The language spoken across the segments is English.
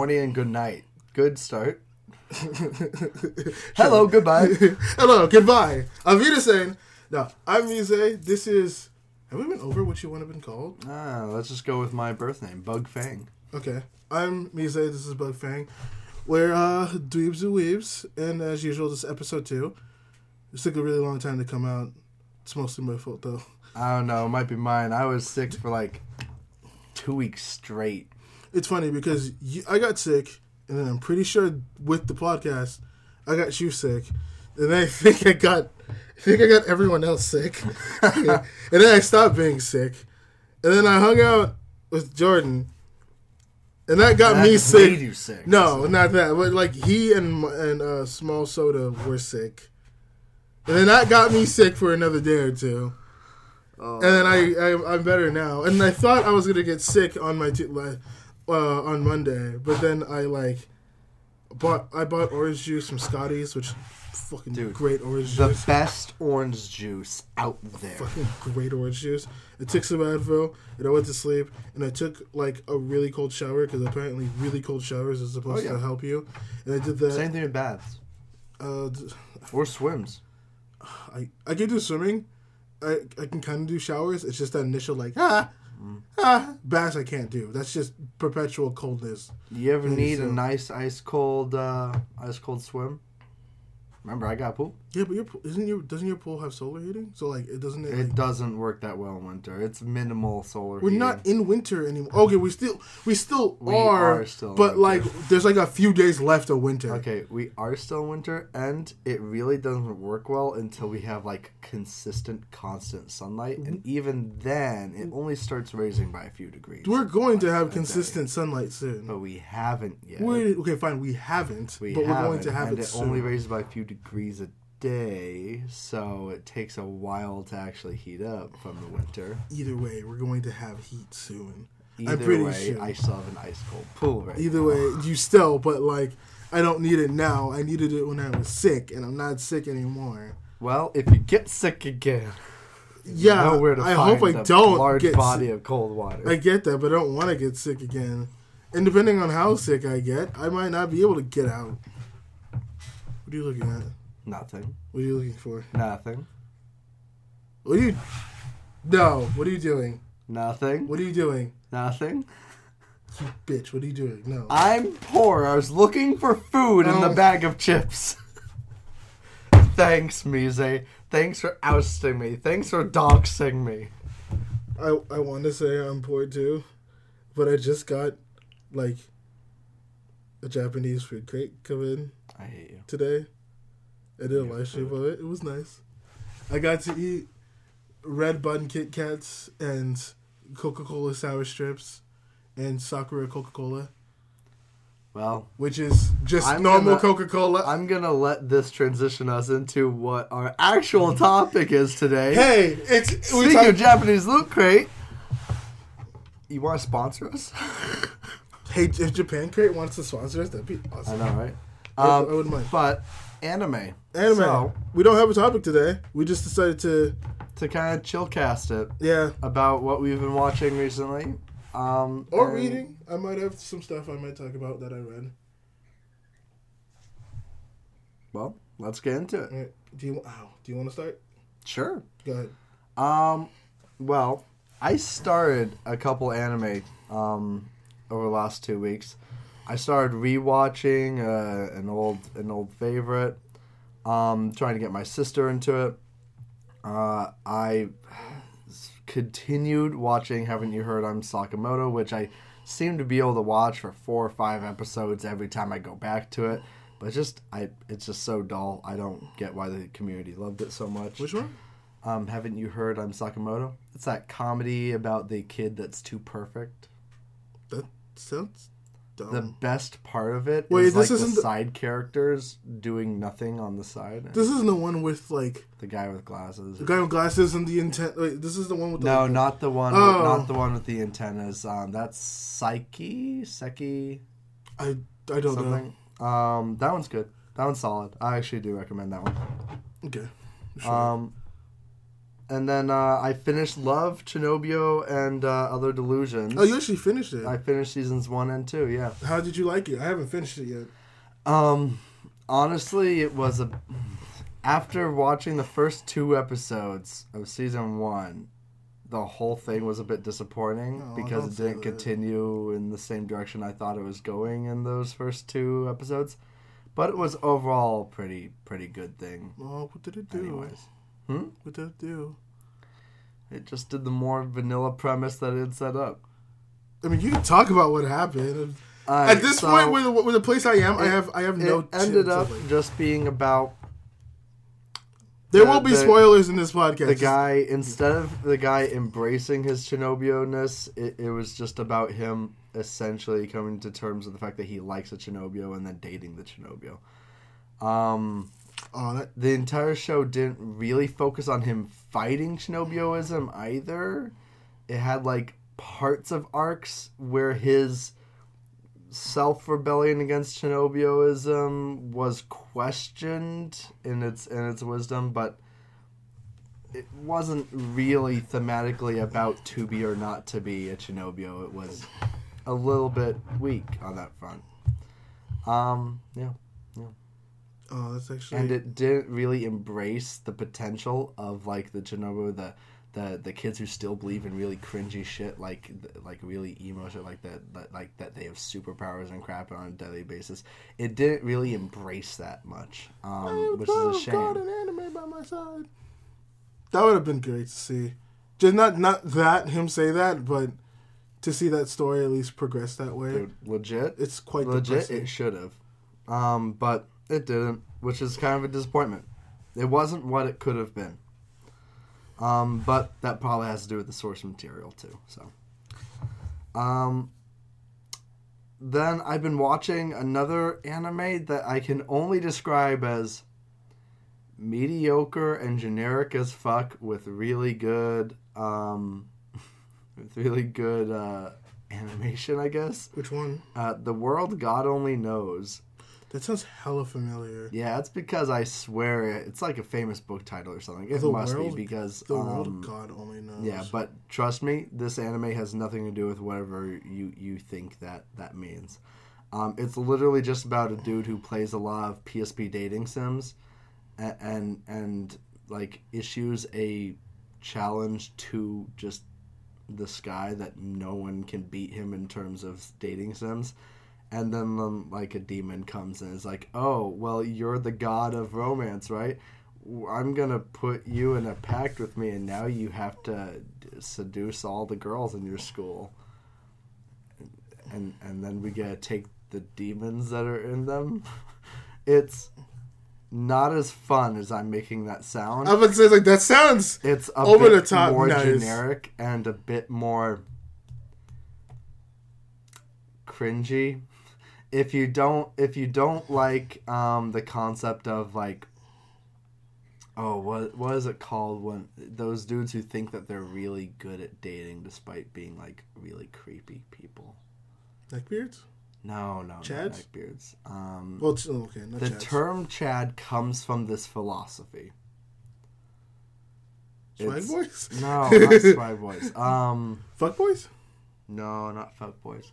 morning, and good night. Good start. Hello, goodbye. Hello, goodbye. Avita saying, no, I'm Mise. This is. Have we been over what you want to been called? Ah, let's just go with my birth name, Bug Fang. Okay. I'm Mise. This is Bug Fang. We're uh, Dweebs and Weebs. And as usual, this is episode two. It took a really long time to come out. It's mostly my fault, though. I don't know. It might be mine. I was sick for like two weeks straight. It's funny because you, I got sick, and then I'm pretty sure with the podcast, I got you sick. And then I think I got, I think I got everyone else sick. and then I stopped being sick. And then I hung out with Jordan, and that got That me made sick. you sick. No, not that. But like he and and uh, Small Soda were sick, and then that got me sick for another day or two. Oh. And then I, I I'm better now. And I thought I was gonna get sick on my t- uh, on Monday, but then I like bought I bought orange juice from Scotty's, which fucking Dude, great orange the juice. The best orange juice out there. Fucking great orange juice. I took some Advil and I went to sleep and I took like a really cold shower because apparently really cold showers is supposed Oh, yeah. to help you. And I did that. Same thing in baths Uh, or swims. I I can do swimming. I I can kind of do showers. It's just that initial like ah ah baths I can't do. That's just perpetual coldness. You ever need a nice ice cold uh, ice cold swim? Remember, I got pool. Yeah, but your isn't your doesn't your pool have solar heating? So like it doesn't. It, It like, doesn't work that well in winter. It's minimal solar. we're not in winter anymore. Okay, we still we still We are, are still but like there's like a few days left of winter. Okay, we are still in winter, and it really doesn't work well until we have like consistent, constant sunlight, and mm-hmm. even then, it only starts raising by a few degrees. We're going to have consistent sunlight soon. but we haven't yet. We're, okay, fine. We haven't, we but we're going to have and it, it only raises by a few degrees a day, so it takes a while to actually heat up from the winter. Either way, we're going to have heat soon. Either I'm pretty way, sure. I still have an ice cold pool right Either now. way, you still, but like, I don't need it now. I needed it when I was sick, and I'm not sick anymore. Well, if you get sick again, Yeah, know where to I find hope I don't large get body sick. of cold water. I get that, but I don't want to get sick again. And depending on how sick I get, I might not be able to get out. What are you looking at? Nothing. What are you looking for? Nothing. What are you? No. What are you doing? Nothing. What are you doing? Nothing. You bitch. What are you doing? No. I'm poor. I was looking for food in the bag of chips. Thanks, Mise. Thanks for ousting me. Thanks for doxing me. I I want to say I'm poor too, but I just got like a Japanese food crate come in I hate you. today. I did a Yeah, live stream of it. It was nice. I got to eat red bun Kit Kats and Coca Cola sour strips and Sakura Coca Cola, Well, which is just I'm normal Coca Cola. I'm gonna let this transition us into what our actual topic is today. Hey, it's Speaking talk- of Japanese loot crate, you want to sponsor us? Hey, if Japan Crate wants to sponsor us, that'd be awesome. I know, right? I, I Um, wouldn't mind. but anime. Anime. So, we don't have a topic today. We just decided to, to kind of chill cast it yeah, about what we've been watching recently. Um, or reading. I might have some stuff I might talk about that I read. Well, let's get into it. Right. Do you? Ow, do you want to start? Sure. Go ahead. Um, well, I started a couple anime um over the last two weeks. I started rewatching uh, an old an old favorite. Um, trying to get my sister into it. Uh, I continued watching. Haven't you heard? I'm Sakamoto, which I seem to be able to watch for four or five episodes every time I go back to it. But just I, it's just so dull. I don't get why the community loved it so much. Which one? Um, haven't you heard I'm Sakamoto? It's that comedy about the kid that's too perfect. That sounds dumb. The best part of it is Wait, this like the isn't the- side characters doing nothing on the side. this isn't the one with like the guy with glasses. the guy with glasses and the intent. Wait, this is the one with the, no, like, not the one. Oh. Not the one with the antennas. Um, that's Psyche, Seki, I I don't something. Um, that one's good. That one's solid. I actually do recommend that one. Okay. Sure. Um, and then uh, I finished Love, Chunibyo, and uh, Other Delusions. Oh, you actually finished it. I finished seasons one and two. Yeah. How did you like it? I haven't finished it yet. Um, honestly, it was a. After watching the first two episodes of season one, the whole thing was a bit disappointing Oh, because it didn't continue in the same direction I thought it was going in those first two episodes. But it was overall pretty pretty good thing. Oh, what did it do? Anyways, hmm? What did it do? it just did the more vanilla premise that it set up. I mean, you can talk about what happened. Alright, At this so point, with, with the place I am, I have I have it no. ended up just being about there the- will be the- spoilers in this podcast. the guy instead of the guy embracing his Chunibyo-ness, it, it was just about him essentially coming to terms with the fact that he likes a Chunibyo and then dating the Chunibyo. Um, Oh, that, the entire show didn't really focus on him fighting Chunibyoism either. It had like parts of arcs where his self rebellion against Chunibyoism was questioned in its in its wisdom, but it wasn't really thematically about to be or not to be a Chunibyo. It was a little bit weak on that front. Um, yeah oh, that's actually. and it didn't really embrace the potential of like the Chunibyo, the the the kids who still believe in really cringy shit, like like really emo shit, like that, that like that they have superpowers and crap on a daily basis. It didn't really embrace that much, um, which is a Oh, God, an anime by my side. That would have been great to see. Just not not that him say that, but to see that story at least progress that way. Dude, legit, It's quite legit. depressing. It should have, um, but it didn't, which is kind of a disappointment. It wasn't what it could have been. Um, but that probably has to do with the source material too. So, um, then I've been watching another anime that I can only describe as mediocre and generic as fuck with really good, um, with really good uh, animation, I guess. Which one? Uh, the world God only knows. That sounds hella familiar. Yeah, it's because I swear it, it's like a famous book title or something. It The must world- be because The world um, of God only knows. Yeah, but trust me, this anime has nothing to do with whatever you you think that that means. Um, it's literally just about a dude who plays a lot of PSP dating sims, and and, and like issues a challenge to just the sky that no one can beat him in terms of dating sims. And then, like a demon comes and is like, "Oh, well, you're the god of romance, right? I'm gonna put you in a pact with me, and now you have to seduce all the girls in your school." And and then we gotta take the demons that are in them. It's not as fun as I'm making that sound. I would say like that sounds. It's a Over bit the top more nice. generic and a bit more cringy. If you don't, if you don't like um, the concept of like, oh, what what is it called when those dudes who think that they're really good at dating despite being like really creepy people? Neckbeards? No, no, Chads? not neckbeards. Um, Well, it's, oh, okay, not the Chads. term Chad comes from this philosophy. Swag boys? No, not Swag Boys. Um, Fuck boys? no, not Fuck Boys.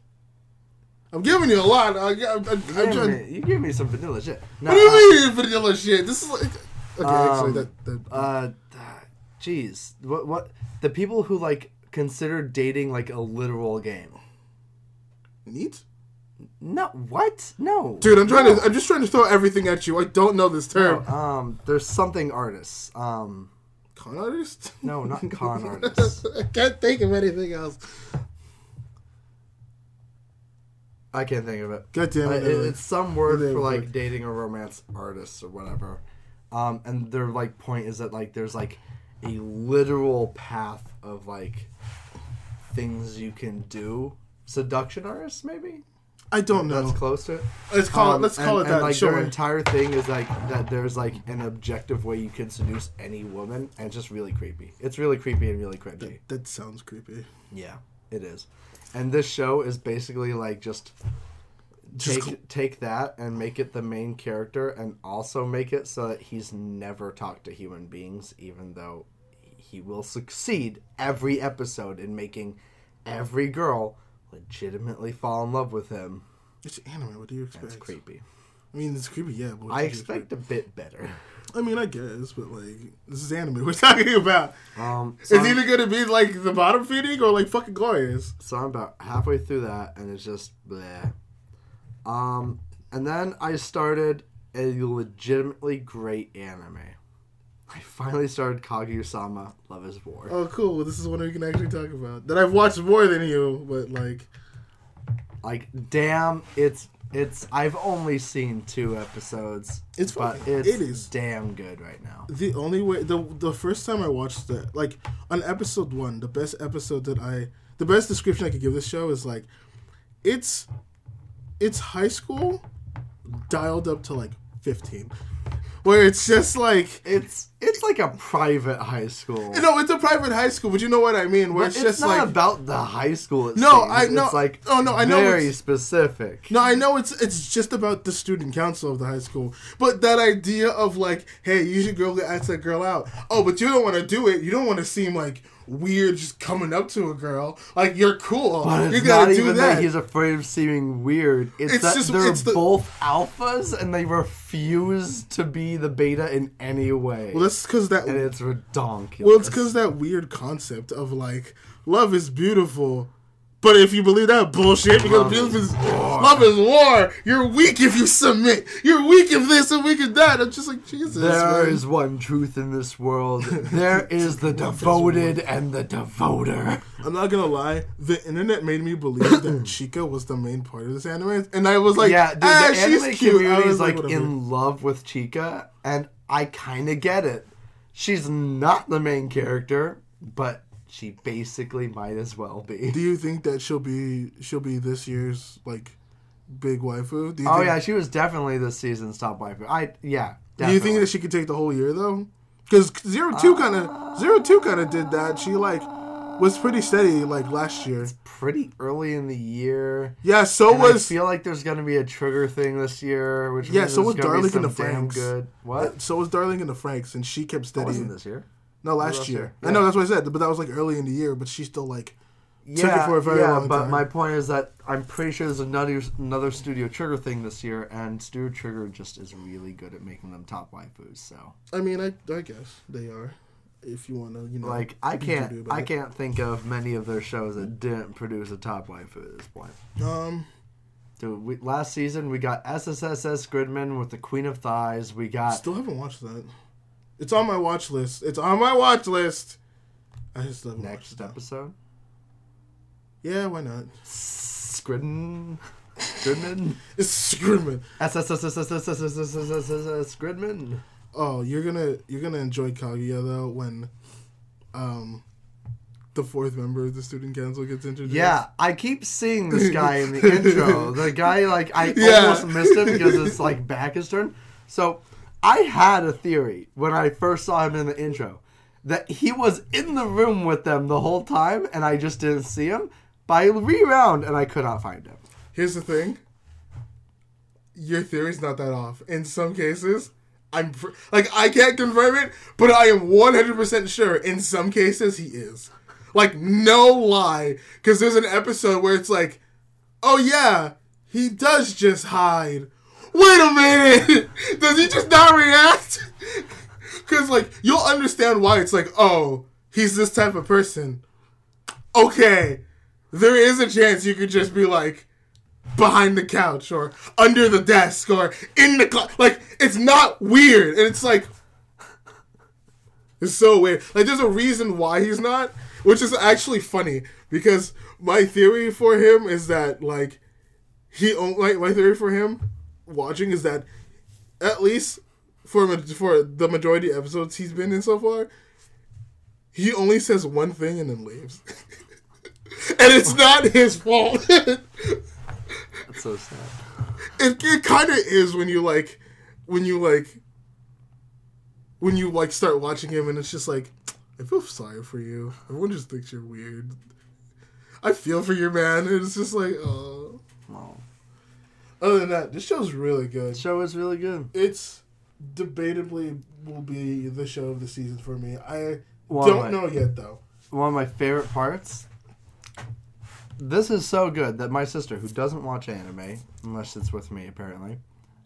I'm giving you a lot. I, I, I, You I'm give, me, you give me some vanilla shit. No, what do you mean vanilla shit? This is like. Okay, actually, Um, that. that Uh, uh, jeez, what what the people who like consider dating like a literal game? neat? No, what? No, Dude, I'm trying no, to. I'm just trying to throw everything at you. I don't know this term. no, um, there's something artists. Um, Con artist? no, not con artists. I can't think of anything else. I can't think of it. God damn it. it- it's some word for like it. dating a romance artist or whatever. Um, and their like point is that like there's like a literal path of like things you can do. Seduction artists, maybe. I don't know. That's close to it. Let's call Um, it. Let's and- call it and, like sure. their entire thing is like that. There's like an objective way you can seduce any woman, and it's just really creepy. It's really creepy and really cringy. that, that sounds creepy. Yeah, it is. And this show is basically like just Just take cl- take that and make it the main character, and also make it so that he's never talked to human beings, even though he will succeed every episode in making every girl legitimately fall in love with him. It's anime. What do you expect? That's creepy. I mean, it's creepy, yeah. I you expect a bit better. I mean, I guess, but like, this is anime we're talking about. Um, It's so, I'm, either gonna be like the bottom feeding or like fucking glorious. so I'm about halfway through that, and it's just bleh. Um, and then I started a legitimately great anime. I finally started Kaguya-sama: Love Is War. Oh, cool. Well, this is one we can actually talk about. That I've watched more than you, but like, Like, damn, it's it's. I've only seen two episodes. It's but fucking- it's it is. damn good right now. the only way the the first time I watched it, like on episode one, the best episode that I, the best description I could give this show is like, it's, it's high school, dialed up to like fifteen, where it's just like. It's it's like a private high school. No, it's a private high school, but you know what I mean. Where it's, it's, just not like about the high school. No, seems. I know- It's like oh, no, I know very specific. No, I know it's it's just about the student council of the high school, but that idea of like, hey, you should go ask that girl out. Oh, but you don't want to do it. You don't want to seem like weird just coming up to a girl. Like you're cool. But you gotta not do even that. that he's afraid of seeming weird. It's, It's that just- they're it's the- both alphas and they refuse to be the beta in any way. well, that's because that. and it's redonkulous. Well, it's because that weird concept of like love is beautiful. But if you believe that bullshit, because Love is is, love is war. You're weak if you submit. You're weak if this and weak if that. I'm just like Jesus. There man. is one truth in this world. There is the devoted and the devoter. I'm not gonna lie. The internet made me believe that Chika was the main part of this anime, and I was like, yeah, dude, ah, the she's anime cute. I community was like whatever. in love with Chika, and I kind of get it. She's not the main character, but she basically might as well be. Do you think that she'll be she'll be this year's like big waifu? Do you Oh think, yeah, she was definitely this season's top waifu. I yeah. Do you think that she could take the whole year though? Because zero two kind of zero two kind of did that. She like was pretty steady like last year. It's pretty early in the year? Yeah, so And I feel like there's gonna be a trigger thing this year, which Yeah, so was Darling in the damn good. What? so was Darling in the Franxx, and she kept That steady. wasn't this year. No, last year. year. I know that's what I said, but that was like early in the year. But she still like Took it Yeah, for a very yeah, long but time. my point is that I'm pretty sure there's another another Studio Trigger thing this year, and Studio Trigger just is really good at making them top waifus. So, I mean, I I guess they are. If you want to, you know, like, I can't I it. can't think of many of their shows that didn't produce a top waifu at this point. Um, Dude, we, last season we got SSSS Gridman with the Queen of Thighs. We got still haven't watched that. It's on my watch list. It's on my watch list. I just love next episode. Yeah, why not? Scridden. Scridman? It's Scridman. Scridman. Oh, you're gonna you're gonna enjoy Kaguya though when um the fourth member of the student council gets introduced. Yeah, I keep seeing this guy in the intro. The guy like I almost missed him because it's like back his turn. So I had a theory when I first saw him in the intro that he was in the room with them the whole time, and I just didn't see him. I re-round and I could not find him. Here's the thing. Your theory's not that off. In some cases, I'm like I can't confirm it, but I am 100% sure in some cases he is. Like no lie, cuz there's an episode where it's like, "Oh yeah, he does just hide." Wait a minute. Does he just not react? Cuz like you'll understand why it's like, "Oh, he's this type of person." Okay. There is a chance you could just be like, behind the couch or under the desk or in the closet. Like it's not weird, and it's like it's so weird. Like there's a reason why he's not, which is actually funny because my theory for him is that like he like my theory for him watching is that at least for for the majority of episodes he's been in so far, he only says one thing and then leaves. and it's not his fault. That's so sad. it, it kind of is when you like when you like when you like start watching him and it's just like i feel sorry for you everyone just thinks you're weird i feel for you man and it's just like oh Oh. Other than that this show's really good The show is really good. it's debatably will be the show of the season for me i one Don't my, know yet though. one of my favorite parts. This is so good that my sister, who doesn't watch anime unless it's with me, apparently,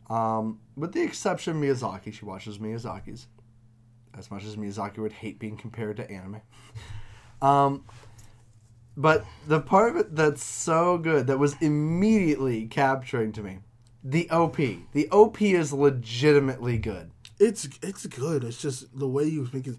um, with the exception of Miyazaki, she watches Miyazaki's. As much as Miyazaki would hate being compared to anime. Um, but the part of it that's so good that was immediately capturing to me, the OP. The OP is legitimately good. It's it's good. It's just the way you think it.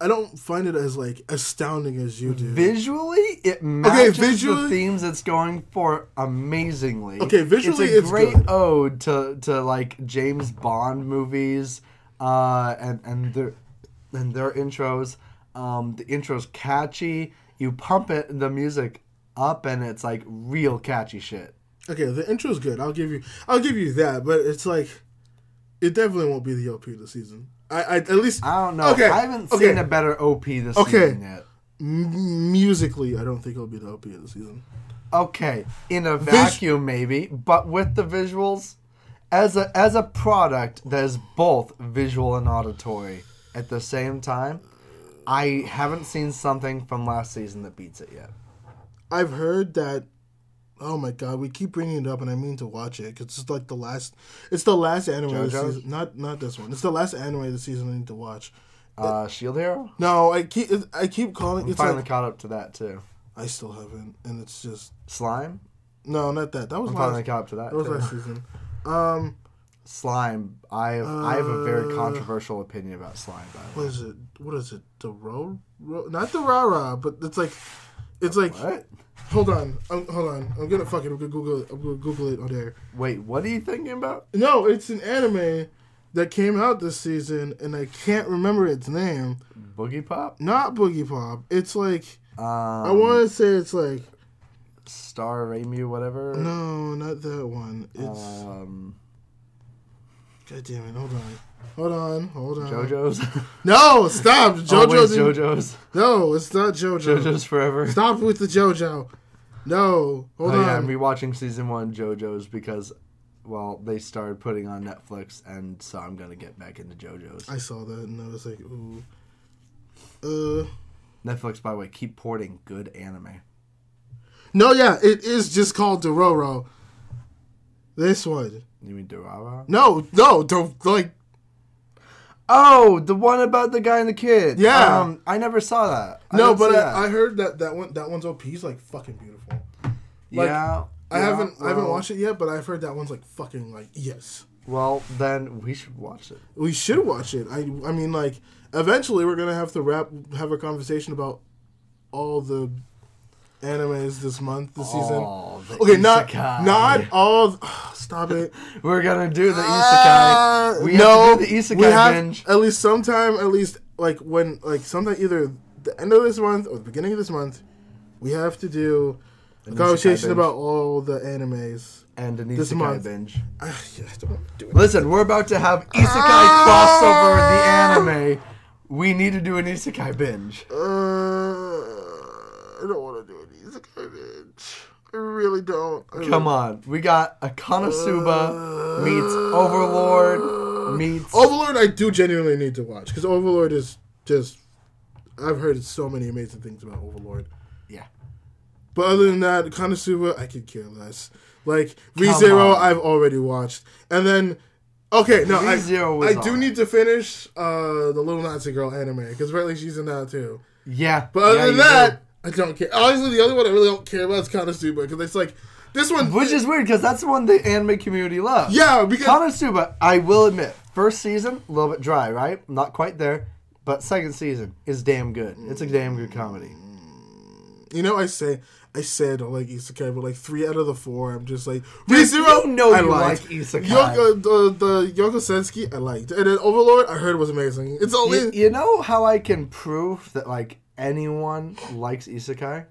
I don't find it as like astounding as you do. Visually, it matches visually- the themes it's going for amazingly. Okay, visually it's a it's great good. ode to, to like James Bond movies, uh, and and their and their intros. Um, the intro's catchy. You pump it the music up, and it's like real catchy shit. Okay, the intro's good. I'll give you I'll give you that, but it's like it definitely won't be the OP of the season. I, I at least I don't know. Okay, I haven't okay. seen a better OP this Okay. season yet. m- musically, I don't think it'll be the OP of the season. Okay, in a vacuum maybe, but with the visuals, as a as a product that is both visual and auditory at the same time, I haven't seen something from last season that beats it yet. I've heard that. Oh my god, we keep bringing it up, and I mean to watch it because it's like the last. It's the last anime of the season. Not not this one. It's the last anime of the season I need to watch. Uh, Shield Hero. No, I keep I keep calling. I'm It's finally like caught up to that too. I still haven't, and it's just Slime. no, not that. That was I'm last. finally caught up to that. That was too. last season. Um, Slime. I have I have a very Uh, controversial opinion about slime. By the way. is it? What is it? The road? Ro- not the rah rah, but it's like, it's like. What? Hold on, um, hold on. I'm gonna fucking I'm gonna Google it. I'm gonna Google it on there. Wait, what are you thinking about? No, it's an anime that came out this season, and I can't remember its name. Boogie Pop. Not Boogie Pop. It's like Um, I want to say it's like Star Ramu, whatever. no, not that one. It's Um, God damn it. Hold on. Hold on. Hold on. JoJo's. No, stop. JoJo's. Always JoJo's. No, it's not JoJo. JoJo's forever. Stop with the JoJo. No, hold oh, yeah, on. I'm rewatching season one JoJo's because, well, they started putting on Netflix, and so I'm gonna get back into JoJo's. I saw that and I was like, ooh. Uh, Netflix, by the way, keep porting good anime. no, yeah, it is just called Dororo. This one. You mean Dorara? No, no, don't like. Oh, the one about the guy and the kid. Yeah. um, I never saw that. I no, but I. I heard that that one that one's OP is like fucking beautiful. like, yeah, I yeah, haven't I haven't watched it yet, but I've heard that one's like fucking like yes. Well, then we should watch it. We should watch it. I I mean like eventually we're gonna have to wrap have a conversation about all the animes this month this season. Oh, the Okay, not isekai. not all. stop it. We're gonna do the isekai. Uh, we no, have to do the isekai we have binge. at least sometime. At least like when like sometime either the end of this month or the beginning of this month, we have to do a conversation about all the animes. and an this isekai month. binge. Ah, yeah, don't do it. Listen, we're about to have isekai Ah! crossover the anime. We need to do an isekai binge. Uh, I don't want to do it. Isekai binge. I really don't. I Come on, we got a Konosuba meets Overlord meets. Overlord, I do genuinely need to watch because Overlord is just. I've heard so many amazing things about Overlord. Yeah. But other than that, Konosuba, I could care less. Like ReZero. I've already watched, and then okay, no, I, ReZero was I do need to finish uh, the Little Nazi Girl anime because apparently she's in that too. Yeah, But other yeah, than that, I don't care. Honestly, the other one I really don't care about is Konosuba because it's like this one, which is weird because that's the one the anime community loves. yeah, because Konosuba, I will admit, first season a little bit dry, right? Not quite there, but second season is damn good. It's a damn good comedy. you know I say. I said I like isekai, but like three out of the four, I'm just like ReZero. you know I you liked. like isekai. Yoko, the the Youjo Senki, I liked, and then Overlord, I heard was amazing. It's only You, you know how I can prove that like anyone likes isekai?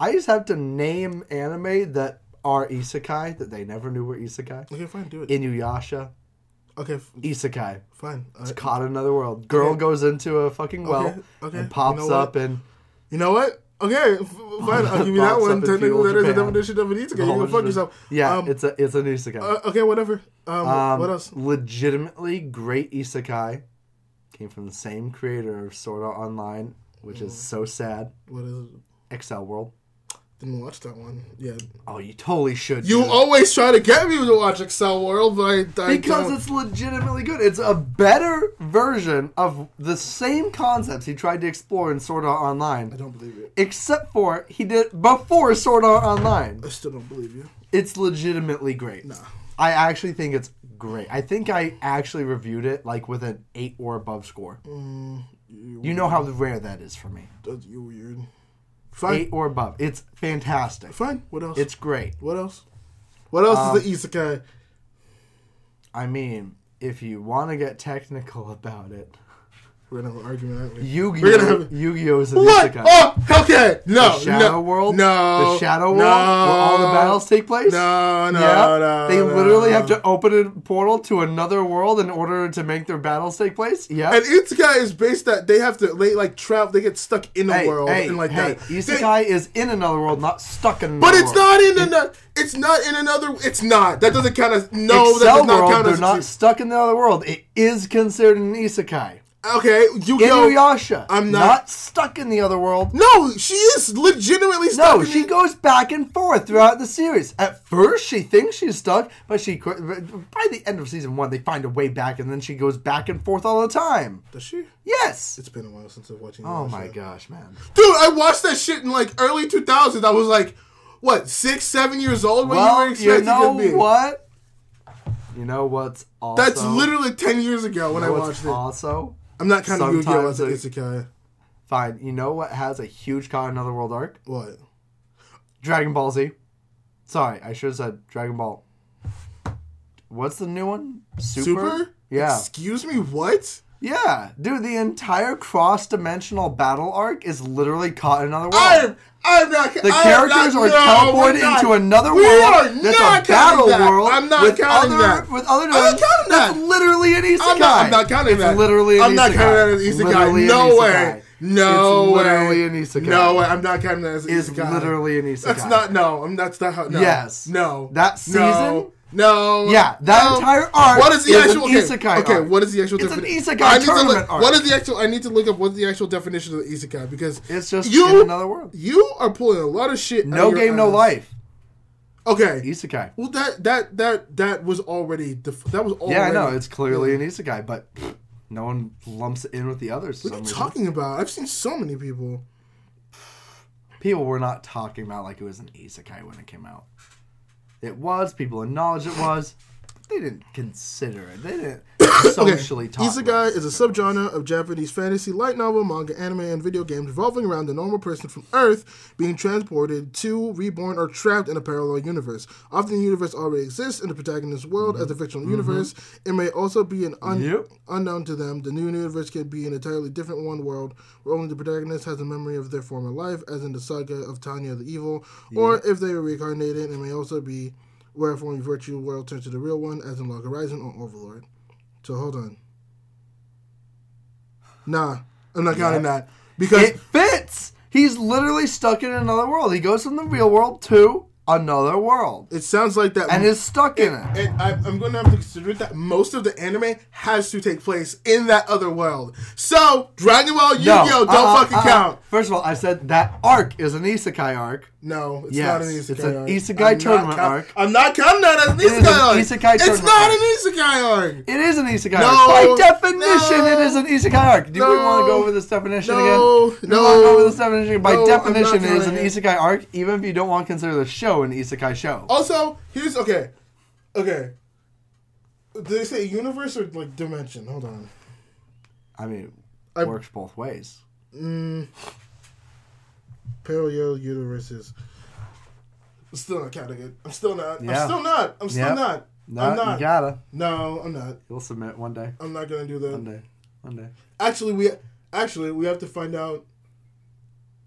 I just have to name anime that are isekai that they never knew were isekai. okay, fine, do it. Inuyasha, okay, f- isekai. fine. Uh, It's caught in another world. Girl Okay. goes into a fucking well Okay, okay. and pops You know up and you know what? Okay, fine. I'll give you that one. Technically, that is a Japan. definition of an isekai. You can fuck yourself. Yeah, Um, it's a it's an isekai. uh, okay, whatever. Um, Um, what else? Legitimately great isekai. came from the same creator of Sword Art Online, which is so sad. What is it? Accel World. Didn't watch that one. Yeah. Oh, you totally should. You dude. always try to get me to watch Accel World, but I, I because don't. it's legitimately good. It's a better version of the same concepts he tried to explore in Sword Art Online. I don't believe it. except for he did before Sword Art Online. I still don't believe you. It's legitimately great. Nah. I actually think it's great. I think I actually reviewed it like with an eight or above score. Mm, you, You know how rare that is for me. that's you weird. Fine. Eight or above. It's fantastic. Fine. What else? It's great. what else? What else Um, is the isekai? I mean, if you want to get technical about it, We're gonna have an argument. aren't we? Yu-Gi-Oh! Have- Yu-Gi-Oh! is an What? isekai. Oh, okay. No, the Shadow no, World? No, The Shadow World? where all the battles take place? No, no, yeah. no. they no, literally no. have to open a portal to another world in order to make their battles take place? Yeah. And isekai is based that they have to they like travel. They get stuck in a hey, world hey, and like hey, that. Isekai is in another world, not stuck in But it's world. not in another. It's not in another. It's not. That doesn't count as no. that does not world, count they're not stuck in the other world. It is considered an isekai. Okay. Yu-Gi-Oh. Inuyasha, I'm not- stuck in the other world. No, she is legitimately stuck. No, she the- goes back and forth throughout the series. At first, she thinks she's stuck, but she by the end of season one, they find a way back, and then she goes back and forth all the time. Does she? Yes. It's been a while since I've watched. Oh my gosh, man. dude! I watched that shit in like early 2000s. I was like, what, six, seven years old? You Well, were you expecting know of me? what? You know what's also That's literally 10 years ago when you know I watched it. also I'm not counting Yu-Gi-Oh as an isekai. fine. You know what has a huge Con in Another World arc? What? Dragon Ball Z. Sorry, I should have said Dragon Ball. What's the new one? Super? Yeah. Excuse me, what? Yeah, dude, the entire cross-dimensional battle arc is literally caught in another world. I'm, I'm not. the I'm characters not, are no, teleported not. into another We world are that's not a battle that. world. I'm not with counting other, that. With other I'm not counting That's that. literally an isekai. I'm not, I'm not counting it's that. literally an I'm not counting that as isekai. Literally no isekai. way. No It's way. literally an isekai. No way. I'm not counting that as It's literally an isekai. That's not. No. I'm. That's not how. No. Yes. No. That season? No. No. Yeah, that no. entire arc What is the is actual an okay, isekai Okay, arc. what is the actual It's an definition? isekai I need to tournament look, arc. What is the actual? I need to look up what the actual definition of the isekai because It's just you in another world. You are pulling a lot of shit. No game, no life. Okay. Isekai. Well, that that that that was already def- that was already. Yeah, I know. It's clearly an isekai, but pfft, no one lumps it in with the others. What are you reason. talking about? I've seen so many people. People were not talking about like it was an isekai when it came out. It was. People acknowledged it was. They didn't consider it. They didn't socially about Isekai is a subgenre of Japanese fantasy, light novel, manga, anime, and video games revolving around the normal person from Earth being transported to, reborn, or trapped in a parallel universe. Often the universe already exists in the protagonist's world as a mm-hmm. fictional universe. Mm-hmm. It may also be an un- Yep. unknown to them. The new universe can be an entirely different one world where only the protagonist has a memory of their former life, as in the saga of Tanya the Evil, or if they are reincarnated, it may also be where a former virtual world turns to the real one, as in Log Horizon or Overlord. So hold on. Nah, I'm not counting that because It fits. He's literally stuck in another world. He goes from the real world to another world it sounds like that. and is stuck in it. and I, I'm going to have to consider that most of the anime has to take place in that other world. So Dragon Ball Yu-Gi-Oh don't uh-uh, fucking uh-uh. count. First of all, I said that arc is an isekai arc. No, it's Yes, not an isekai it's an arc. isekai I'm not tournament arc. I'm not counting that as an isekai arc. isekai it's not an isekai arc. It is an isekai No, arc. By definition, no, it is an isekai arc. Do we want to go over this definition no, again? Do no, want to go over this definition? again? By no, definition, it is an it. isekai arc, even if you don't want to consider the show an isekai show. Also, here's okay, okay. Did they say universe or like dimension? Hold on. I mean, I- it works both ways. Mm, parallel universes. I'm still not counting it. I'm still not. Yeah. I'm still not. I'm still Yep. not. No, I'm you not. gotta. No, I'm not. You'll submit one day. I'm not gonna do that. One day. One day. Actually, we actually we have to find out.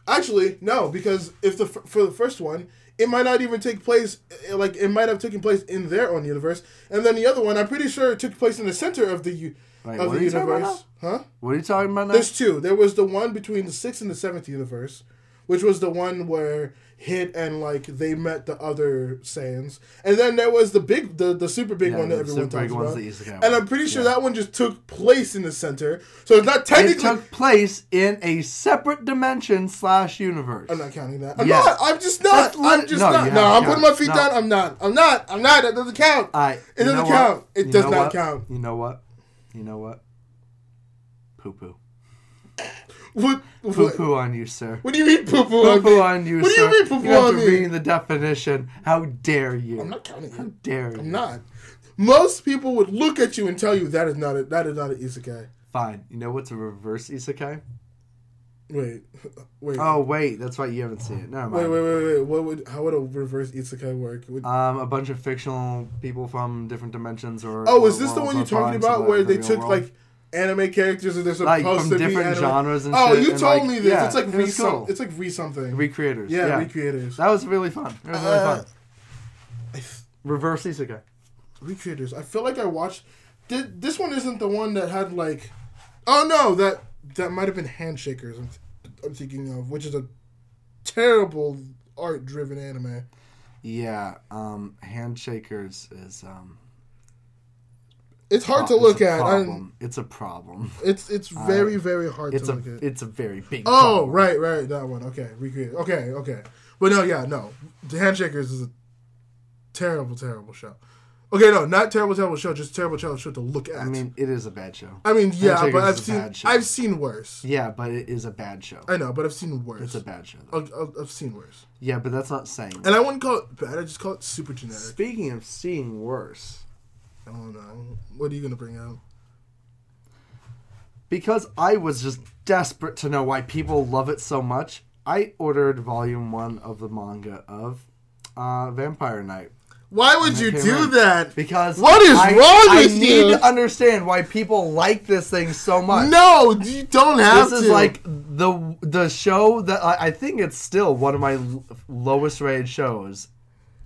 Actually, no, because if the for the first one, it might not even take place. eh, Like it might have taken place in their own universe, and then the other one, I'm pretty sure it took place in the center of the Wait, of the are you talking about universe. Huh? What are you talking about now? There's two. There was the one between the sixth and the seventh universe, which was the one where hit and like they met the other Saiyans, and then there was the big, the the super big Yeah, one that everyone talks about. and. I'm pretty sure Yeah. that one just took place in the center, so it's not It technically. took place in a separate dimension slash universe. I'm not counting that. I'm Yes. not. I'm just not. Lit- I'm just no, not. No, I'm count. putting my feet No. down. I'm not. I'm not. I'm not. That doesn't count. I, It doesn't know what? count. It You does not what? count. You know what? You know what? Poo poo. What? Poo poo on you, sir. what do you mean poo poo on on you, What do sir. you mean poo poo You have on to me? read the definition. How dare you? I'm not counting How it. dare you? I'm not. Most people would look at you and tell you that is not a, that is not an isekai. Fine. You know what's a reverse isekai? Wait, wait, Oh wait, that's right. You haven't seen it. Never mind. wait, wait, wait. wait. What would how would a reverse isekai work? Would, Um, a bunch of fictional people from different dimensions, or oh, is this the one you're talking about where they took world. like anime characters that they're supposed like from to be different anime? genres and Oh, shit, you and, told like, me this. yeah, it's like it re some. It's like re something. recreators. yeah, Yeah, recreators. that was really fun. It was really Uh, fun. Reverse isekai. recreators. I feel like I watched. Did this one isn't the one that had like? Oh no, that that might have been Handshakers. I'm, I'm thinking of, which is a terrible art driven anime. Yeah, um, Handshakers is um. It's hard to look it's a at. I'm- It's a problem. It's it's very very hard It's to a look at. it's a very big. Oh problem. right right that one. Okay, recreate. Okay okay, but no yeah no, the Handshakers is a terrible terrible show. Okay no not terrible terrible show just terrible terrible show to look at. I mean, it is a bad show. I mean yeah, Handshakers but I've is a seen bad show. I've seen worse. Yeah, but it is a bad show. I know, but I've seen worse. It's a bad show. Though. I've, I've- I've seen worse. Yeah, but that's not saying. And I wouldn't call it bad. I just call it super generic. Speaking of seeing worse, I don't know. What are you gonna bring out? because I was just desperate to know why people love it so much, I ordered volume one of the manga of uh, Vampire Knight. Why would you do out. that? Because What is I, wrong I with need you? to understand why people like this thing so much. No, you don't have this to. is like the the show that I, I think it's still one of my l- lowest rated shows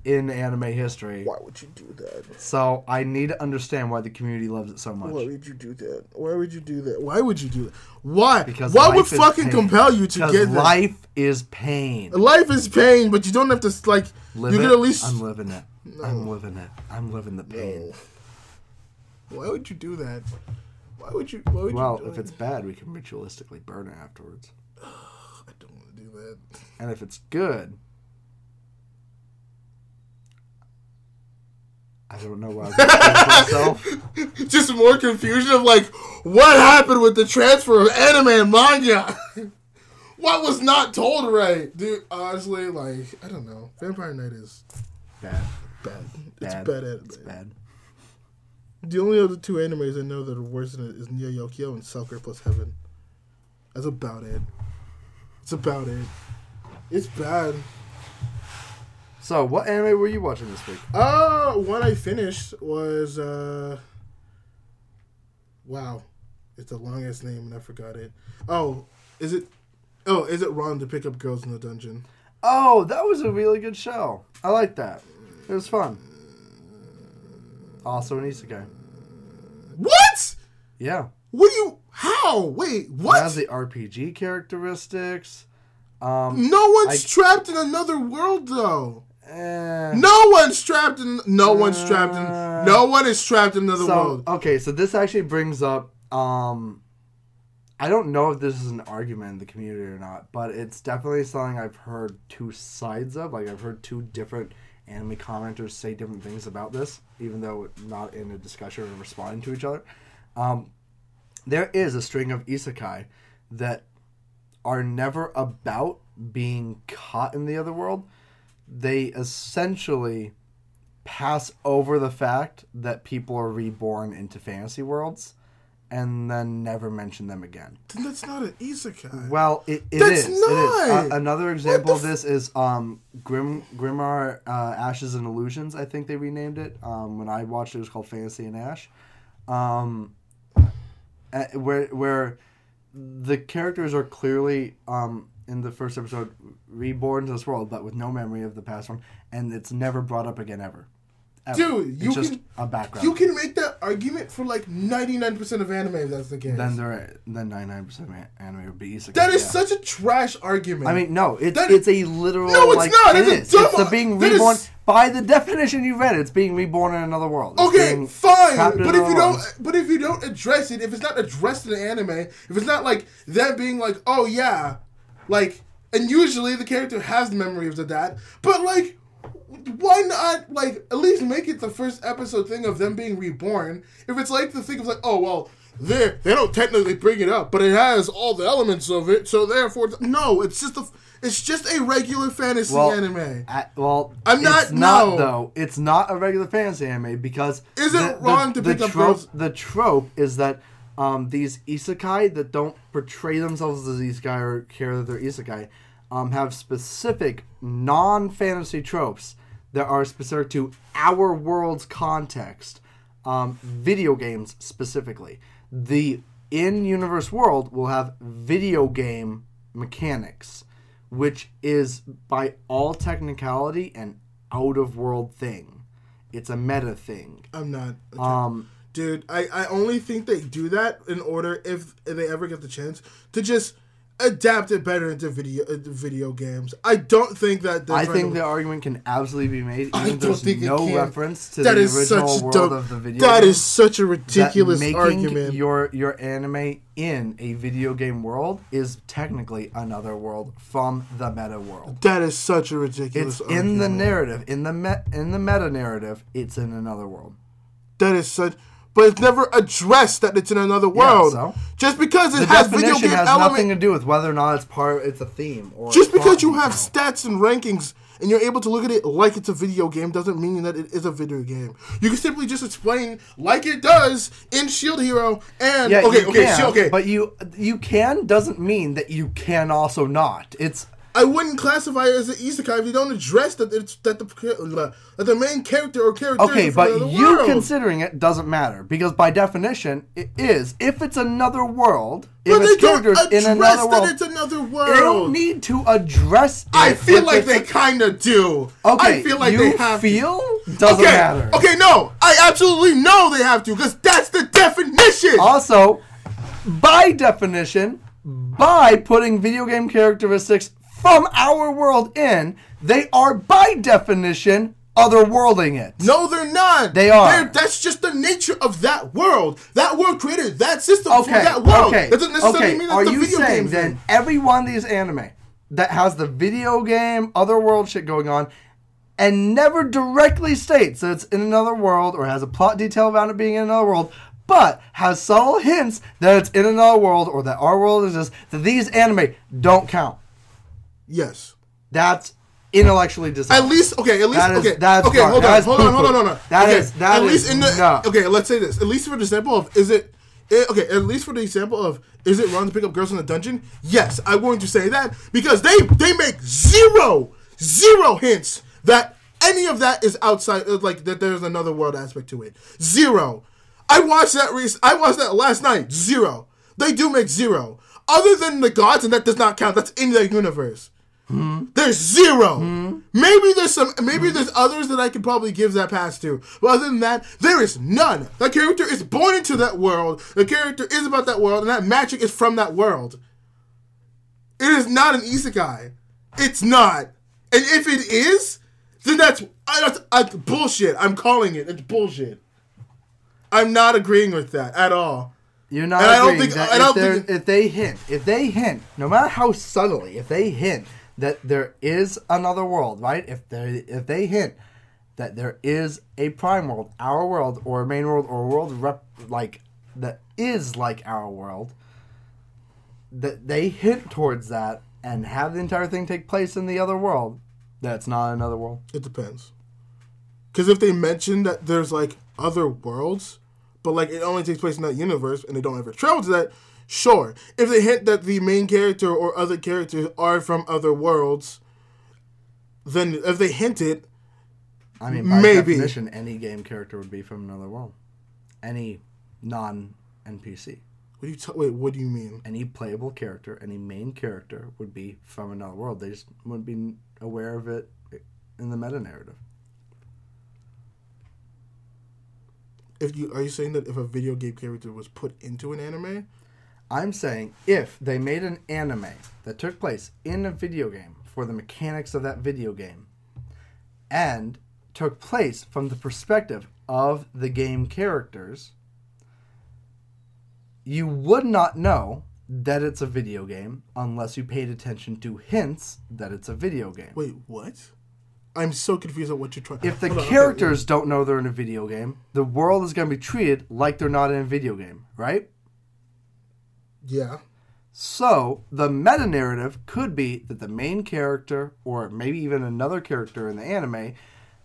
in anime history. Why would you do that? So I need to understand why the community loves it so much. Why would you do that? Why would you do that? Why would you do that? Why? Because what would life is fucking pain. compel you to get life is pain. Life is pain, but you don't have to like. Live you can at least. I'm living it. I'm living it. I'm living the pain. Why would you do that? Why would you? Why would Well, you if it? it's bad, we can ritualistically burn it afterwards. I don't want to do that. And if it's good, I don't know why I'm doing myself. Just more confusion of like, what happened with the transfer of anime and manga? what was not told right, dude? Honestly, like, I don't know. Vampire Knight is Bad. bad. bad. It's Bad. anime. It's bad. The only other two animes I know that are worse than it is Neo Yokio and Soccer Plus Heaven. That's about it. It's about it. It's bad. So, what anime were you watching this week? Uh, one I finished was uh. Wow, it's the longest name and I forgot it. Oh, is it? Oh, is it wrong to pick up girls in the dungeon? Oh, that was a really good show. I like that. It was fun. Also an isekai. What? Yeah. What do you? How? Wait, It what? has the RPG characteristics. Um, no one's I- trapped in another world though. Eh. No one's trapped in. No one's trapped in. Uh, No one is trapped in another so world. okay, so this actually brings up. Um, I don't know if this is an argument in the community or not, but it's definitely something I've heard two sides of. Like I've heard two different anime commenters say different things about this, even though not in a discussion or responding to each other. Um, there is a string of isekai that are never about being caught in the other world. They essentially pass over the fact that people are reborn into fantasy worlds and then never mention them again. That's not an isekai. Well, it, it That's is. It is. not! Uh, another example of this is um, Grim Grimgar uh, Ashes and Illusions. I think they renamed it. Um, when I watched it, it was called Fantasy and Ash. Um, uh, where where the characters are clearly um, in the first episode reborn to this world, but with no memory of the past one, and it's never brought up again ever. ever. Dude, you it's just can- a background. You can make that argument for like ninety nine percent of anime if that's the case. then there, then ninety nine percent of anime would be isekai. that is yeah. such a trash argument. I mean, no, it's That it's is- a literal. No, it's like, not. It It's a is. It's the being is- reborn by the definition you read. It's being reborn in another world. It's Okay, fine, but if you don't, world. but if you don't address it, if it's not addressed in the anime, if it's not like that being like, oh yeah, like, and usually the character has the memory of the dad, but like, why not like at least make it the first episode thing of them being reborn? If it's like the thing of like, oh well, they they don't technically bring it up, but it has all the elements of it, so therefore, no, it's just a, it's just a regular fantasy Well, anime. I- well, I'm not- It's not no. though. It's not a regular fantasy anime because Is it wrong to pick up trope, girls? The trope is that um, these isekai that don't portray themselves as isekai or care that they're isekai um, have specific non-fantasy tropes that are specific to our world's context. Um, video games specifically, the in-universe world will have video game mechanics which is by all technicality an out of world thing. It's a meta thing. I'm not. Um, Dude, I, I only think they do that in order if, if they ever get the chance to just adapt it better into video into video games. I don't think that. I think the argument can absolutely be made, I even if don't there's think no reference to that the is original such a world dumb. of the video. That game, is such a that ridiculous making argument. your your anime in a video game world is technically another world from the meta world. that is such a ridiculous. It's in the narrative, in the me- in the meta narrative. It's in another world. That is such. But it's never addressed that it's in another world. so? Just because it The has video game has element, nothing to do with whether or not it's part. It's a theme or just because you have stats and rankings and you're able to look at it like it's a video game doesn't mean that it is a video game. You can simply just explain like it does in Shield Hero and Yeah, okay, okay, can, okay. But you you can doesn't mean that you can also not. It's I wouldn't classify it as an isekai if you don't address that it's that the that the main character or characters okay, but you world. considering it doesn't matter because by definition it is. If it's another world, but if they it's don't characters address in another that world, it's another world. they don't need to address. It I feel like they kind of do. Okay, I feel like they have. to. feel doesn't okay, matter. okay, no, I absolutely know they have to because that's the definition. Also, by definition, by putting video game characteristics from our world in, they are by definition otherworlding it. No, they're not. They are. They're- that's just the nature of that world. That world created that system Okay. for that world. Okay. That doesn't necessarily okay. mean that's Are the you video saying then every one of these anime that has the video game otherworld shit going on and never directly states that it's in another world or has a plot detail about it being in another world, but has subtle hints that it's in another world or that our world exists, that these anime don't count. Yes. That's intellectually dishonest. At least okay. At least That is- okay. that's okay. Hold on. is Hold on. Hold on. Hold on. That okay. is- that at least in the no. okay. Let's say this. At least for the example of is it. eh, Okay, at least for the example of is it wrong to pick up girls in the dungeon? Yes, I'm going to say that because they they make zero zero hints that any of that is outside uh, like that there's another world aspect to it. Zero. I watched that rec- I watched that last night. Zero. They do make zero. Other than the gods, and that does not count. That's in their universe. There's 0 hmm? Maybe there's some. Maybe there's others that I could probably give that pass to. But other than that, there is none. That character is born into that world. The character is about that world, and that magic is from that world. It is not an isekai. It's not. And if it is, then that's, that's, that's bullshit. I'm calling it. It's bullshit. I'm not agreeing with that at all. You're not And I don't agreeing think- that I don't if, think- if they hint, if they hint, no matter how subtly, if they hint that there is another world, right? If they if they hint that there is a prime world, our world, or a main world, or a world rep like that is like our world, that they hint towards that and have the entire thing take place in the other world, that's not another world. It depends. Because if they mention that there's like other worlds, but like it only takes place in that universe and they don't ever travel to that, sure. If they hint that the main character or other characters are from other worlds, then if they hint it, I mean, by Maybe. definition, any game character would be from another world. Any non NPC. what do you t- wait? What do you mean? any playable character, any main character would be from another world. They just wouldn't be aware of it in the meta narrative. If you are you saying that if a video game character was put into an anime, I'm saying if they made an anime that took place in a video game for the mechanics of that video game and took place from the perspective of the game characters, you would not know that it's a video game unless you paid attention to hints that it's a video game. wait, what? I'm so confused on what you're trying. If the Hold on, okay, characters don't know they're in a video game, the world is going to be treated like they're not in a video game, right? Yeah, So the meta narrative could be that the main character, or maybe even another character in the anime,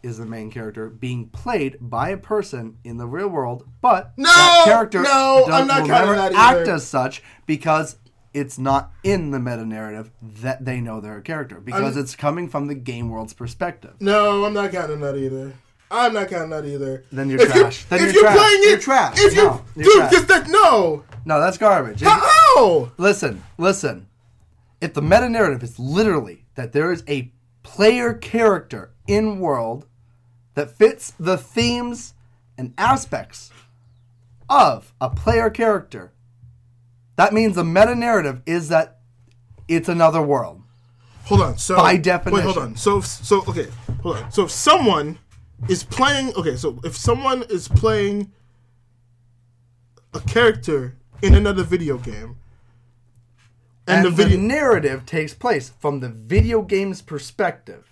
is the main character being played by a person in the real world, but No! that character No, does- I'm not will never that act as such because it's not in the meta narrative that they know they're a character because I'm- it's coming from the game world's perspective. no, I'm not counting that either. I'm not counting that either. Then you're If you- trash. Then if you're you're trash. playing You're trash. If you, No, you're dude, trash. just that no. No, that's garbage. If-? Listen, listen. If the meta narrative is literally that there is a player character in world that fits the themes and aspects of a player character, that means the meta narrative is that it's another world. Hold on. So By Wait, hold on. So so okay. Hold on. So if someone is playing okay, so if someone is playing a character in another video game And, and, the the, video narrative takes place from the video game's perspective.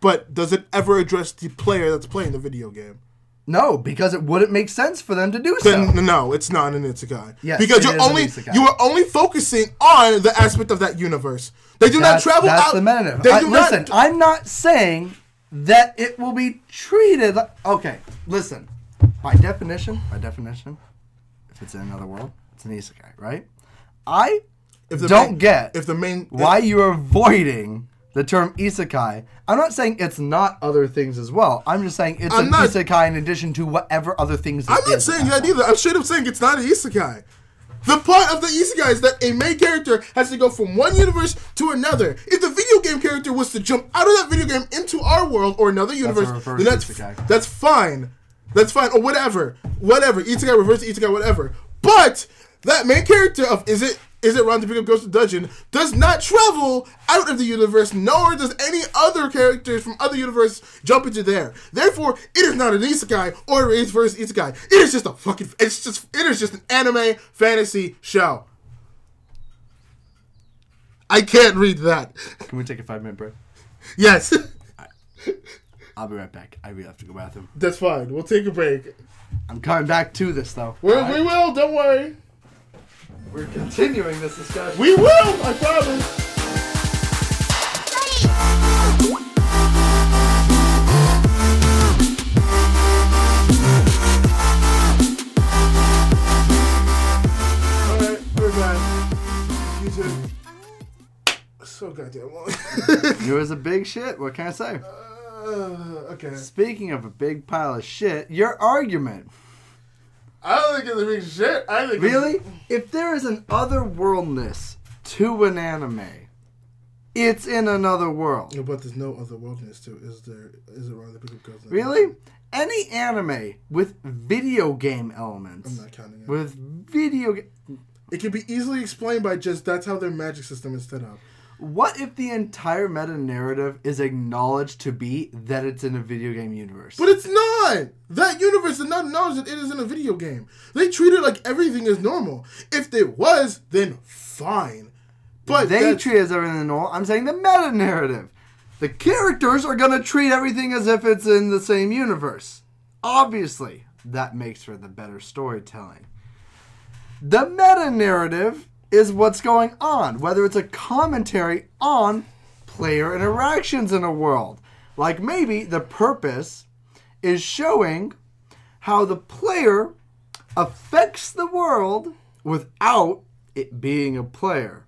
but does it ever address the player that's playing the video game? No, because it wouldn't make sense for them to do so. No, it's not an isekai. Yes, because you're only you are only focusing on the aspect of that universe. They do That's, not travel that's out. the meta. They I- do listen, not. I'm not saying that it will be treated. Like, okay, listen. By definition, by definition, if it's in another world, it's an isekai, right? I if the don't main- get if the main why you're avoiding the term isekai. I'm not saying it's not other things as well. I'm just saying it's I'm an not- isekai in addition to whatever other things. it I'm not saying at that either. I'm straight up saying it's not an isekai. The plot of the isekai is that a main character has to go from one universe to another. If the video game character was to jump out of that video game into our world or another universe, that's isekai. that's fine. That's fine or whatever, whatever. Isekai reverse isekai, whatever. But that main character of is it is it Ron the Pickup Goes to Dungeon does not travel out of the universe, nor does any other characters from other universe jump into there. Therefore, it is not an isekai or a reverse isekai. It is just a fucking. It's just it is just an anime fantasy show. I can't read that. Can we take a five minute break? Yes, I'll be right back. I really have to go bathroom. that's fine. We'll take a break. I'm coming back to this though. We're, All right? We will. Don't worry. We're continuing this discussion. We will. I promise. Alright, we're back. You two. So goddamn long. It was a big shit. What can I say? Uh, uh, okay. Speaking of a big pile of shit, your argument. I don't think it's a big shit. I think it's- Really? If there is an otherworldness to an anime, it's in another world. Yeah, but there's no other wilderness to it. Is there? Is it wrong that people goes? Really? Any anime with video game elements, I'm not counting it. with video ga- It can be easily explained by just that's how their magic system is set up. What if the entire meta narrative is acknowledged to be that it's in a video game universe? But it's not. That universe does not acknowledge that it is in a video game. They treat it like everything is normal. If it was, then fine. But they treat it as everything normal. I'm saying the meta narrative. The characters are gonna treat everything as if it's in the same universe. Obviously, that makes for the better storytelling. The meta narrative is what's going on, whether it's a commentary on player interactions in a world. Like maybe the purpose is showing how the player affects the world without it being a player.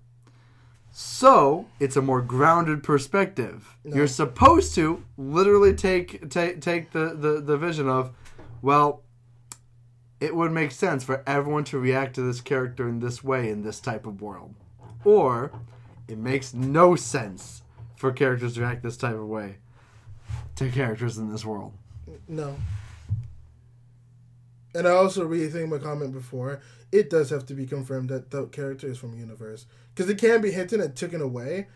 So it's a more grounded perspective. You're supposed to literally take take take the, the, the vision of, well, it would make sense for everyone to react to this character in this way in this type of world. Or it makes no sense for characters to react this type of way to characters in this world. no. And I also rethink my comment before. It does have to be confirmed that the character is from universe because it can be hinted and taken away,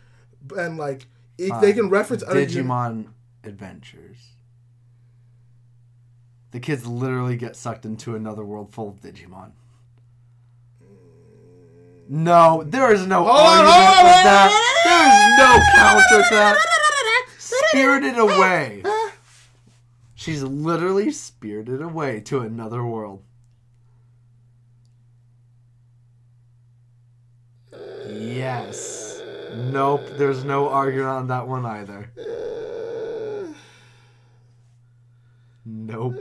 and like if they uh, can reference other uni- Digimon Adventures. The kids literally get sucked into another world full of Digimon. No, there is no argument with that. There is no counter to that. Spirited away. She's literally spirited away to another world. Yes. Nope, there's no argument on that one either. Nope.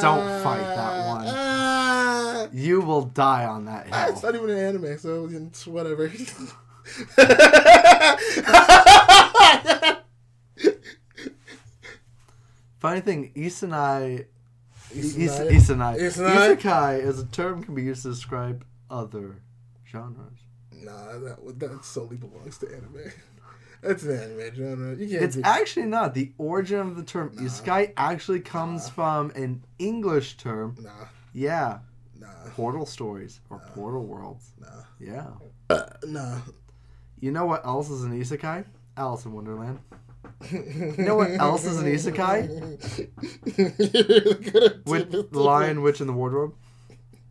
Don't fight that one. You will die on that ah, hill. It's not even an anime, so it's whatever. Funny thing, Isanai. Is- Isanai? Isanai. Isanai? Isekai as a term can be used to describe other genres. Nah, that that solely belongs to anime. That's an anime genre. You can't. It's do- actually not. The origin of the term isekai actually comes from an English term. nah, Yeah, nah, portal stories or portal worlds. nah, Yeah. Uh, nah. You know what else is an isekai? Alice in Wonderland. You know what else is an isekai? With the Lion, Witch, and the Wardrobe.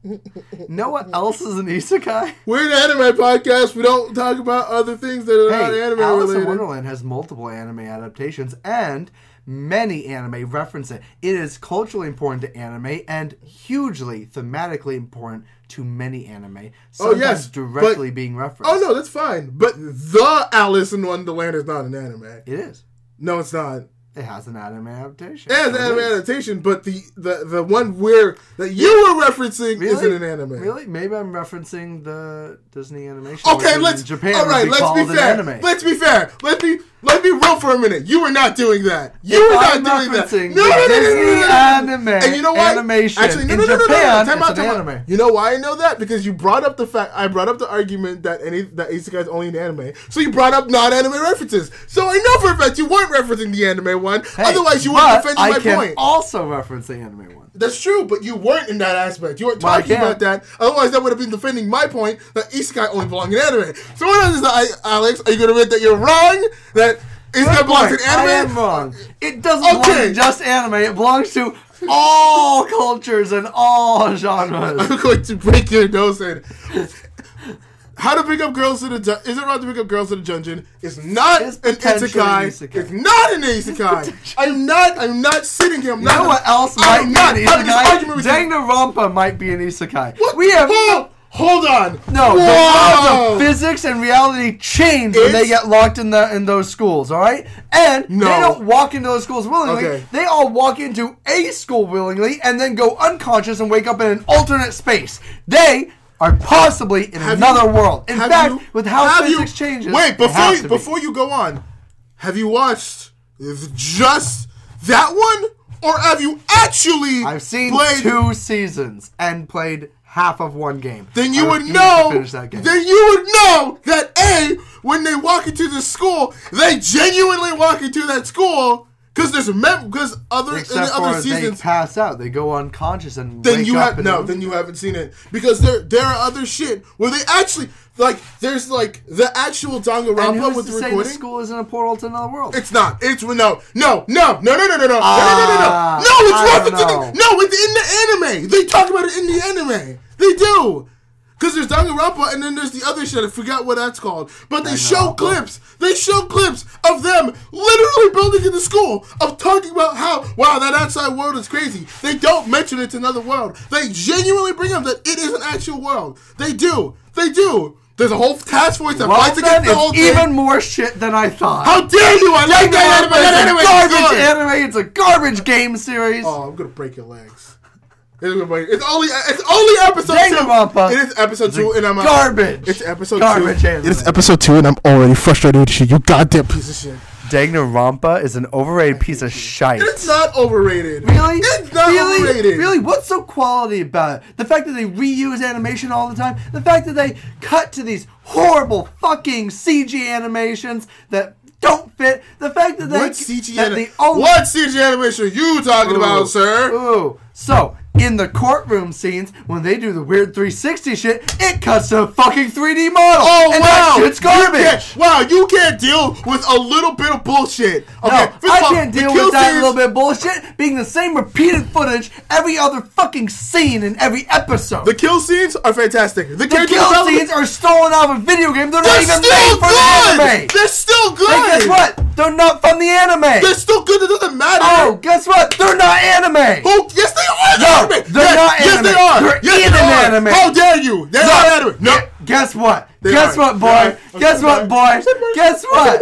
know what else is an isekai? We're an anime podcast. We don't talk about other things that are not Hey, anime Alice in. Wonderland has multiple anime adaptations, and many anime reference it. It is culturally important to anime and hugely thematically important to many anime. Oh, yes, directly but- being referenced. Oh no, that's fine. But the Alice in Wonderland is not an anime. It is. No, it's not. It has an anime adaptation. It has an anime adaptation, but the, the the one where that you were referencing Really? isn't an anime. Really? Maybe I'm referencing the Disney animation. Okay, let's Japan all right. Let's be fair. Let's be fair. Let's be let's be real for a minute. You were not doing that. You If were not doing that. No, no, no, no, no, no, no, anime And you know why? animation Actually, no, in no, no, no, no, no. Japan, Time out, time out. anime. You know why I know that? Because you brought up the fact I brought up the argument that any that isekai is only an anime. So you brought up non-anime references. So I know for a fact you weren't referencing the anime one. Hey, Otherwise, you wouldn't defend I my can point. also reference the anime one. That's true, but you weren't in that aspect. You weren't Well, talking about that. Otherwise, that would have been defending my point that isekai only belongs in anime. So what what is that, Alex? Are you going to admit that you're wrong? That isekai belongs in Point. I am anime? wrong. It doesn't belong Okay. to just anime. It belongs to all cultures and all genres. I'm going to break your nose in. How to pick up girls in a dun- is it wrong to pick up girls in a dungeon? It's not an isekai. isekai. It's not an isekai. I'm not. I'm not sitting here. I'm You not. know what else might am be not an having this argument isekai? Danganronpa might be an isekai. What? We have Hold, hold on. No, the Whoa. laws of physics and reality change when they get locked in the in those schools. All right, and No. they don't walk into those schools willingly. Okay. They all walk into a school willingly and then go unconscious and wake up in an alternate space. They are possibly in Have another you- world. In fact, you- with how physics you, changes, Wait, it before you, be. before you go on, have you watched just that one, or have you actually? I've seen played, two seasons and played half of one game. Then you would know. Then you would know that a when they walk into the school, they genuinely walk into that school because there's mem because other in the other seasons. they pass out, they go unconscious and then you have no. Then you haven't seen it because there there are other shit where they actually like there's like the actual Danganronpa with to the say the school isn't a portal to another world? It's not. It's no, no, no, no, no, no, no, no, no, no, no, no, no, Ah, no. It's referencing. the- No, it's in the anime. They talk about it in the anime. They do. Cause there's Danganronpa and then there's the other shit. I forgot what that's called. But they show clips. They show clips of them literally building in the school of talking about how wow that outside world is crazy. They don't mention it's another world. They genuinely bring up that it is an actual world. They do. They do. There's a whole task force that well, fights against the whole thing. even more shit than I thought. How dare you! I like that anime. That anime it's a garbage good. anime. It's a garbage game series. Oh, I'm gonna break your legs. It's gonna break- it's only it's only episode Danganronpa two. It is episode two, and I'm garbage. It's episode Garbage two. anime. It is episode two, and I'm already frustrated with you. You goddamn piece of shit. Danganronpa is an overrated piece of shite. It's not overrated. Really? It's not really? overrated. Really? What's so quality about it? The fact that they reuse animation all the time? The fact that they cut to these horrible fucking CG animations that don't fit. The fact that they What CG that anim- the only What CG animation are you talking Ooh. about, sir? Ooh. So, in the courtroom scenes, when they do the weird 360 shit, it cuts to a fucking 3D model. Oh and wow! that shit's You garbage. wow, you can't deal with a little bit of bullshit. Okay, No, I all, can't deal with that little bit of bullshit being the same repeated footage every other fucking scene in every episode. The kill scenes are fantastic. The, The kill development- scenes are stolen out of a video game. They're, They're not even made for good. the anime. They're still good. Hey, guess what? They're not from the anime. They're still good. It doesn't matter. oh, guess what? They're not anime. Oh, yes, they are. No, anime. they're yes, not Yes, anime. they are. They're yes, they are. anime. How dare you? They're not anime. No. Gu- Guess what? They Guess are. what, boy? Guess what, boy? Guess what?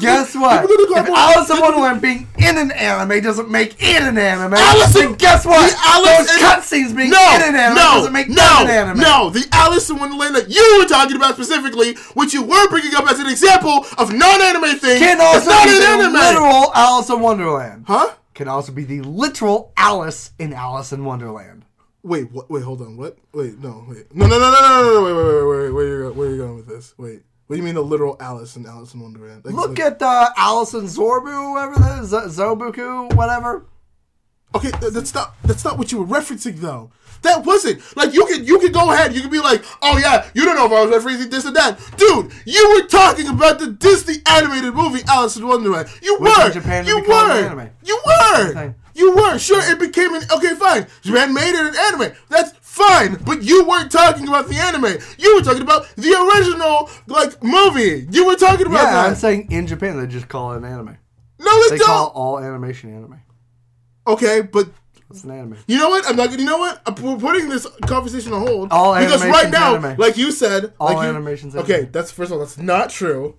Guess what? If Alice in Wonderland being in an anime doesn't make it an anime, Alice in- guess what? the Alice Those cutscenes being no, in an anime no, doesn't make no, an anime. No, the Alice in Wonderland that you were talking about specifically, which you were bringing up as an example of non-anime thing, Can is also not be an the anime. literal Alice in Wonderland. Huh? Can also be the literal Alice in Alice in Wonderland. Wait, what? Wait, hold on. What? Wait, no, wait, no, no, no, no, no, no, no, wait, wait, wait, wait, wait, where you go- where you going with this? Wait, what do you mean the literal Alice in Alice in Wonderland? Like, Look like- at uh, Alice and Zorbu, whatever that is, Zobuku, whatever. Okay, that's not that's not what you were referencing though. That wasn't like you could you could go ahead. You could be like, oh yeah, you don't know if I was referencing this or that, dude. You were talking about the Disney animated movie Alice in Wonderland. You Which in were, Japan you were, anime. you were, you were. Sure, it became an okay, fine. Japan made it an anime. That's fine, but you weren't talking about the anime. You were talking about the original like movie. You were talking about Yeah, that. I'm saying in Japan they just call it an anime. no, They they call don't. all animation anime. Okay, but It's an anime. You know what? I'm not. You know what? I'm, we're putting this conversation on hold All because right now, anime. like you said, All like you- animation's Okay, anime. that's first of all, that's not true.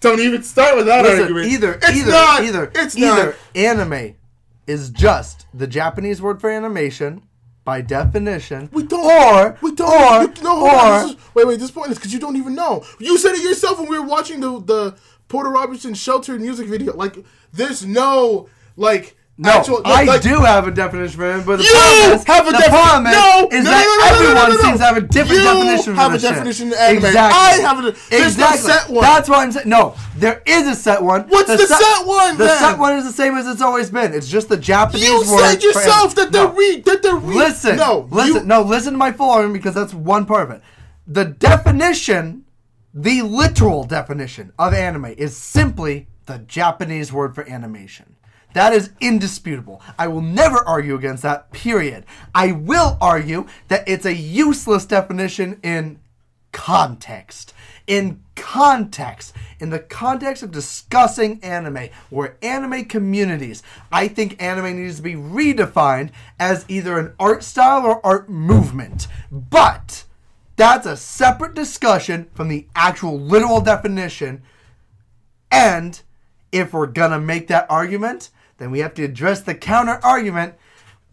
Don't even start with that Listen, argument. either it's either not, either it's either not. anime is just the Japanese word for animation by definition. We don't. Or we don't. or you, no, hold or is, wait, wait. This point is because you don't even know. You said it yourself when we were watching the the Porter Robinson sheltered music video. Like, there's no like. No, actual, I like, do have a definition for it, but the You problem is, have a the problem is, no, is no, that no, no, no, no, everyone no, no, no. seems to have a different You definition for have a shit. definition of anime. Exactly. I have a- no exactly. set one. That's what I'm saying. No, there is a set one. What's the set one, The then? set one is the same as it's always been. It's just the Japanese You word. said for yourself that they're No. re that they're re- Listen, No, listen, you- no, listen to my full argument because that's one part of it. The definition, the literal definition of anime is simply the Japanese word for animation. That is indisputable. I will never argue against that, period. I will argue that it's a useless definition in context. In context, in the context of discussing anime, or anime communities, I think anime needs to be redefined as either an art style or art movement. But that's a separate discussion from the actual literal definition. And if we're gonna make that argument, then we have to address the counter argument.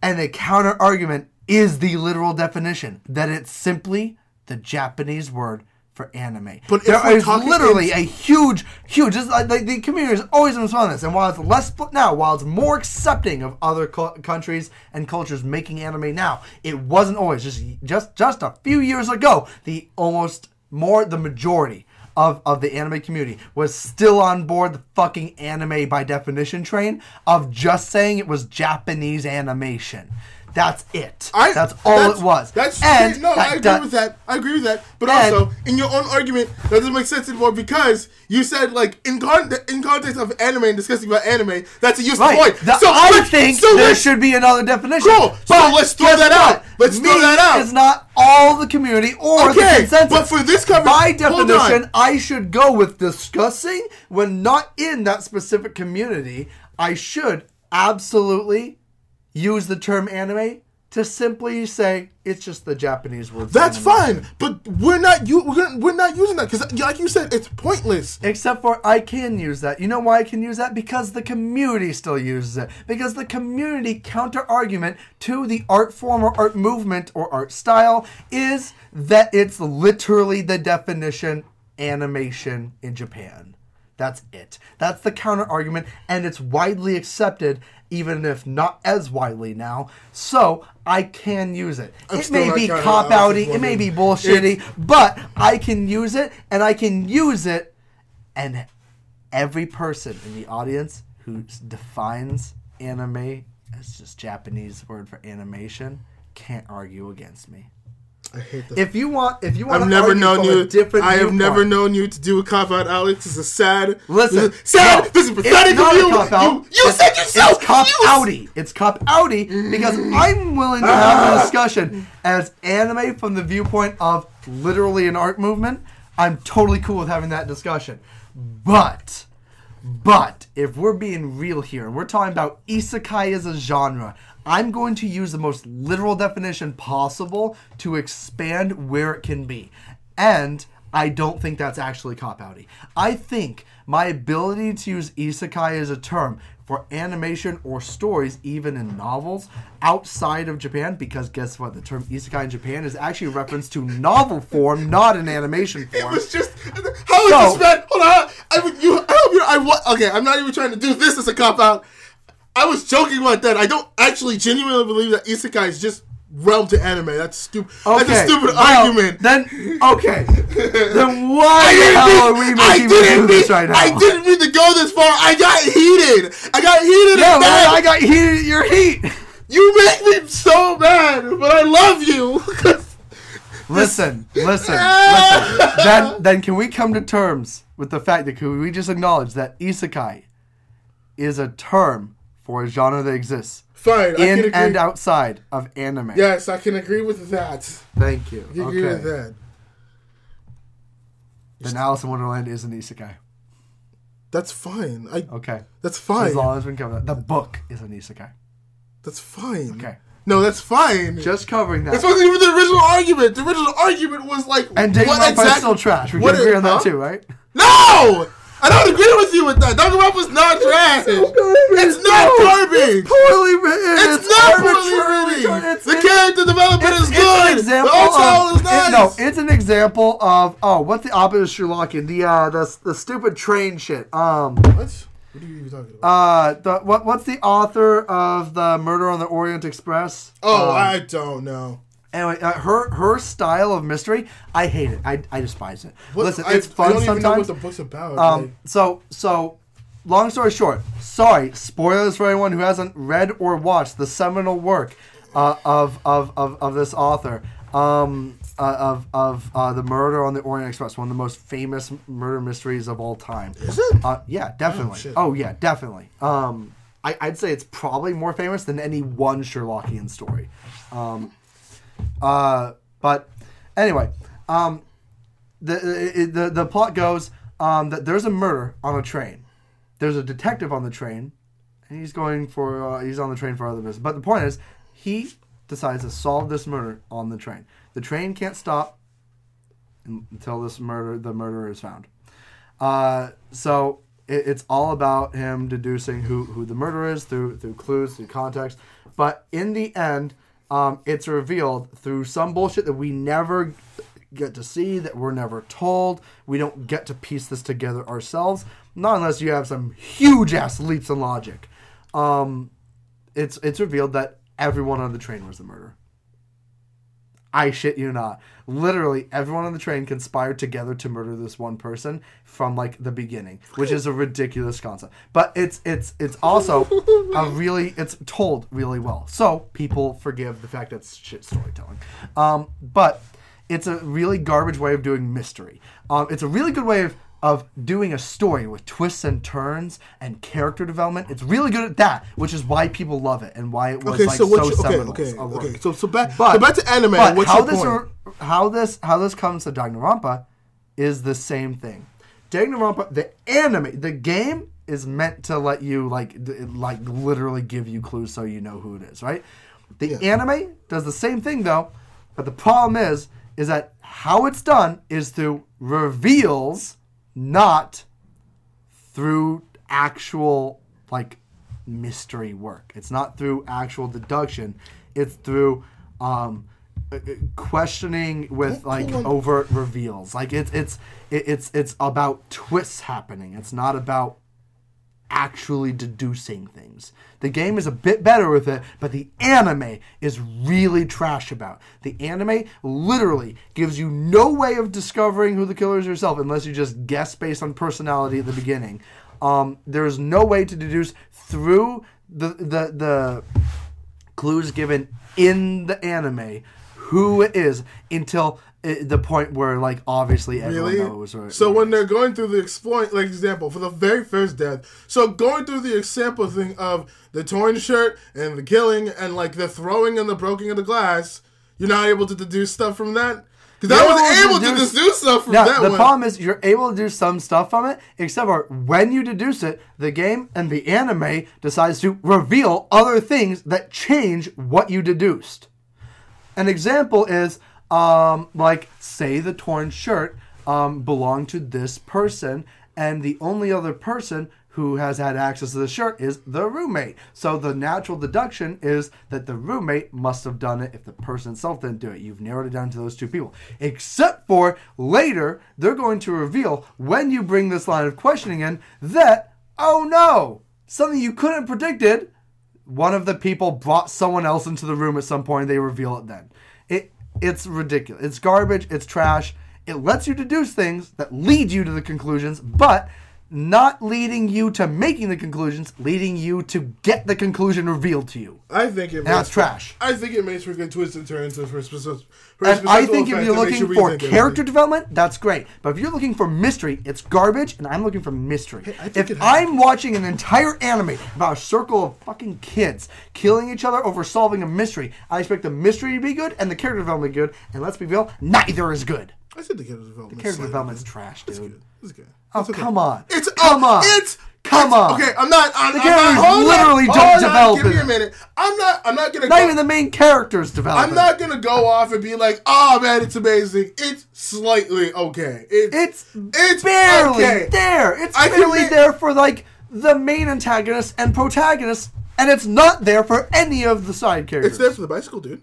And the counter argument is the literal definition that it's simply the Japanese word for anime. But there is literally in- a huge, huge. This, like, the, the community has always been on this, and while it's less split now, while it's more accepting of other co- countries and cultures making anime now, it wasn't always. Just, just, just a few years ago, the almost more the majority of, of the anime community was still on board the fucking anime by definition train of just saying it was Japanese animation. That's it. I, that's all it was. That's and no, that I agree do- with that. I agree with that. But also, in your own argument, that doesn't make sense anymore because you said like in con- in context of anime and discussing about anime, that's a useful Right. point. The- so I let's- think so there should be another definition. Cool. So But let's throw that what? out. Let's throw Me that out. Is not all the community or the Okay, consensus. but for this cover- by definition, on. I should go with discussing when not in that specific community. I should absolutely use the term anime to simply say it's just the Japanese word. That's anime. fine, but we're not you we're, we're not using that because, like you said, it's pointless. Except for I can use that. You know why I can use that? Because the community still uses it. Because the community counter argument to the art form or art movement or art style is that it's literally the definition animation in Japan. That's it. That's the counter argument, and it's widely accepted, even if not as widely now. So I can use it. I'm it may be cop outy, it may be bullshitty, but I can use it, and I can use it and every person in the audience who defines anime as just Japanese word for animation can't argue against me. I hate the. If you want, if you want, I've to never known you. Different I have never known you to do a cop out, Alex. This is a sad. Listen, this is sad. no, this is pathetic of a you. You, you said yourself. It's cop outy. It's cop outy because I'm willing to have a ah. discussion as anime from the viewpoint of literally an art movement. I'm totally cool with having that discussion. But, but if we're being real here and we're talking about isekai as a genre, I'm going to use the most literal definition possible to expand where it can be. And I don't think that's actually cop outy. I think my ability to use isekai as a term for animation or stories, even in novels outside of Japan, because guess what? The term isekai in Japan is actually a reference to novel form, not an animation form. It was just how is So- this man? Hold on. I mean, you. I hope you're. I wa- okay. I'm not even trying to do this as a cop out. I was joking about that. I don't actually genuinely believe that isekai is just realm to anime. That's stupid. Okay. That's a stupid well, argument. Then okay. then why the hell are we making me do this mean- right now? I didn't mean to go this far. I got heated. I got heated. Yeah, mad. I got heated at your heat. You make me so mad, but I love you. Listen, listen, ah! listen. Then, then can we come to terms with the fact that can we just acknowledge that isekai is a term for a genre that exists Fine. In and outside of anime? Yes, I can agree with that. Thank you. I can agree with that. Then Alice in Wonderland is an isekai. That's fine. I. Okay. That's fine. As long as we can cover that. The book is an isekai. That's fine. Okay. No, that's fine. Just covering that. This wasn't even the original argument. The original argument was like, and Dave what exactly? is still trash. We can agree on that too, right? No, I don't agree with you with that. Danganronpa's not trash. It's not garbage. Poorly written. It's not poorly written. It's- The it's- character development is It's good. an example the art of, is nice. it- no, it's an example of oh, what's the opposite of Sherlockian? The uh, the the stupid train shit. Um, what? What are you even talking about? uh, the what what's the author of the Murder on the Orient Express? oh, Um, I don't know. anyway, uh, her her style of mystery, I hate it. I I despise it. What, Listen, I, it's I fun don't even know sometimes. what the book's about. Um, like- so so, long story short, sorry, spoilers for anyone who hasn't read or watched the seminal work uh, of, of of of this author. Um, uh, of of uh, the murder on the Orient Express, one of the most famous murder mysteries of all time. Is it? Uh, yeah, definitely. shit. Oh, yeah, definitely. Um, I, I'd say it's probably more famous than any one Sherlockian story. Um, uh, but anyway, um, the, the the the plot goes um, that there's a murder on a train. There's a detective on the train, and he's going for uh, he's on the train for other business. But the point is, he decides to solve this murder on the train. The train can't stop until this murder the murderer is found. Uh, so it, it's all about him deducing who, who the murderer is through through clues, through context. But in the end, um, it's revealed through some bullshit that we never get to see, that we're never told. We don't get to piece this together ourselves, not unless you have some huge ass leaps in logic. Um, it's it's revealed that everyone on the train was the murderer. I shit you not. Literally, everyone on the train conspired together to murder this one person from like the beginning, which is a ridiculous concept. But it's it's it's also a really it's told really well, so people forgive the fact that it's shit storytelling. Um, but it's a really garbage way of doing mystery. Um, it's a really good way of of doing a story with twists and turns and character development. It's really good at that, which is why people love it and why it was Okay, like so so you, seminal. okay, work. okay. So so back But- so back to anime. But What's how this are- how this how this comes to Danganronpa is the same thing. Danganronpa, the anime, the game is meant to let you like like literally give you clues so you know who it is, right? The Yeah. anime does the same thing though, but the problem is is that how it's done is through reveals, not through actual like mystery work. It's not through actual deduction. It's through um, uh, uh, questioning with like overt reveals. Like it's it's it's it's about twists happening. It's not about actually deducing things. The game is a bit better with it, but the anime is really trash about. The anime literally gives you no way of discovering who the killer is yourself unless you just guess based on personality at the beginning. Um, there is no way to deduce through the the the clues given in the anime who it is until Eh, the point where like obviously everyone Really? knows. So when they're going through the exploit, like example for the very first death, so going through the example thing of the torn shirt and the killing and like the throwing and the breaking of the glass, you're not able to deduce stuff from that. Because I was able able to to deduce- deduce stuff from Now, that the one. problem is you're able to do some stuff from it, except for when you deduce it, the game and the anime decides to reveal other things that change what you deduced. An example is, um, like, say the torn shirt um, belonged to this person, and the only other person who has had access to the shirt is the roommate. So the natural deduction is that the roommate must have done it if the person itself didn't do it. You've narrowed it down to those two people. Except for later, they're going to reveal when you bring this line of questioning in that, oh no, something you couldn't predicted one of the people brought someone else into the room at some point point. they reveal it then it it's ridiculous. It's garbage. It's trash. It lets you deduce things that lead you to the conclusions but not leading you to making the conclusions leading you to get the conclusion revealed to you. I think it that's trash. I think it makes for good twists and turns and for specific. And I think if you're looking for character development, that's great. But if you're looking for mystery, it's garbage, and I'm looking for mystery. I think if it I'm watching an entire anime about a circle of fucking kids killing each other over solving a mystery, I expect the mystery to be good and the character development good. And let's be real, neither is good. I said the character development. The Character development's good. trash, It's dude. good. It's good. Oh okay. come on! It's come oh, on! It's come on! Okay, I'm not. I'm, The I'm not, characters hold on, literally hold don't on, develop Give me a minute. I'm not. I'm not gonna. Not go, even the main characters develop. I'm not gonna go off and be like, "Oh man, it's amazing." It's slightly okay. It's It's it's barely okay. there. It's I barely there for like the main antagonist and protagonist, and it's not there for any of the side characters. It's there for the bicycle dude.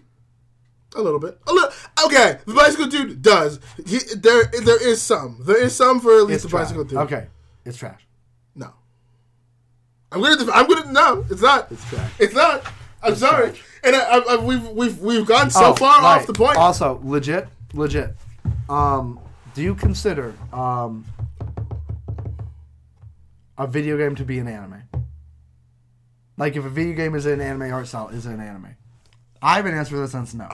A little bit. A little. Okay, the bicycle dude does. He, there, there is some. There is some for at least It's the trash. bicycle dude. Okay, it's trash. I'm gonna. def- I'm gonna. No, it's not. It's trash. It's not. I'm sorry. trash. And I, I, I, we've we've we've gone so Oh, far right. off the point. Also, legit, legit. Um, do you consider um a video game to be an anime? Like, if a video game is an anime art style, is it an anime? I have an answer for this, and it's no.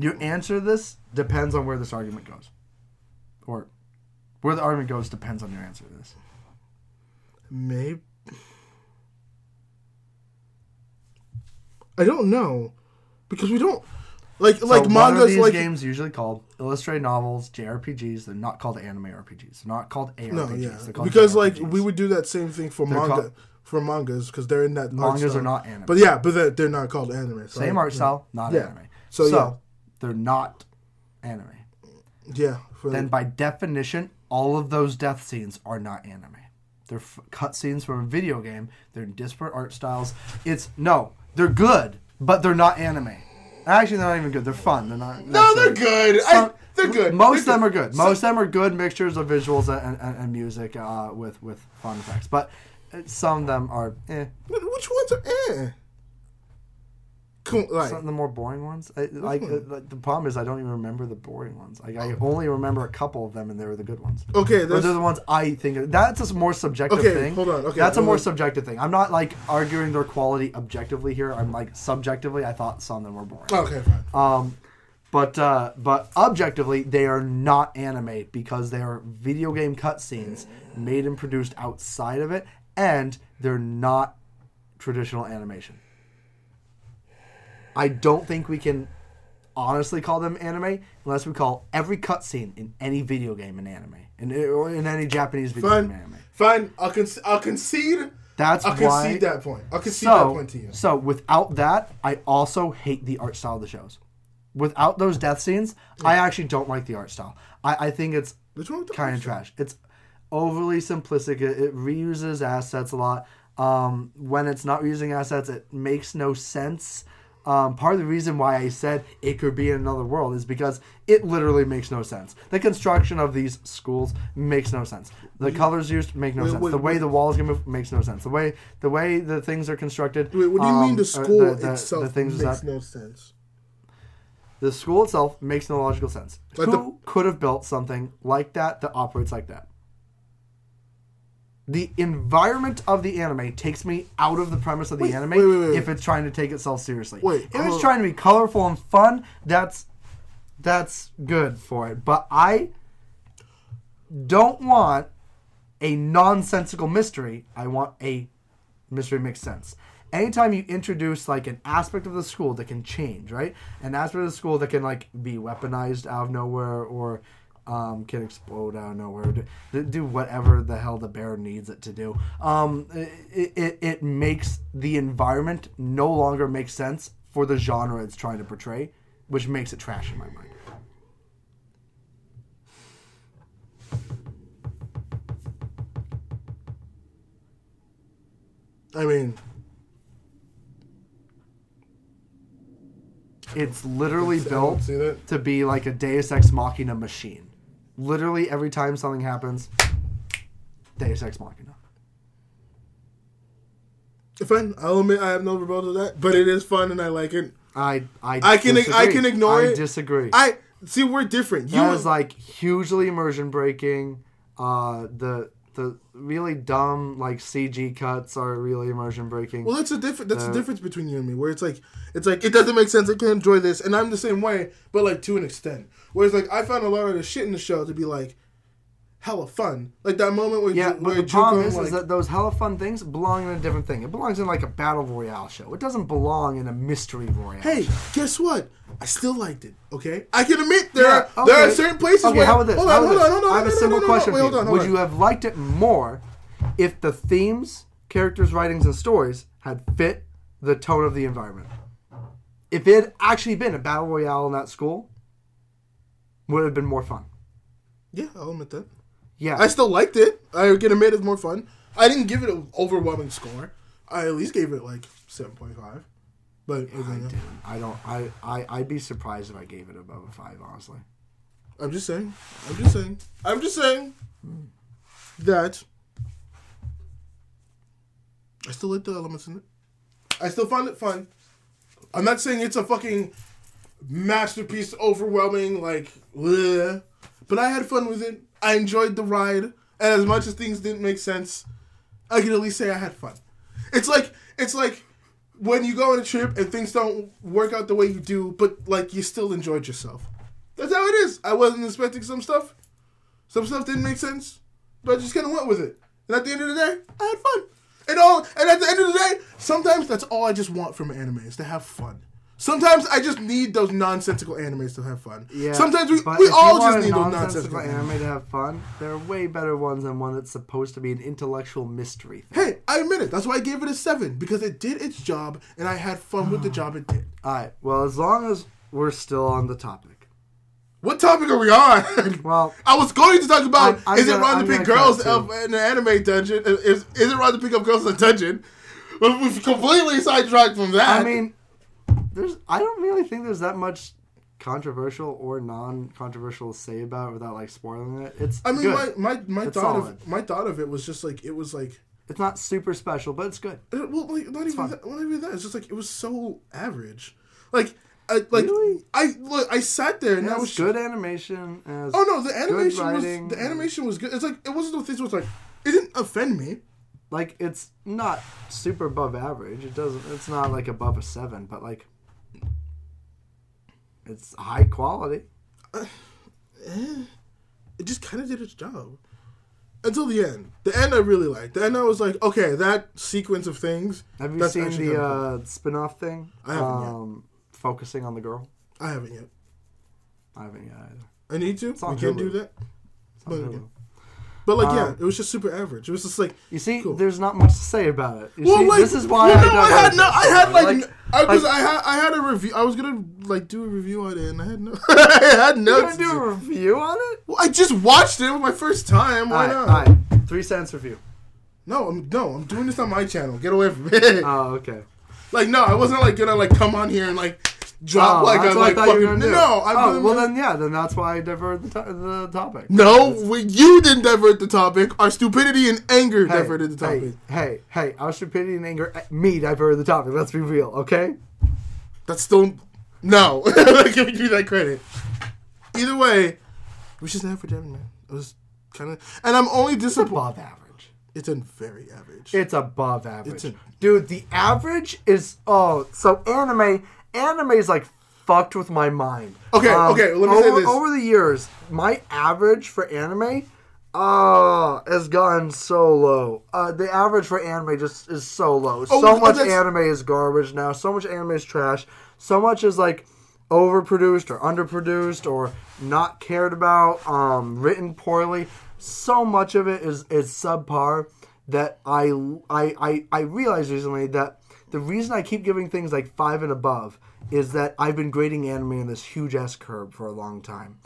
Your answer to this depends on where this argument goes. Or where the argument goes depends on your answer to this. Maybe. I don't know, because we don't like like so are mangas these like games usually called illustrated novels, JRPGs. They're not called anime RPGs. They're not called ARPGs. no yeah They're called because like we would do that same thing for manga called- for mangas because they're in that mangas are not anime. But yeah, but they're, they're not called anime. So Same art style, not Yeah. anime. So, So, yeah. They're not anime. Yeah. For Then by definition, all of those death scenes are not anime. They're f- cut scenes from a video game. They're in disparate art styles. It's no, they're good, but they're not anime. Actually, they're not even good. They're fun. They're not. no, they're good. I, they're good. Most of They're them are good. Most of them are good mixtures of visuals and, and, and music uh, with with fun effects. But uh, some of them are eh. Which ones are eh? Cool, like, Some of the more boring ones. I, like, like the problem is I don't even remember the boring ones. Like I only remember a couple of them, and they were the good ones. okay, there's, they're the ones I think. That's a more subjective Okay, thing. hold on, okay, that's a more on. subjective thing. I'm not like arguing their quality objectively here. I'm like subjectively. I thought some of them were boring. okay, fine. Um, but uh, but objectively, they are not anime because they are video game cutscenes made and produced outside of it, and they're not traditional animation. I don't think we can honestly call them anime unless we call every cutscene in any video game an anime, in, or in any Japanese video game Fine, anime. fine. I'll con- I'll concede. That's I'll why. concede that point. I'll concede that So, point to you. so without that, I also hate the art style of the shows. Without those death scenes, I actually don't like the art style. I, I think it's What's wrong with the kind of trash. It's overly simplistic. It, it reuses assets a lot. Um, when it's not reusing assets, it makes no sense. Um, part of the reason why I said it could be in another world is because it literally makes no sense. The construction of these schools makes no sense. The colors used make no Wait, sense. wait, the way wait. the walls get moved makes no sense. The way the way the things are constructed. Wait, what do you um, mean the school the- the- itself the things makes no sense? the school itself makes no logical sense. Like Who the- could have built something like that that operates like that? The environment of the anime takes me out of the premise of the Wait, anime wait, wait, if it's trying to take itself seriously. Wait, if it's trying to be colorful and fun, that's that's good for it. But I don't want a nonsensical mystery. I want a mystery makes sense. Anytime you introduce like an aspect of the school that can change, right? An aspect of the school that can like be weaponized out of nowhere or um, can explode out of nowhere, do, do whatever the hell the bear needs it to do. Um, it, it, it makes the environment no longer make sense for the genre it's trying to portray, which makes it trash in my mind. I mean, It's literally built to be like a Deus Ex Machina machine. Literally every time something happens, Deus Ex Machina. Fine, I'll admit I have no rebuttal to that, but it is fun and I like it. I I I can- I can ignore I it. I disagree. I see we're different. You that was like hugely immersion breaking. Uh, the the really dumb like CG cuts are really immersion breaking. well, that's a different. That's Uh, the difference between you and me. Where it's like, it's like it doesn't make sense. I can enjoy this, and I'm the same way, but like to an extent. Whereas like I found a lot of the shit in the show to be like, hella fun. Like that moment where yeah, Ju- but where the problem is, like, is that those hella fun things belong in a different thing. It belongs in like a battle royale show. It doesn't belong in a mystery royale. Hey, show. guess what? I still liked it. Okay, I can admit there Yeah, are there are certain places Okay, where. how about this? Hold on, hold on, hold on. I have no, a simple no, no, question Wait, hold on, hold Would on. you have liked it more if the themes, characters, writings, and stories had fit the tone of the environment? If it had actually been a battle royale in that school, would have been more fun. Yeah, I'll admit that. Yeah, I still liked it. I can admit it's more fun. I didn't give it an overwhelming score. I at least gave it like seven point five. But I uh, didn't. I don't. I, I I'd be surprised if I gave it above a five. Honestly. I'm just saying. I'm just saying. I'm just saying that I still like the elements in it. I still find it fun. I'm not saying it's a fucking masterpiece, overwhelming, like, bleh. but I had fun with it. I enjoyed the ride, and as much as things didn't make sense, I can at least say I had fun. It's like it's like when you go on a trip and things don't work out the way you do, but like you still enjoyed yourself. That's how it is. I wasn't expecting some stuff. Some stuff didn't make sense, but I just kind of went with it. And at the end of the day, I had fun. And all, and at the end of the day, sometimes that's all I just want from an anime is to have fun. Sometimes I just need those nonsensical animes to have fun. Yeah. Sometimes we, we all just need those nonsensical anime to have fun. There are way better ones than one that's supposed to be an intellectual mystery. Thing. Hey, I admit it. That's why I gave it a seven because it did its job and I had fun with the job it did. All right. Well, as long as we're still on the topic. What topic are we on? Well, I was going to talk about I'm- I'm is it gonna- wrong I'm to pick girls up in an anime dungeon? Is is it wrong to pick up girls in a dungeon? But we've completely sidetracked from that. I mean, there's. I don't really think there's that much controversial or non-controversial to say about it without like spoiling it. It's. I mean, good. my my, my It's thought solid. of my thought of it was just like it was like It's not super special, but it's good. it, well, like not even fun. that, not even that. It's just like it was so average. Like, I, like Really? I look, I sat there and It that was good animation. Oh no, the animation was the animation was good. It's like it wasn't the things It was like it didn't offend me. Like it's not super above average. It doesn't. It's not like above a seven, but like it's high quality. It just kind of did its job until the end. The end I really liked. The end I was like, okay, that sequence of things. Have you seen the uh, spin-off thing? I haven't yet. um, Focusing on the girl. I haven't yet. I haven't yet either. I need to. We can Hulu. do that. It's on But. But like, yeah, Um, it was just super average. It was just like, You see, Cool. there's not much to say about it. You well, see, like this is why well, I no, I had no. I had like, Like, I was, like- I had, I had a review. I was gonna like do a review on it, and I had no, I had You no. gonna do a review on it? Well, I just watched it. It my first time. Why Alright, not? alright. Three cents review. No, I'm no, I'm doing this on my channel. Get away from me. Oh, okay. Like no, I wasn't like gonna like come on here and like drop Oh, like that's a what I like thought you were fucking no. I'm oh, well then yeah, then that's why I diverted the, to- the topic. no, we, you didn't divert the topic. Our stupidity and anger Hey, diverted the topic. Hey, hey, hey, our stupidity and anger, eh, me diverted the topic. Let's be real, okay? That's still no. I'm not giving you that credit. Either way, we just average every man. It was kind of, and I'm only disappointed. above average. It's a very average. It's above average. A- Dude, the average is oh, so anime anime is like fucked with my mind. Um, Okay, okay, let me say over, this. Over the years, my average for anime uh has gotten so low. Uh the average for anime just is so low. Oh, so much that's- anime is garbage now. So much anime is trash. So much is like overproduced or underproduced or not cared about, um, written poorly. So much of it is is subpar that I I I, I realized recently that the reason I keep giving things like five and above is that I've been grading anime in this huge S curve for a long time.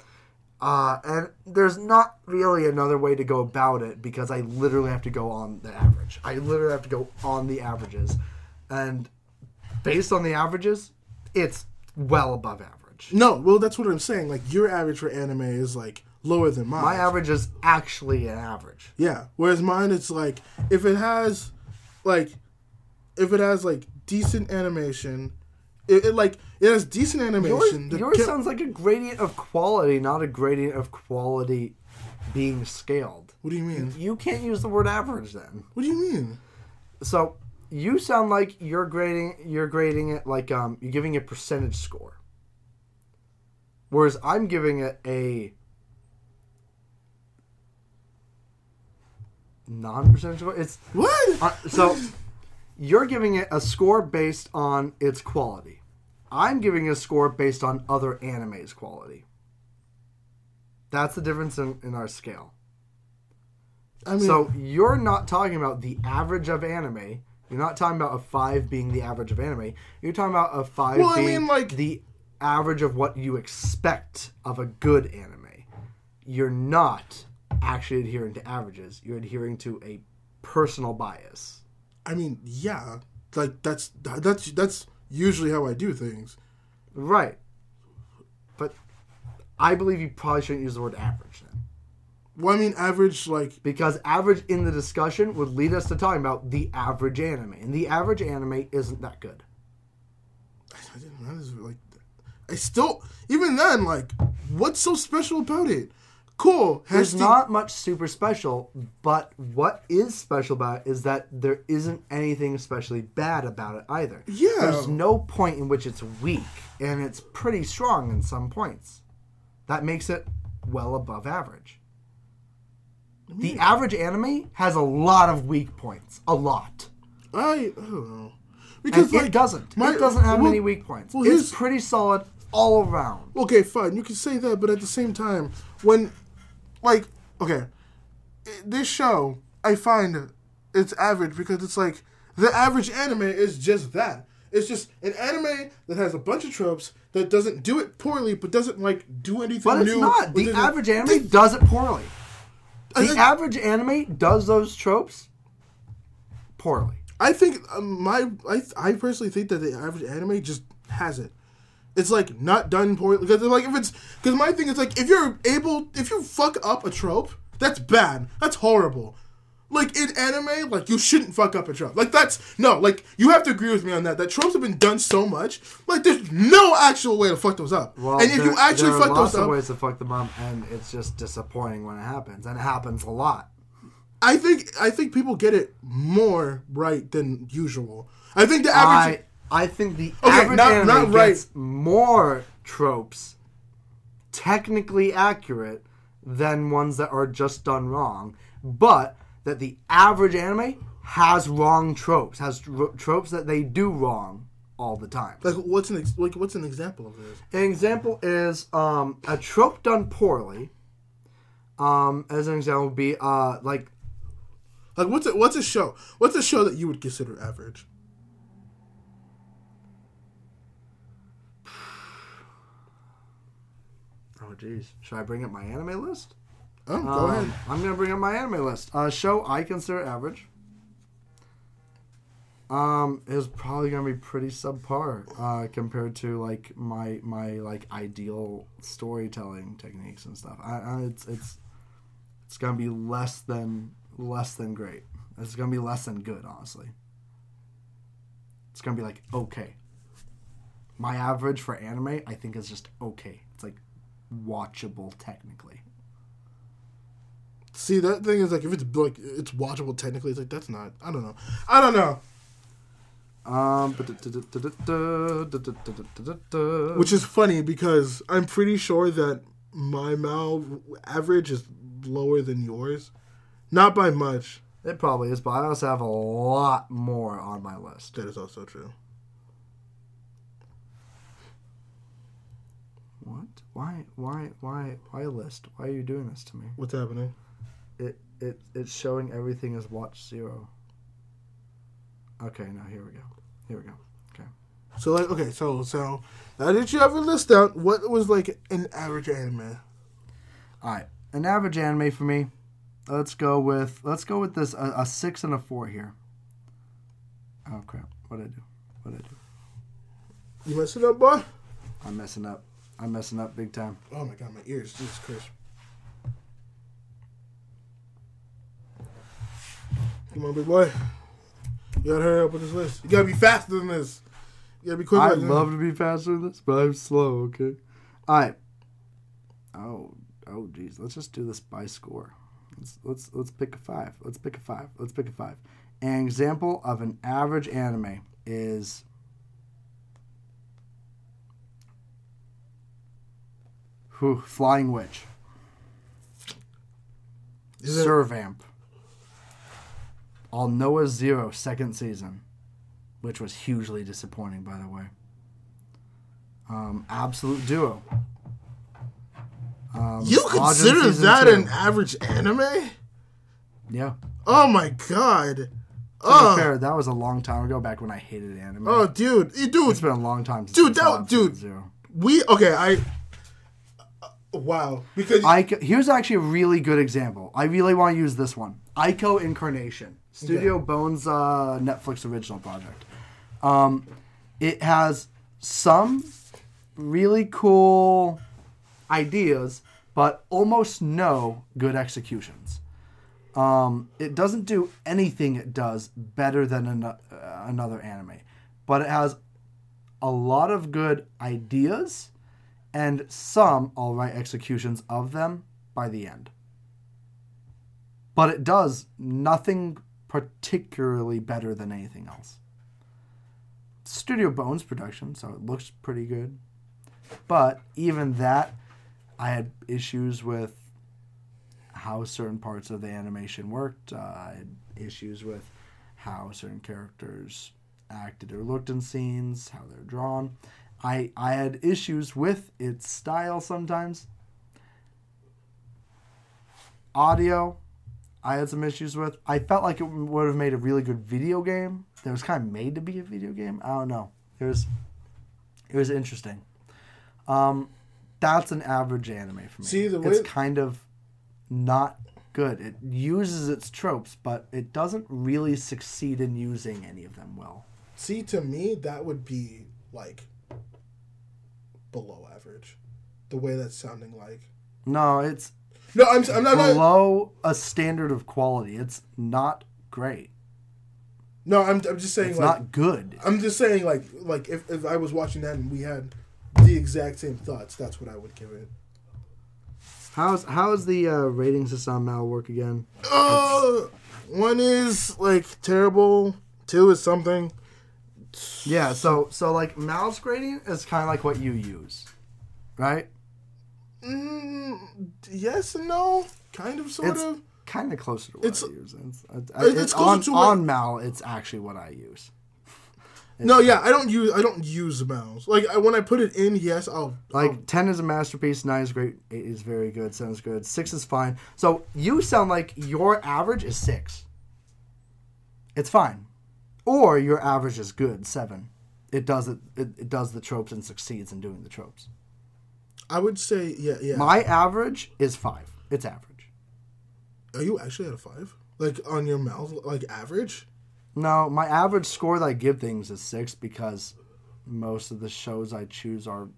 Uh, and there's not really another way to go about it because I literally have to go on the average. I literally have to go on the averages. And based on the averages, it's well above average. no, well, that's what I'm saying. Like your average for anime is like lower than mine. My average is actually an average. Yeah. Whereas mine, it's like if it has, like, if it has like decent animation, it, it like it has decent animation. yours ca- sounds like a gradient of quality, not a gradient of quality being scaled. What do you mean? You can't use the word average then. What do you mean? So you sound like you're grading you're grading it like um you're giving it percentage score. Whereas I'm giving it a non percentage score. It's What? uh, so you're giving it a score based on its quality. I'm giving a score based on other anime's quality. That's the difference in, in our scale. I mean, So you're not talking about the average of anime. You're not talking about a five being the average of anime. You're talking about a five Well, I being mean, like- the average of what you expect of a good anime. You're not actually adhering to averages. You're adhering to a personal bias. I mean, yeah, like that's that's that's usually how I do things. Right. But I believe you probably shouldn't use the word average then. Well, I mean, average like Because average in the discussion would lead us to talking about the average anime. And the average anime isn't that good. I didn't. That is like, I still even then like, what's so special about it? Cool. There's not much super special, but what is special about it is that there isn't anything especially bad about it either. Yeah. There's no point in which it's weak, and it's pretty strong in some points. That makes it well above average. The average anime has a lot of weak points. A lot. I, I don't know And because it doesn't. my- it doesn't have well- many weak points. well, it's pretty solid all around. Okay, fine. You can say that, but at the same time, when, like, okay, this show, I find it's average because it's like the average anime is just that. It's just an anime that has a bunch of tropes that doesn't do it poorly, but doesn't like do anything But it's not. The average They- anime does it poorly. The think- average anime does those tropes poorly. I think um, my I I personally think that the average anime just has it. It's like not done poorly because like if it's because my thing is like if you're able if you fuck up a trope that's bad that's horrible. Like in anime, like you shouldn't fuck up a trope. Like that's no, like you have to agree with me on that. That tropes have been done so much, like there's no actual way to fuck those up. Well, and if there, you actually there are fuck lots those of up, ways to fuck them up, and it's just disappointing when it happens, and it happens a lot. I think I think people get it more right than usual. I think the average. I I think the Okay, average not- anime not right. gets more tropes technically accurate than ones that are just done wrong, but that the average anime has wrong tropes, has tropes that they do wrong all the time. like what's an ex- like what's an example of this? An example is um, a trope done poorly. Um, as an example, would be uh, like Like what's a, what's a show? What's a show that you would consider average? Should I bring up my anime list? Oh, go Um, ahead. I'm gonna bring up my anime list. A show I consider average. Um, it's probably gonna be pretty subpar uh, compared to like my my like ideal storytelling techniques and stuff. I, I it's it's it's gonna be less than less than great. It's gonna be less than good, honestly. It's gonna be like okay. My average for anime, I think, is just okay. It's like watchable technically. See, that thing is like if it's like it's watchable technically, it's like that's not. I don't know. I don't know. Um, Which is funny because I'm pretty sure that my Mal average is lower than yours, not by much. it probably is, but I also have a lot more on my list. That is also true. What? Why? Why? Why? Why list? Why are you doing this to me? What's happening? It it it's showing everything as watch zero. Okay, now here we go. Here we go. Okay. So like, okay, so so now did you ever list out what was like an average anime? All right, an average anime for me. Let's go with let's go with this a, a six and a four here. Oh crap! What I do? What I do? You messing up, boy? I'm messing up. I'm messing up big time. Oh my god, my ears, Jesus Christ! Come on, big boy. You gotta hurry up with this list. You gotta be faster than this. You gotta be quicker. I'd love to be faster than this, but I'm slow. Okay. All right. Oh, oh, geez. Let's just do this by score. Let's let's let's pick a five. Let's pick a five. Let's pick a five. An example of an average anime is. Whew, Flying Witch. Is it- Servamp. Aldnoah.Zero second season, which was hugely disappointing, by the way. Um, Absolute Duo. Um, You consider season that two. an average anime? Yeah. Oh my god. To be Oh, fair, that was a long time ago, back when I hated anime. oh, dude, dude, it's been a long time since Dude, I saw that- Absolute dude. Zero. we okay. I wow because I, here's actually a really good example. I really want to use this one. A.I.C.O. Incarnation, Studio Bones uh, Netflix original project. Um, it has some really cool ideas, but almost no good executions. Um, it doesn't do anything it does better than an, uh, another anime, but it has a lot of good ideas and some all right executions of them by the end. But it does nothing particularly better than anything else. Studio Bones production, so it looks pretty good. But even that, I had issues with how certain parts of the animation worked. Uh, I had issues with how certain characters acted or looked in scenes, how they're drawn. I I had issues with its style sometimes. Audio, I had some issues with. I felt like it would have made a really good video game. That was kind of made to be a video game. I don't know. It was it was interesting. Um, that's an average anime for me. See, the it's kind of not good. It uses its tropes, but it doesn't really succeed in using any of them well. see to me that would be like below average. The way that's sounding like. No, it's No, I'm I'm not. not below a standard of quality. It's not great. no, I'm I'm just saying It's like not good. I'm just saying like like if if I was watching that and we had the exact same thoughts, that's what I would give it. How's how's the uh, rating system now work again? Uh, one is like terrible. Two is something. Yeah, so so like Mal's grading is kind of like what you use, right? Mm, yes and no, kind of, sort It's of. kind of closer to what It's- I use. It's, it's, it's it's closer on to what- on Mal. It's actually what I use. No, yeah, I don't use I don't use mouse. Like I, when I put it in, yes, I'll Like I'll- ten is a masterpiece, nine is great, eight is very good, seven is good, six is fine. So you sound like your average is six. It's fine, or your average is good, seven. It does it, it. It does the tropes and succeeds in doing the tropes. I would say yeah, yeah. My average is five. It's average. Are you actually at a five? Like on your mouth, like average? No, my average score that I give things is six because most of the shows I choose are.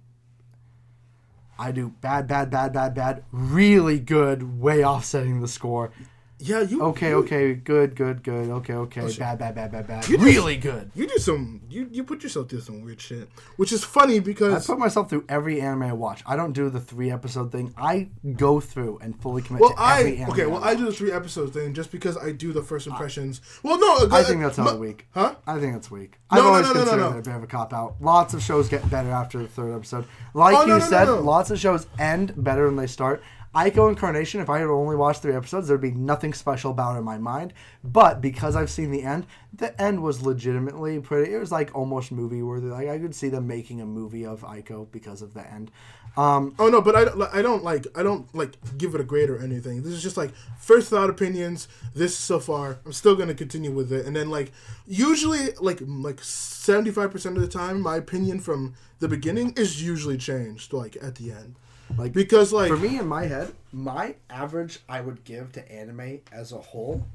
I do bad, bad, bad, bad, bad, really good, way offsetting the score. Yeah, you. Okay, you, okay, good, good, good. Okay, okay, shit. bad, bad, bad, bad, bad. You really good. You do some. You you put yourself through some weird shit, which is funny because I put myself through every anime I watch. I don't do the three episode thing. I go through and fully commit well, to every I anime. okay. Well, I watch. do the three episodes thing just because I do the first uh, impressions. well, no, I uh, think that's hella weak. Huh? I think that's weak. No, I've no, always no, no, no, considered no. it a bit of a cop out. Lots of shows get better after the third episode. Like Oh, you no, no, no, said, no. lots of shows end better than they start. A.I.C.O. Incarnation, if I had only watched three episodes, there'd be nothing special about it in my mind. But because I've seen the end, the end was legitimately pretty. It was like almost movie worthy. Like I could see them making a movie of A.I.C.O. because of the end. Um, Oh no, but I, I don't like I don't like give it a grade or anything. This is just like first thought opinions. This so far, I'm still gonna continue with it, and then like usually like like seventy five percent of the time, my opinion from the beginning is usually changed like at the end, like because like for me in my head, my average I would give to anime as a whole,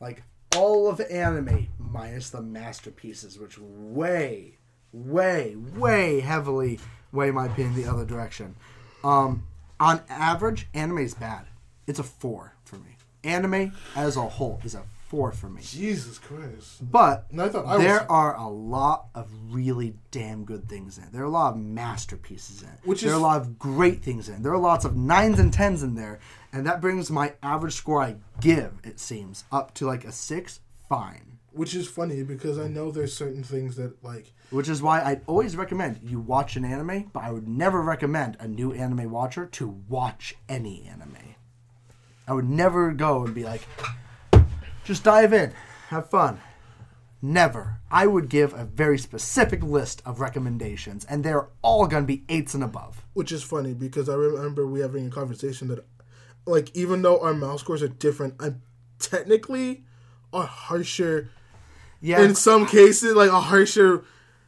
like all of anime minus the masterpieces, which way, way, way heavily weigh my opinion the other direction. Um, on average, anime is bad. It's a four for me. Anime as a whole is a four for me. Jesus Christ. But And I thought I there was- are a lot of really damn good things in it. There are a lot of masterpieces in it. Which there is- are a lot of great things in it. There are lots of nines and tens in there, and that brings my average score I give, it seems, up to like a six. Fine. Which is funny because I know there's certain things that like Which is why I'd always recommend you watch an anime, but I would never recommend a new anime watcher to watch any anime. I would never go and be like, just dive in, have fun. Never. I would give a very specific list of recommendations, and they're all going to be eights and above. which is funny because I remember we having a conversation that, like, even though our Mal's scores are different, I'm technically a harsher. Yeah, In some cases, like a harsher,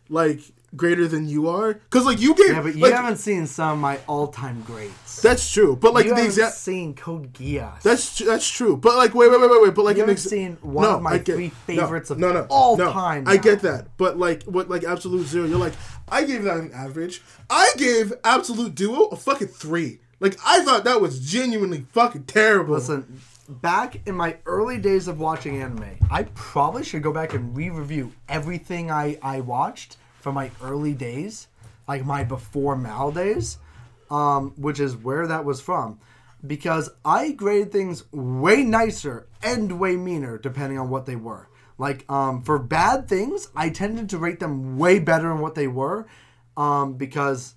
like greater than you are, because like you gave. yeah, but you like, haven't seen some of my all-time greats. That's true, but like you the exact. seen Code Geass. That's tr- that's true, but like wait wait wait wait wait, but like You haven't exa- seen one of my three favorites of all time I now. get that, but like what like Absolute Zero, you're like I gave that an average. I gave Absolute Duo a fucking three. Like I thought that was genuinely fucking terrible. Listen, back in my early days of watching anime, I probably should go back and re-review everything I, I watched from my early days, like my before Mal days, um, which is where that was from. Because I graded things way nicer and way meaner depending on what they were. Like um, for bad things, I tended to rate them way better than what they were, um, because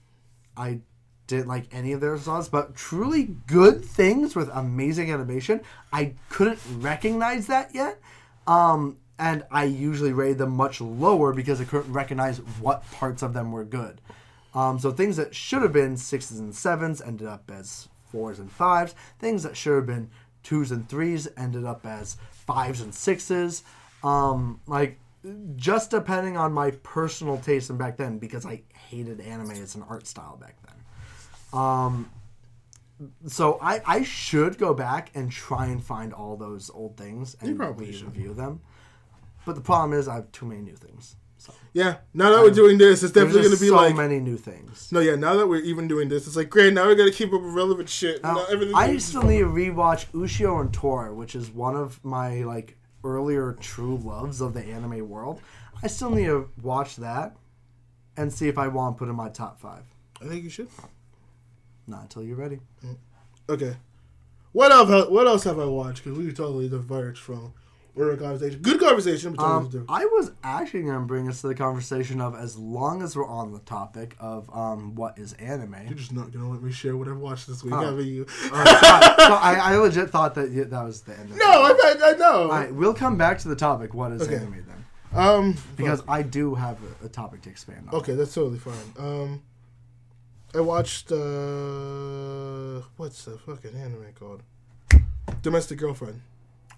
I didn't like any of their songs, but truly good things with amazing animation. I couldn't recognize that yet. Um, and I usually rated them much lower because I couldn't recognize what parts of them were good. Um, so things that should have been sixes and sevens ended up as fours and fives. Things that should have been twos and threes ended up as fives and sixes. Um, like just depending on my personal taste and back then because I hated anime as an art style back then. Um, so I, I should go back and try and find all those old things and review them. But the problem is I have too many new things. So yeah, now that we're doing this, it's definitely gonna be so like many new things. no, yeah. Now that we're even doing this, it's like great. Now we gotta keep up with relevant shit. Now, Now I still need to rewatch Ushio and Tora, which is one of my like earlier true loves of the anime world. I still need to watch that and see if I want to put in my top five. I think you should. Not until you're ready. Mm. Okay. What else? What else have I watched? Because we totally diverged from our conversation. Good conversation, but Um. I was actually going to bring us to the conversation of as long as we're on the topic of um, what is anime. You're just not gonna let me share what I've watched this week, Oh. have you? Uh, so- so I, I legit thought that y- that was the end. Of no, I, I, I know. All right, we'll come back to the topic. What is Okay. anime then? um, Because I do have a, a topic to expand on. okay, that's totally fine. Um, I watched uh, what's the fucking anime called? Domestic Girlfriend.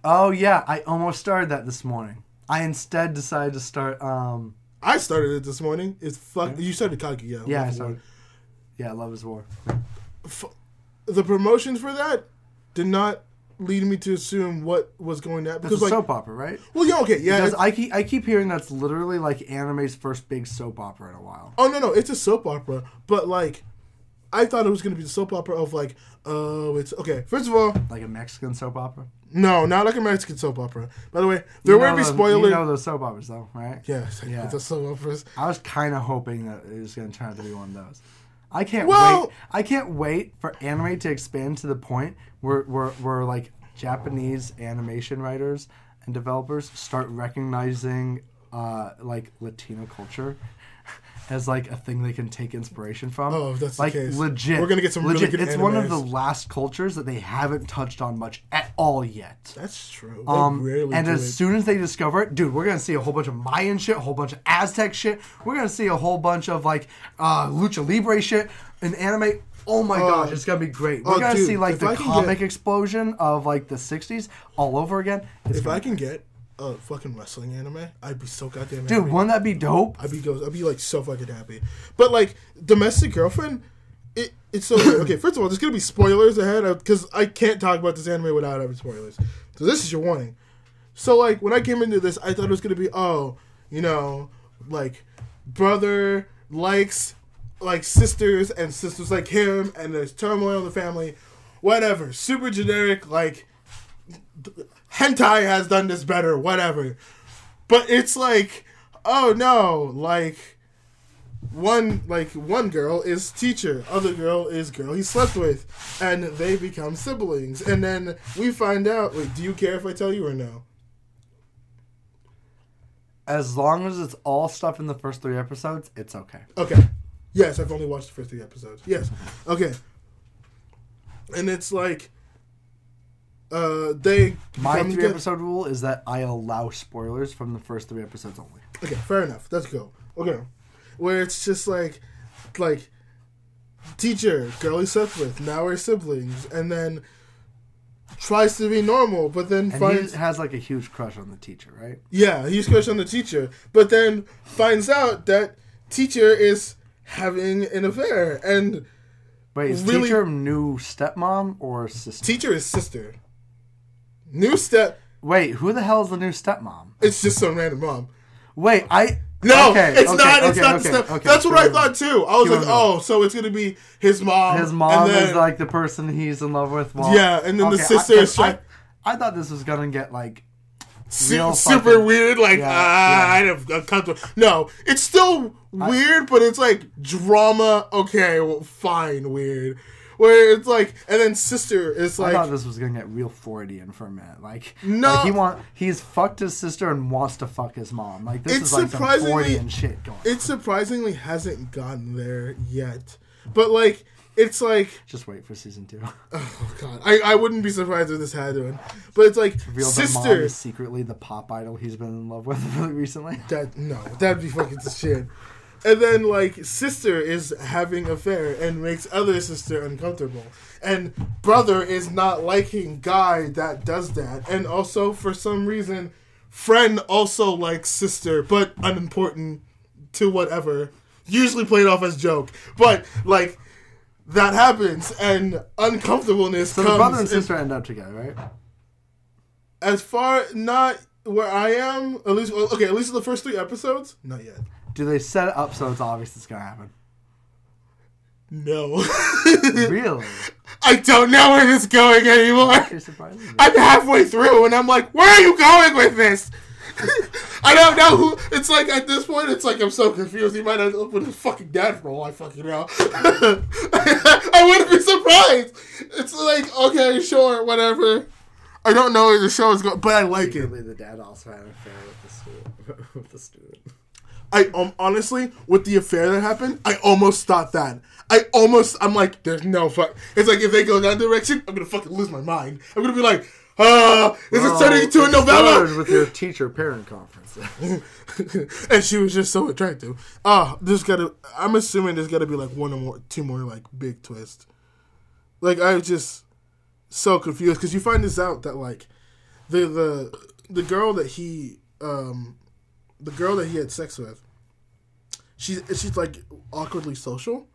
Oh yeah, I almost started that this morning. I instead decided to start. Um, I started it this morning. It's fuck. You started Kaguya. yeah, I started. War. Yeah, Love is War. F- the promotions for that did not lead me to assume what was going to happen. It's a Because like, soap opera, right? well, yeah, okay, yeah. Because I keep I keep hearing that's literally like anime's first big soap opera in a while. oh no, no, it's a soap opera, but like, I thought it was going to be the soap opera of like, oh, it's okay. First of all, Like a Mexican soap opera. no, not like a Mexican soap opera. By the way, there You will know be spoilers. You know those soap operas, though, right? yes, Yeah. the soap operas. I was kind of hoping that it was going to turn out to be one of those. I can't Well- wait. I can't wait for anime to expand to the point where where, where like Japanese animation writers and developers start recognizing uh, like Latino culture as like a thing they can take inspiration from. Oh, if that's the like case. legit. We're gonna get some really legit. good It's one of the last cultures that they haven't touched on much at all yet. That's true. They Um, and as it. soon as they discover it, dude, we're gonna see a whole bunch of Mayan shit, a whole bunch of Aztec shit. We're gonna see a whole bunch of like uh, lucha libre shit in anime. Oh my Oh. gosh, it's gonna be great. We're Oh, gonna dude, see like the comic get- explosion of like the '60s all over again. It's if I can get a fucking wrestling anime, I'd be so goddamn Dude, happy. wouldn't that be dope? I'd be go, I'd be like so fucking happy. But like domestic girlfriend, it it's so okay. First of all, there's gonna be spoilers ahead because I can't talk about this anime without having spoilers. So this is your warning. So like when I came into this, I thought it was gonna be oh, you know, like brother likes like sisters and sisters like him, and there's turmoil in the family, whatever. Super generic like hentai has done this better, whatever. But it's like, oh no, like one like one girl is teacher, other girl is girl he slept with, and they become siblings. And then we find out. Wait, do you care if I tell you or no? As long as it's all stuff in the first three episodes, it's okay. Okay. Yes, I've only watched the first three episodes. Yes. Okay. And it's like, uh, they My three episode rule is that I allow spoilers from the first three episodes only. Okay, fair enough. Let's go. Okay, where it's just like, like, teacher, girl he slept with, now we're siblings, and then tries to be normal, but then And finds has like a huge crush on the teacher, right? yeah, huge crush on the teacher, but then finds out that teacher is having an affair, and Wait, is Really- teacher new stepmom or sister? teacher is sister. New step. Wait, who the hell is the new stepmom? It's just some random mom. Wait, I No, okay, it's okay, not. It's okay, not okay, the step. That's what I thought too. I was like, oh, so it's gonna be his mom. His mom and then- is like the person he's in love with. While, Yeah, and then the sister I, is trying- I, I thought this was gonna get like Su- super weird. Like, Yeah, ah, I don't uncomfortable. No, it's still weird, but it's like drama. Okay, well, fine, weird. Where it's like, and then sister is like. I thought this was gonna get real Freudian for a minute. Like, No. like he want he's fucked his sister and wants to fuck his mom. Like this It's is like some Freudian shit going. it surprisingly hasn't gotten there yet. But like, it's like, Just wait for season two. oh god, I, I wouldn't be surprised if this had one. But it's like Real sister. is secretly the pop idol he's been in love with recently. That no, that'd be fucking shit. And then like sister is having affair and makes other sister uncomfortable. And brother is not liking guy that does that. And also for some reason friend also likes sister, but unimportant to whatever. Usually played off as joke. But like that happens and uncomfortableness So comes the brother and and- sister end up together, right? as far not where I am, at least okay, at least in the first three episodes, not yet. Do they set it up so it's obvious it's gonna happen? No. really? I don't know where this is going anymore. Actually surprising. me. I'm halfway through and I'm like, where are you going with this? I don't know who. It's like at this point, it's like I'm so confused. He might end up with his fucking dad for all I fucking know. I wouldn't be surprised. It's like okay, sure, whatever. I don't know where the show is going, but I like it. Secretly, the dad also had an affair with the student. with the student. I um honestly, with the affair that happened, I almost thought that. I almost, I'm like, there's no fuck. It's like if they go that direction, I'm gonna fucking lose my mind. I'm gonna be like, ah, this is turning into a novella. with your teacher parent conference. and she was just so attractive. Ah, there's gotta. I'm assuming there's gotta be like one or more, two more like big twists. Like I was just so confused because you find this out that like the the the girl that he um the girl that he had sex with, she's she's like awkwardly social,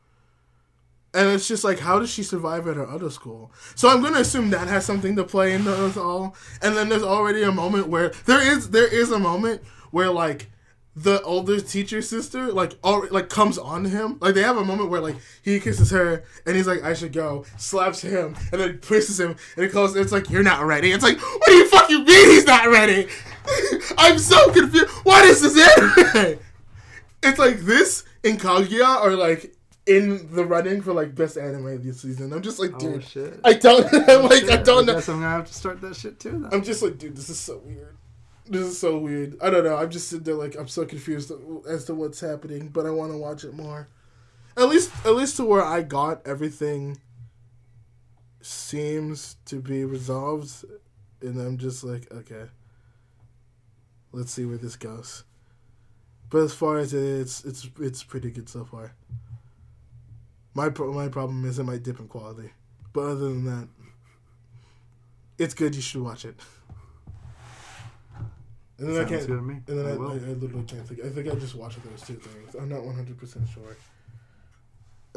And it's just like, how does she survive at her other school? So I'm gonna assume that has something to play in those all. And then there's already a moment where there is there is a moment where like the older teacher sister like all like comes on him. Like they have a moment where like he kisses her and he's like, I should go, slaps him, and then pushes him and it calls it's like, You're not ready. It's like, what do you fucking mean he's not ready? I'm so confused. What is this anime? It's like this and Kaguya are like in the running for like best anime this season. I'm just like, oh, dude, Oh shit. I don't like I don't know. guess I'm gonna have to start that shit too then. I'm just like, dude, this is so weird. This is so weird. I don't know. I'm just sitting there like I'm so confused as to what's happening, but I want to watch it more. At least, at least to where I got everything seems to be resolved, and I'm just like, okay, let's see where this goes. But as far as it is, it's it's pretty good so far. My pro- my problem is it might dip in quality, but other than that, it's good. You should watch it. And then I can't. good to me. And then I, I I. I literally can't think. I think I just watched those two things. I'm not 100 percent sure.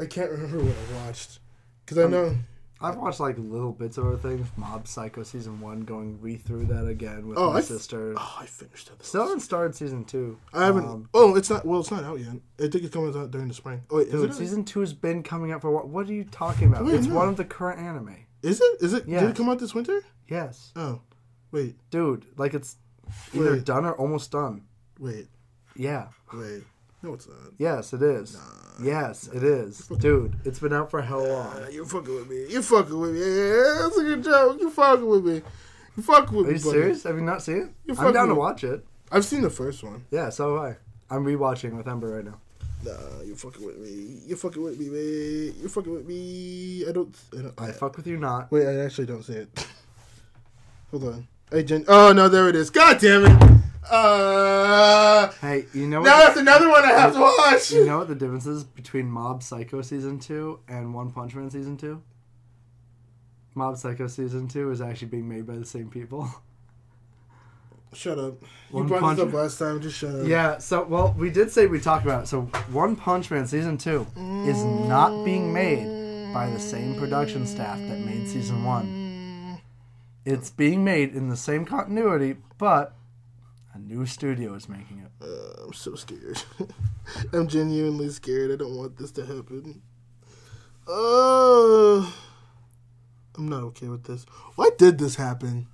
I can't remember what I watched because I Um, know. I've watched like little bits of other things. Mob Psycho season one, going re through that again with Oh, my I f- sister. Oh, I finished it. Still haven't started season two. I haven't. Um, oh, it's not. Well, it's not out yet. I think it comes out during the spring. Oh, wait, is dude, season two has been coming out for what? What are you talking about? Wait, it's no. one of the current anime. Is it? Is it? Did it come out this winter? Yes, Oh, wait, dude. Like it's either Wait. done or almost done. wait, Yeah. wait. No, it's not. Yes, it is. Yes, it is, dude. It's been out for how long? Uh, you fucking with me. You fucking with me. Yeah, that's a good joke. You fucking with me. You fucking with Are me. you buddy. serious? Have you not seen it? You're I'm down to with- watch it. I've seen the first one. Yeah, so have I. I'm rewatching with Ember right now. Nah, you fucking with me. You fucking with me, man. You fucking with me. I don't. I, don't, I fuck with you not. Wait, I actually don't see it. Hold on. Jen. Oh no, there it is. God damn it. Uh. Hey, you know what? Now what? that's another one I have to watch. You know what the difference is between Mob Psycho season two and One Punch Man season two? Mob Psycho season two is actually being made by the same people. Shut up. You One brought Punch this up last time. Just shut up. Yeah, so well, we did say we talked about it. So One Punch Man season two is not being made by the same production staff that made season one. It's being made in the same continuity, but a new studio is making it. Uh, I'm so scared. I'm genuinely scared. I don't want this to happen. Uh, I'm not okay with this. Why did this happen?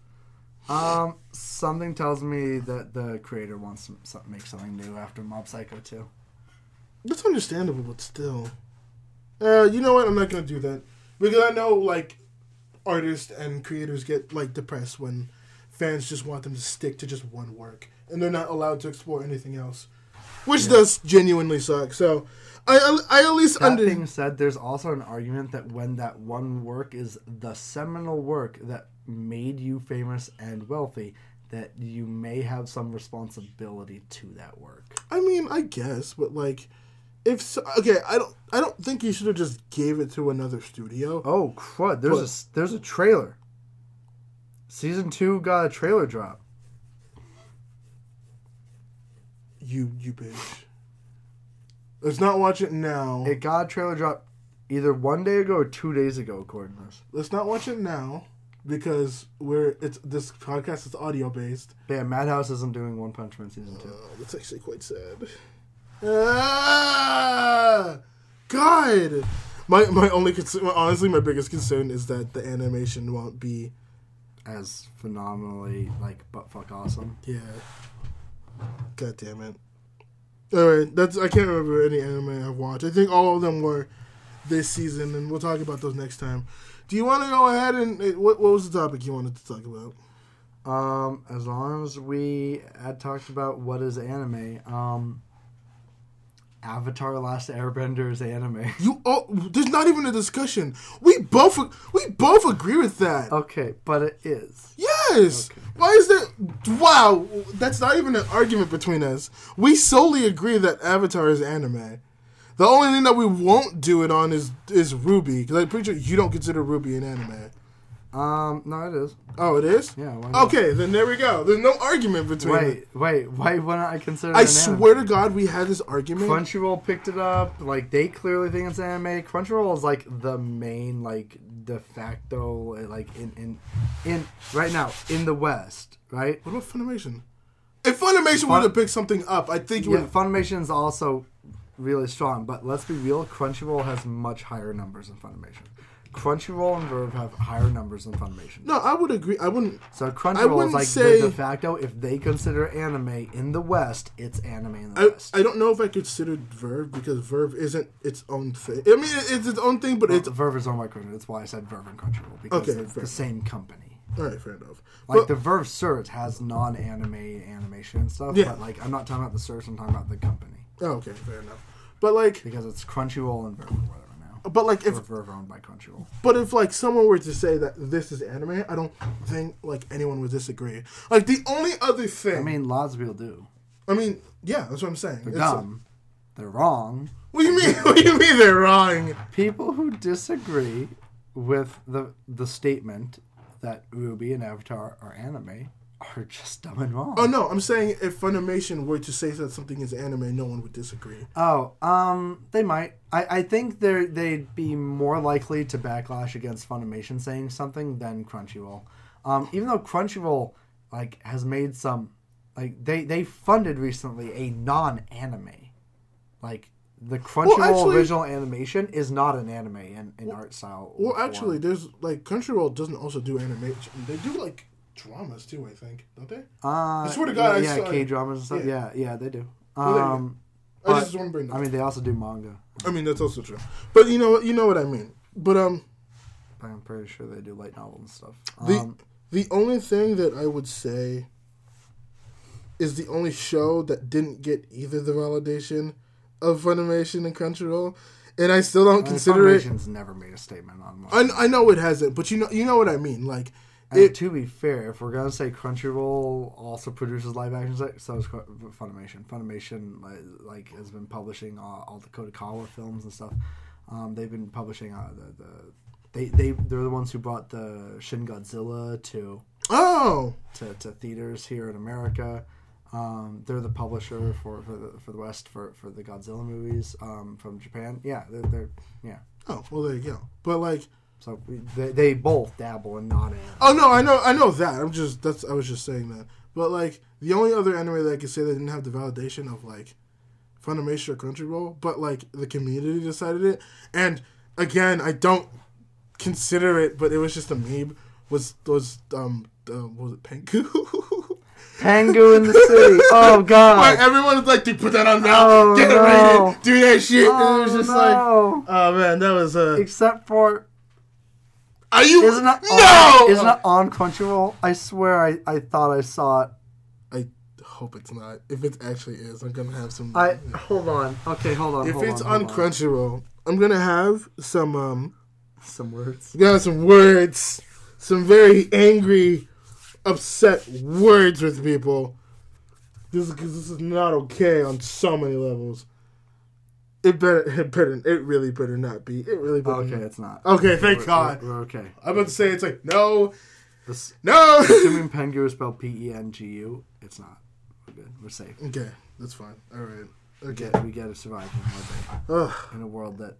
Um, something tells me that the creator wants to make something new after Mob Psycho 2. That's understandable, but still. Uh, you know what? I'm not gonna do that because I know like artists and creators get like depressed when fans just want them to stick to just one work and they're not allowed to explore anything else, which does genuinely suck. So, I I, I at least That under being said, there's also an argument that when that one work is the seminal work that made you famous and wealthy, that you may have some responsibility to that work. I mean, I guess, but like, if so, okay, I don't I don't think you should have just gave it to another studio. Oh crud! There's a there's a trailer. Season two got a trailer drop. You you bitch. Let's not watch it now. It got a trailer drop either one day ago or two days ago, according to this. Let's not watch it now because we're it's this podcast is audio based. But yeah, Madhouse isn't doing One Punch Man season two. Oh, that's actually quite sad. Ah, God, my my only concern, honestly, my biggest concern is that the animation won't be. As phenomenally like butt fuck awesome. Yeah. God damn it. All right, that's I can't remember any anime I've watched. I think all of them were this season, and we'll talk about those next time. Do you want to go ahead and eh, what? What was the topic you wanted to talk about? Um, as long as we had talked about what is anime, um, Avatar: Last Airbender is anime. You oh, there's not even a discussion. We both we both agree with that. okay, but it is. Yes. Okay. Why is there? Wow, that's not even an argument between us. We solely agree that Avatar is anime. The only thing that we won't do it on is is RWBY because I'm pretty sure you don't consider RWBY an anime. Um, no, it is. Oh, it is. Yeah. Why not? Okay, then there we go. There's no argument between. it. Wait, wait. Why wouldn't I consider? it I an swear anime? to God, we had this argument. Crunchyroll picked it up. Like they clearly think it's anime. Crunchyroll is like the main like de facto like in in in right now in the West, right? What about Funimation? If Funimation Fun- would have picked something up, I think it Yeah, would. Funimation is also really strong, but let's be real. Crunchyroll has much higher numbers than Funimation. Crunchyroll and VRV have higher numbers than Funimation. No, I would agree. I wouldn't. So Crunchyroll is like say- the de facto. If they consider anime in the West, it's anime in the I, West. I don't know if I considered VRV because VRV isn't its own thing. I mean, it's its own thing, but it's VRV is owned by Crunchyroll. That's why I said VRV and Crunchyroll because Okay, they're the same company. all right. Fair enough. Like But- the VRV Search has non-anime animation and stuff, Yeah. but like I'm not talking about the Search. I'm talking about the company oh, okay, fair enough. But like, because it's Crunchyroll and VRV or whatever now. But like, if Or VRV owned by Crunchyroll. But if like someone were to say that this is anime, I don't think like anyone would disagree. Like the only other thing, I mean, lots of people do. I mean, yeah, that's what I'm saying. They're It's- dumb. They're wrong. What do you mean? What do you mean they're wrong? People who disagree with the the statement that RWBY and Avatar are anime are just dumb and wrong. Oh no, I'm saying if Funimation were to say that something is anime, no one would disagree. Oh, um, they might. I, I think they they'd be more likely to backlash against Funimation saying something than Crunchyroll. Um, even though Crunchyroll like has made some, like they they funded recently a non-anime, like the Crunchyroll actually- original animation is not an anime in, in art style. Well, form. actually, there's like Crunchyroll doesn't also do animation. They do like dramas too, I think, don't they? uh, swear to God, I yeah, K dramas and stuff. yeah. Yeah, yeah, they do. Well, there you. Um, I just want to bring that. I mean, they also do manga. I mean, that's also true. But you know what? You know what I mean. But um, I'm pretty sure they do light novels and stuff. The Um, the only thing that I would say is the only show that didn't get either the validation of Funimation and Crunchyroll, and I still don't I mean, consider it. Funimation's never made a statement on I. I know it hasn't, but you know you know what I mean. Like it, to be fair, if we're gonna say Crunchyroll also produces live action, so so is Funimation. Funimation like, like has been publishing all, all the Kadokawa films and stuff. Um, they've been publishing uh, the, the they they they're the ones who brought the Shin Godzilla to oh to, to theaters here in America. Um, they're the publisher for, for the for the West for, for the Godzilla movies um, from Japan. Yeah, they're, they're yeah. oh well there you go. But like So they, they both dabble in non anime. oh no I know I know that I'm just that's I was just saying that. But like the only other anime that I could say that didn't have the validation of like Funimation or Crunchyroll, but like the community decided it. And again, I don't consider it, but it was just a meme. Was was um uh, was it Pengu? Pangu in the city. Oh like god. everyone was like, dude, put that on now, Oh, get it no. rated, do that shit. and Oh, it was just like, oh man, that was uh. Except for Are you? isn't it no. on, isn't it on Crunchyroll? I swear I, I thought I saw it. I hope it's not. If it actually is, I'm gonna have some. I hold on. Okay, hold on. if hold it's on, on Crunchyroll, I'm gonna have some um. some words. Got some words, some very angry, upset words with people. This is because this is not okay on so many levels. It better, it better, it really better not be. It really better. Okay, not. it's not. Okay, thank We're- God. We're, we're okay. I'm about to say it's like no, This, no. assuming Pengu is spelled P E N G U, it's not. We're good. We're safe. okay, that's fine. All right. Okay. we get to survive in a world Ugh. that, in a world that.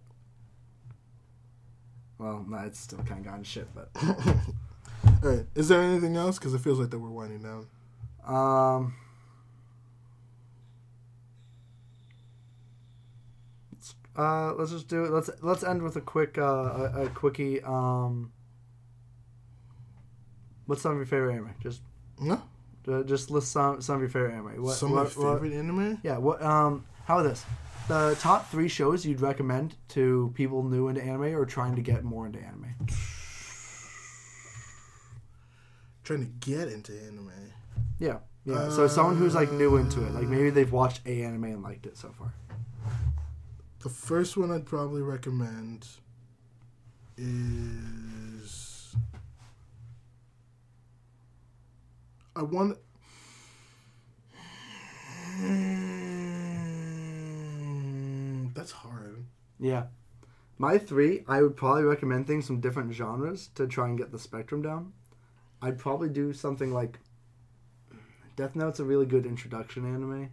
Well, no, it's still kind of gone to shit, but All right. Is there anything else? Because it feels like that we're winding down. um. Uh, let's just do it. Let's let's end with a quick uh, a, a quickie. Um, what's some of your favorite anime? Just No. uh, just list some some of your favorite anime. What, Some what, of my what- favorite anime. Yeah. What? Um. How about this? The top three shows you'd recommend to people new into anime or trying to get more into anime. Trying to get into anime. Yeah. Yeah. so someone who's like new into it, like maybe they've watched a anime and liked it so far. The first one I'd probably recommend is I want that's hard. Yeah. My three, I would probably recommend things from different genres to try and get the spectrum down. I'd probably do something like Death Note's a really good introduction anime.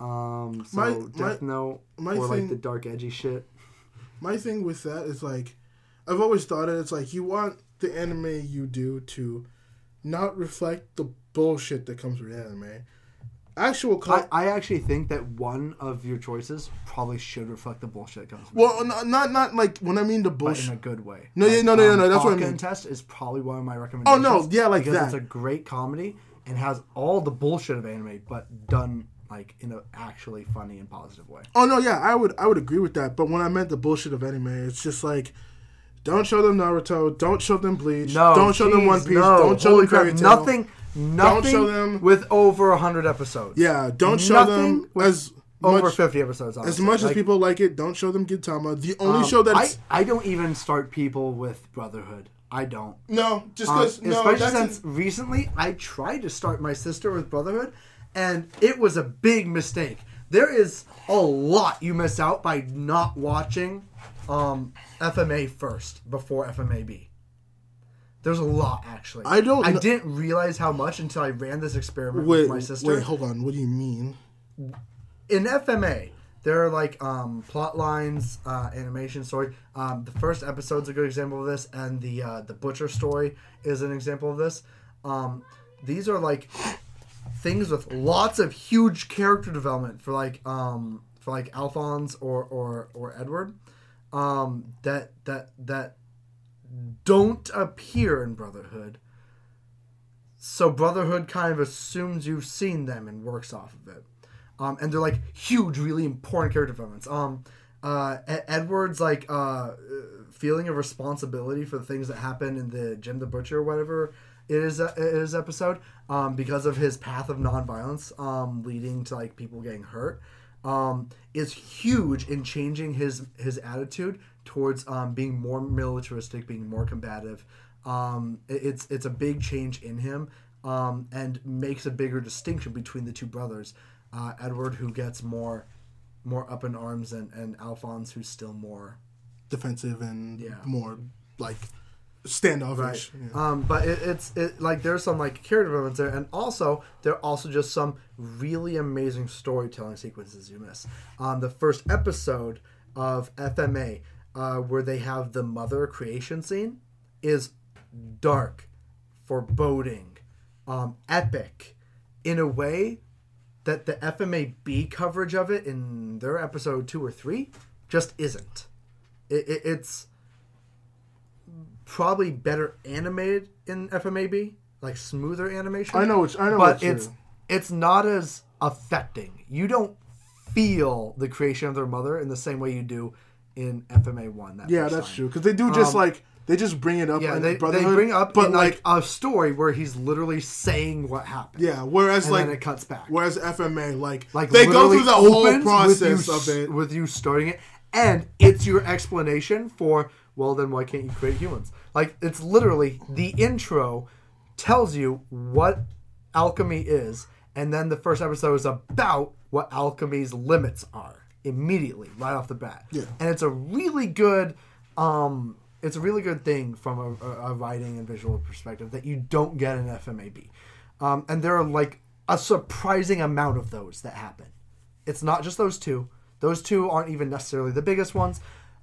Um, so My- Death Note my for like the dark edgy shit. My thing with that is like, I've always thought it. It's like you want the anime you do to not reflect the bullshit that comes with anime. Actual I, I actually think that one of your choices probably should reflect the bullshit that comes. well, not, not not like when I mean the but in a good way. No, yeah, no, no, no, no, that's what I mean. Test is probably one of my recommendations. Oh, no, yeah, like because that. It's a great comedy and has all the bullshit of anime, but done like in an actually funny and positive way. Oh no, yeah, I would I would agree with that. But when I meant the bullshit of anime, it's just like, don't show them Naruto, don't show them Bleach, No, don't show them One Piece, no. don't show them Fairy Tail. Nothing, nothing show them- with over hundred episodes. Yeah, don't show Nothing them as over much, fifty episodes. as honestly. much as people like it. Don't show them Gintama. The only um, show I, I don't even start people with Brotherhood. I don't. no, just Um, because no, especially since recently I tried to start my sister with Brotherhood, and it was a big mistake. There is a lot you miss out by not watching um, FMA first before FMAB. There's a lot actually. I don't I kn- didn't realize how much until I ran this experiment wait, with my sister. wait, hold on. What do you mean? in FMA, there are like um, plot lines, uh, animation story. Um, the first episode's a good example of this, and the uh, the butcher story is an example of this. Um, these are like things with lots of huge character development for like um, for like Alphonse or or or Edward um, that that that don't appear in Brotherhood. So Brotherhood kind of assumes you've seen them and works off of it. Um, and they're like huge, really important character developments. Um, uh, E- Edward's like uh, feeling of responsibility for the things that happen in the Jim the Butcher or whatever it is it is episode um, because of his path of nonviolence um, leading to like people getting hurt um, is huge in changing his his attitude towards um, being more militaristic, being more combative. Um, it- it's it's a big change in him um, and makes a bigger distinction between the two brothers. Uh, Edward, who gets more more up in arms, and, and Alphonse, who's still more Defensive and Yeah. more like standoffish. Right. Yeah. Um, but it, it's it like there's some like character developments there, and also there are also just some really amazing storytelling sequences you miss. On the first episode of FMA, uh, where they have the mother creation scene, is dark, foreboding, um, epic, in a way that the FMAB coverage of it in their episode two or three just isn't. It, it, it's probably better animated in FMAB, like smoother animation. I know which I know, but it's it's not as affecting. You don't feel the creation of their mother in the same way you do in FMA one. That yeah, that's time. true because they do just Um, like they just bring it up. Yeah, in they, they bring up but like like a story where he's literally saying what happened. yeah, whereas like it cuts back. whereas FMA like Like they go through the whole process you, of it. with you starting it, and it's your explanation for well, then why can't you create humans? Like it's literally the intro tells you what alchemy is, and then the first episode is about what alchemy's limits are immediately right off the bat. Yeah. and it's a really good. Um, it's a really good thing from a, a, a writing and visual perspective that you don't get in FMAB. Um, and there are like a surprising amount of those that happen. It's not just those two. Those two aren't even necessarily the biggest ones,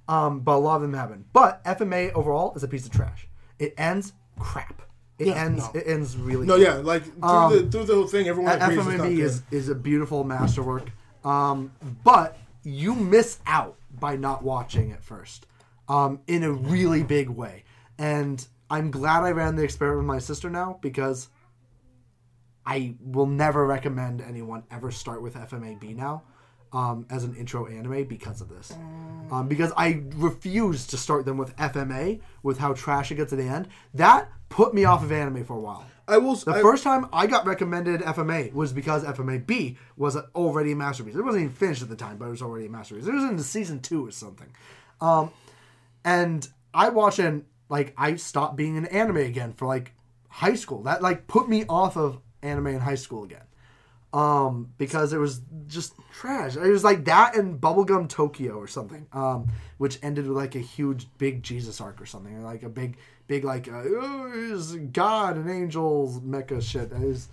um, but a lot of them happen. But FMA overall is a piece of trash. It ends crap. It Yeah, ends. no. It ends really. No, bad. yeah, like through Um, the through the whole thing, everyone agrees FMAB is, is a beautiful masterwork. Um, but you miss out by not watching it first um, in a really big way. And I'm glad I ran the experiment with my sister now because I will never recommend anyone ever start with FMAB now um, as an intro anime because of this. Um, because I refuse to start them with FMA with how trash it gets at the end. That put me off of anime for a while. I will. The I, first time I got recommended FMA was because FMA B was already a masterpiece. It wasn't even finished at the time, but it was already a masterpiece. It was in the season two or something. Um, and I watched and like I stopped being an anime again for like high school. That like put me off of anime in high school again. Um, because it was just trash. It was like that and Bubblegum Tokyo or something, um, which ended with like a huge, big Jesus arc or something, or like a big, big like uh, oh, God and angels mecha shit. It is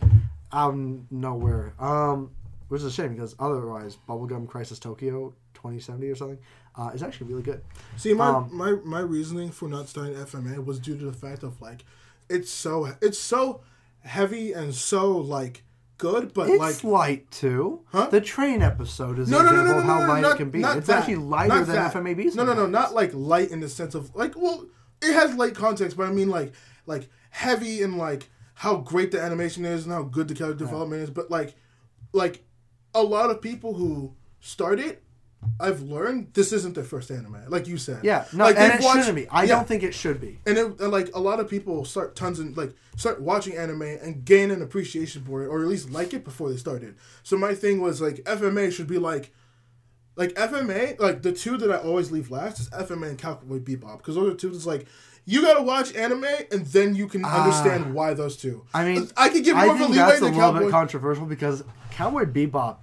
out of nowhere. Um, which is a shame because otherwise, Bubblegum Crisis Tokyo 2070 or something uh, is actually really good. See, my, Um, my my reasoning for not starting FMA was due to the fact of like, it's so it's so heavy and so like good, but It's like light too. Huh? The train episode is no, no, no, example no, of no, how no, light not, it can be. It's that, actually lighter not than that. FMAB. No, no, no, not like light in the sense of like, well, it has light context, but I mean like like heavy and like how great the animation is and how good the character development is, but like like a lot of people who start it. I've learned this isn't their first anime, like you said. Yeah, no, like and it watched- shouldn't be. I yeah. don't think it should be. and, it, and like a lot of people start tons and like start watching anime and gain an appreciation for it or at least like it before they started so my thing was like fma should be like like fma like the two that i always leave last is fma and cowboy bebop because those are two that's like you gotta watch anime and then you can understand why those two Ah. I mean, i could give I more of a think leeway that's a little cowboy bit controversial because Cowboy Bebop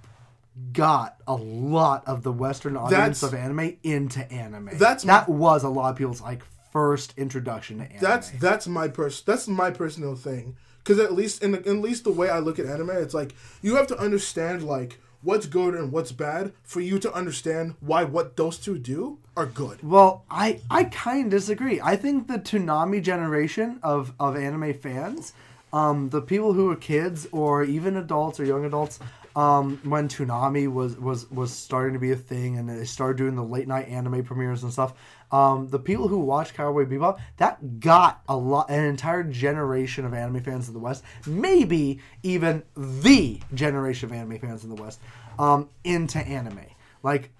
got a lot of the Western audience That's- of anime into anime. That's- that was a lot of people's like first introduction to anime. That's that's my pers- that's my personal thing. Because at least in the, at least the way I look at anime, it's like you have to understand like what's good and what's bad for you to understand why what those two do are good. Well, I I kind of disagree. I think the Toonami generation of of anime fans, um, the people who are kids or even adults or young adults, um, when Toonami was was was starting to be a thing and they started doing the late night anime premieres and stuff. Um, the people who watched Cowboy Bebop that got a lot an entire generation of anime fans in the West, maybe even the generation of anime fans in the West, um, into anime. Like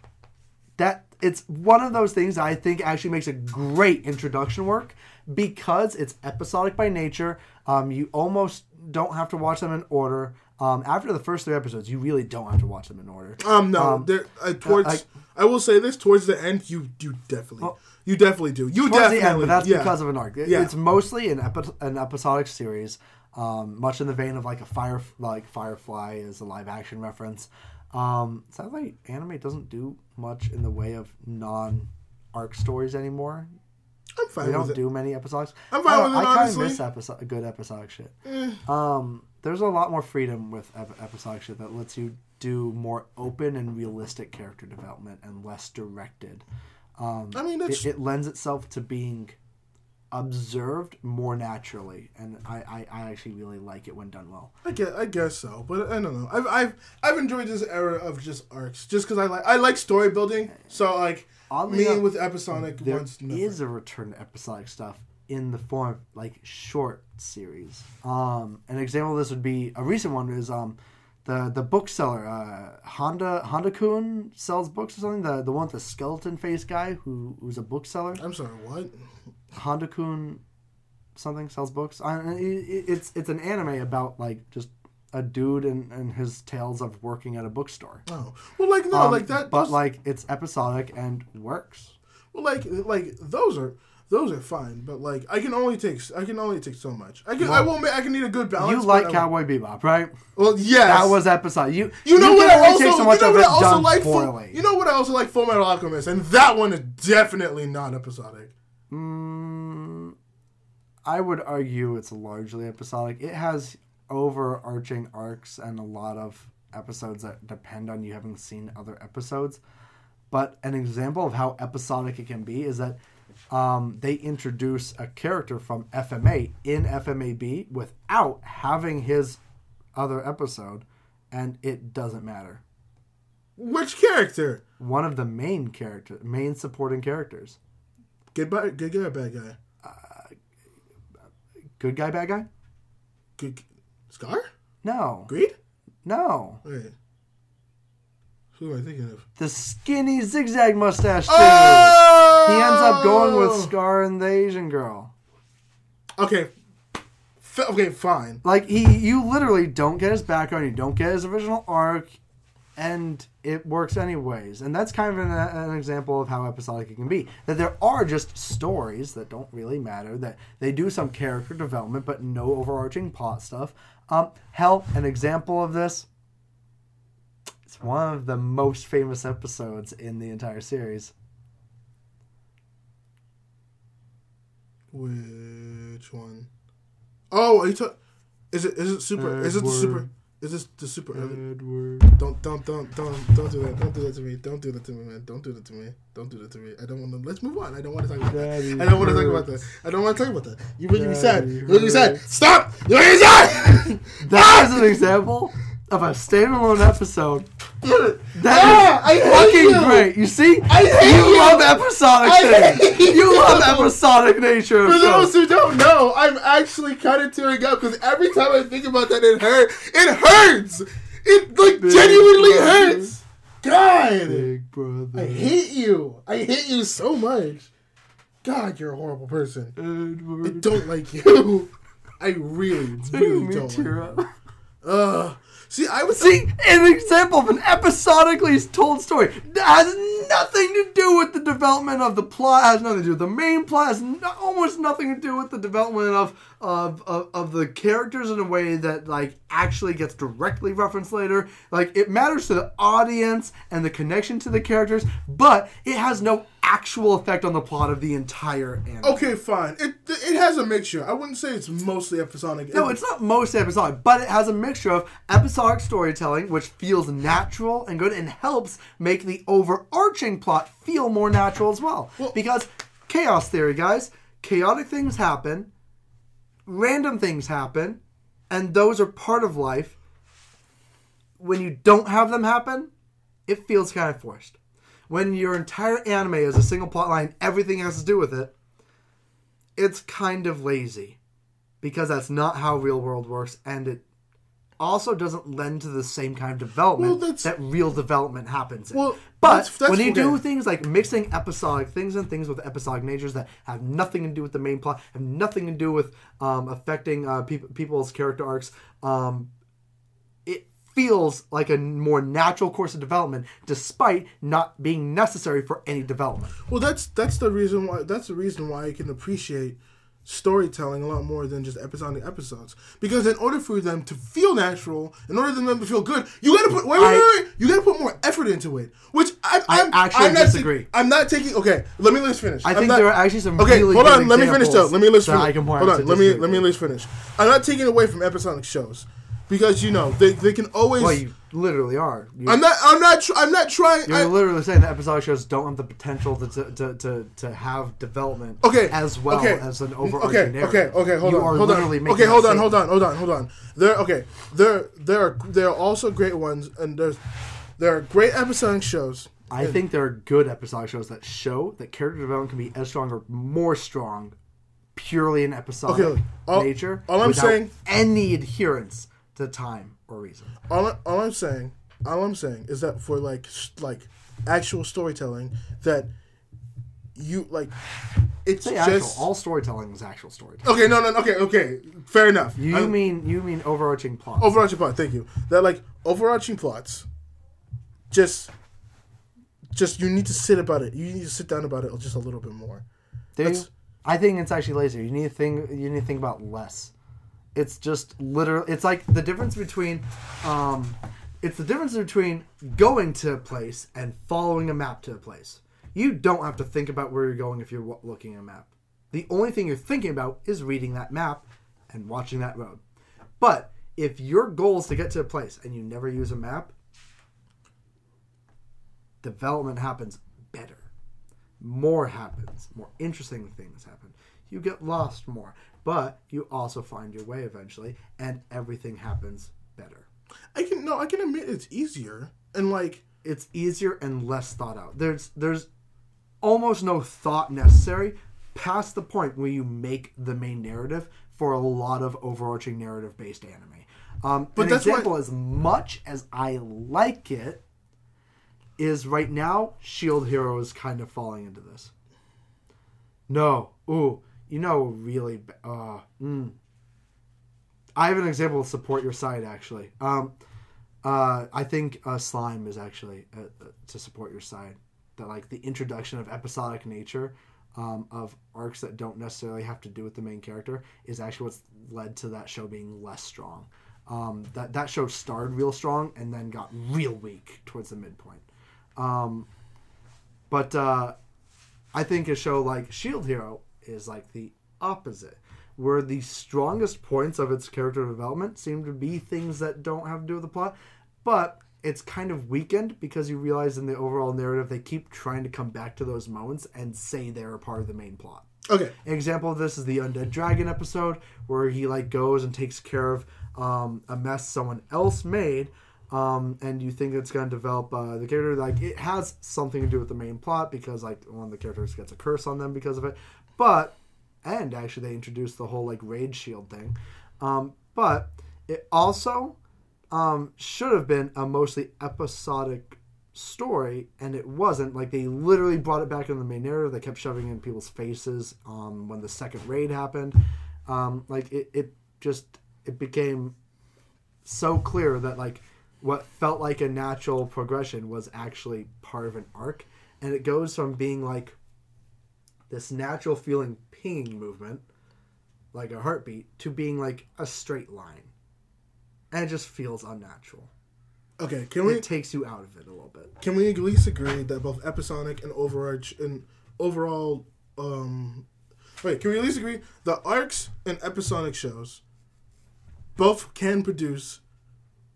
that it's one of those things I think actually makes a great introduction work because it's episodic by nature. Um, you almost don't have to watch them in order. Um, after the first three episodes, you really don't have to watch them in order. Um, no, there uh, towards I- I, will say this towards the end, you you definitely you definitely do you definitely the end, but that's yeah. because of an arc. It- Yeah. It's mostly an, epi- an episodic series, um, much in the vein of like a fire like Firefly is a live action reference. Um, sadly, anime doesn't do much in the way of non arc stories anymore. I'm fine with don't it. do many episodes. I'm fine I, with it, I kind of. Eh. miss episode, good episodic shit. Um, there's a lot more freedom with episodic shit that lets you do more open and realistic character development and less directed. Um, I mean, it, it lends itself to being observed more naturally, and I, I, I actually really like it when done well. I guess, I guess so, but I don't know. I've I've I've enjoyed this era of just arcs, just because I like I like story building. So like Oddly me enough, with episodic There ones. is a return to episodic stuff in the form of like short series. Um, an example of this would be a recent one is um, the the bookseller uh, Honda Honda Kun sells books or something. The the one with the skeleton face guy who who's a bookseller. I'm sorry, what? Honda Kun something sells books. I, it, it's it's an anime about like just a dude and, and his tales of working at a bookstore. Oh, well, like no, Um, like that. but those- like it's episodic and works. well, like like those are those are fine, but like I can only take I can only take so much. I can I won't. I can need a good balance. You like Cowboy Bebop, right? Well, yes. That was episode. You You know you what I also so you know what I also like. Full, you know what I also like Full Metal Alchemist, and that one is definitely not episodic. Mm, I would argue it's largely episodic. It has overarching arcs and a lot of episodes that depend on you having seen other episodes. But an example of how episodic it can be is that um, they introduce a character from FMA in FMAB without having his other episode, and it doesn't matter. Which character? One of the main character, main supporting characters. Good, guy, good guy, or bad guy? Good guy, bad guy? Good Scar? No, Greed? no. Wait. Who am I thinking of? The skinny zigzag mustache dude. Oh! He ends up going with Scar and the Asian girl. Okay. F- okay, fine. Like he, you literally don't get his background, you don't get his original arc, and it works anyways. And that's kind of an, an example of how episodic it can be. That there are just stories that don't really matter. That they do some character development, but no overarching plot stuff. Um, hell, an example of this, one of the most famous episodes in the entire series. Which one? Oh, are you talk? Is it is it super? Is it the super? Is this the super? Edward. Don't don't don't don't don't do that. Don't do that to me. Don't do that to me, man. Don't do that to me. Don't do that to me. I don't want to. Let's move on. I don't want to talk about that. Daddy I don't want to talk about that. I don't want to talk about that. You making me sad. You making me sad. Stop. You making me sad. That is an ah! example of a standalone episode. That Ah, I is hate fucking you. great. You see, I hate you you. love episodic I things. hate You love you. episodic nature. Of For those who don't know, I'm actually kind of tearing up because every time I think about that, it hurt. It hurts. It like Big genuinely brother. hurts. God, Big brother. I hate you. I hate you so much. God, you're a horrible person. I don't like you. I really, really don't. tear Like up. Ugh. See, I was See, an example of an episodically told story that has nothing to do with the development of the plot. Has nothing to do with the main plot. Has no, almost nothing to do with the development of, of of of the characters in a way that like actually gets directly referenced later. Like it matters to the audience and the connection to the characters, but it has no actual effect on the plot of the entire anime. okay. Fine. It it has a mixture. I wouldn't say it's mostly episodic. No, it's not mostly episodic, but it has a mixture of episodic storytelling, which feels natural and good and helps make the overarching plot feel more natural as well. Well- because chaos theory, guys, chaotic things happen, random things happen, and those are part of life. When you don't have them happen, it feels kind of forced. When your entire anime is a single plot line, everything has to do with it, it's kind of lazy because that's not how real world works and it also doesn't lend to the same kind of development Well, that real development happens in. Well, but that's- that's when you do things like mixing episodic things and things with episodic natures that have nothing to do with the main plot, have nothing to do with um, affecting uh, peop people's character arcs, um, it feels like a more natural course of development despite not being necessary for any development. Well, that's that's the reason why that's the reason why I can appreciate storytelling a lot more than just episodic episodes. Because in order for them to feel natural, in order for them to feel good, you gotta put wait, wait, I- wait, wait, you gotta put more effort into it. Which I, I I'm, actually I'm not ta- disagree. I'm not taking. Okay, let me least finish. I I'm think not- there are actually some Okay, really hold on. Let me finish though. Let me let's finish. I can hold on. Let me let me least finish. I'm not taking away from episodic shows because you know they, they can always. Well, you literally are. You, I'm not. I'm not. Tr- I'm not trying. You're I, literally saying that episodic shows don't have the potential to to, to, to, have development okay as well okay, as an overarching okay narrative. okay okay hold you on hold on okay hold on hold on hold on hold on there okay there there are there are also great ones and there's there are great episodic shows I think there are good episodic shows that show that character development can be as strong or more strong purely in episodic Okay, all- nature all I'm saying- any adherence to time or reason. all, I- all I'm saying all I'm saying is that for like like actual storytelling that you like it's Say just actual, all storytelling is actual storytelling. okay no no okay okay fair enough You I'm- mean you mean overarching plot? overarching plot thank you that like overarching plots just just you need to sit about it you need to sit down about it just a little bit more Do you? I think it's actually lazy. You need to think. You need to think about less. It's just literally. It's like the difference between. Um, it's the difference between going to a place and following a map to a place. You don't have to think about where you're going if you're looking at a map. The only thing you're thinking about is reading that map and watching that road. But if your goal is to get to a place and you never use a map, development happens better more happens, more interesting things happen. You get lost more, but you also find your way eventually, and everything happens better. I can no, I can admit it's easier and like It's easier and less thought out. There's there's almost no thought necessary past the point where you make the main narrative for a lot of overarching narrative based anime. Um, But an that's why- example, as much as I like it, is right now Shield Hero is kind of falling into this. No, ooh, you know, really, uh, mm. I have an example to support your side actually. Um, uh, I think uh, slime is actually uh, uh, to support your side. That like the introduction of episodic nature um, of arcs that don't necessarily have to do with the main character is actually what's led to that show being less strong. Um, that that show started real strong and then got real weak towards the midpoint. Um, but uh, I think a show like Shield Hero is like the opposite, where the strongest points of its character development seem to be things that don't have to do with the plot, but it's kind of weakened because you realize in the overall narrative they keep trying to come back to those moments and say they're a part of the main plot. Okay. An example of this is the Undead Dragon episode where he like goes and takes care of um, a mess someone else made. Um, and you think it's going to develop uh, the character like it has something to do with the main plot because like one of the characters gets a curse on them because of it but and actually they introduced the whole like raid shield thing um, but it also um, should have been a mostly episodic story, and it wasn't. Like they literally brought it back in the main narrative. They kept shoving in people's faces um, when the second raid happened. Um, like it, it just it became so clear that like what felt like a natural progression was actually part of an arc, and it goes from being like this natural feeling ping movement, like a heartbeat, to being like a straight line and it just feels unnatural. Okay. Can we It takes you out of it a little bit. can we at least agree that both episodic and overarch and overall um wait, can we at least agree the arcs and episodic shows both can produce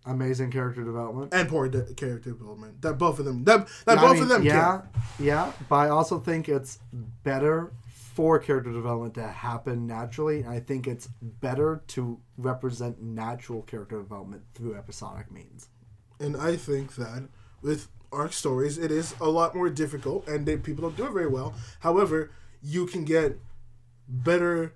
Amazing character development. and poor de- character development. That both of them that that I both mean, of them yeah, can. yeah, but I also think it's better for character development to happen naturally. And I think it's better to represent natural character development through episodic means. And I think that with arc stories, it is a lot more difficult, and they, people don't do it very well. However, you can get better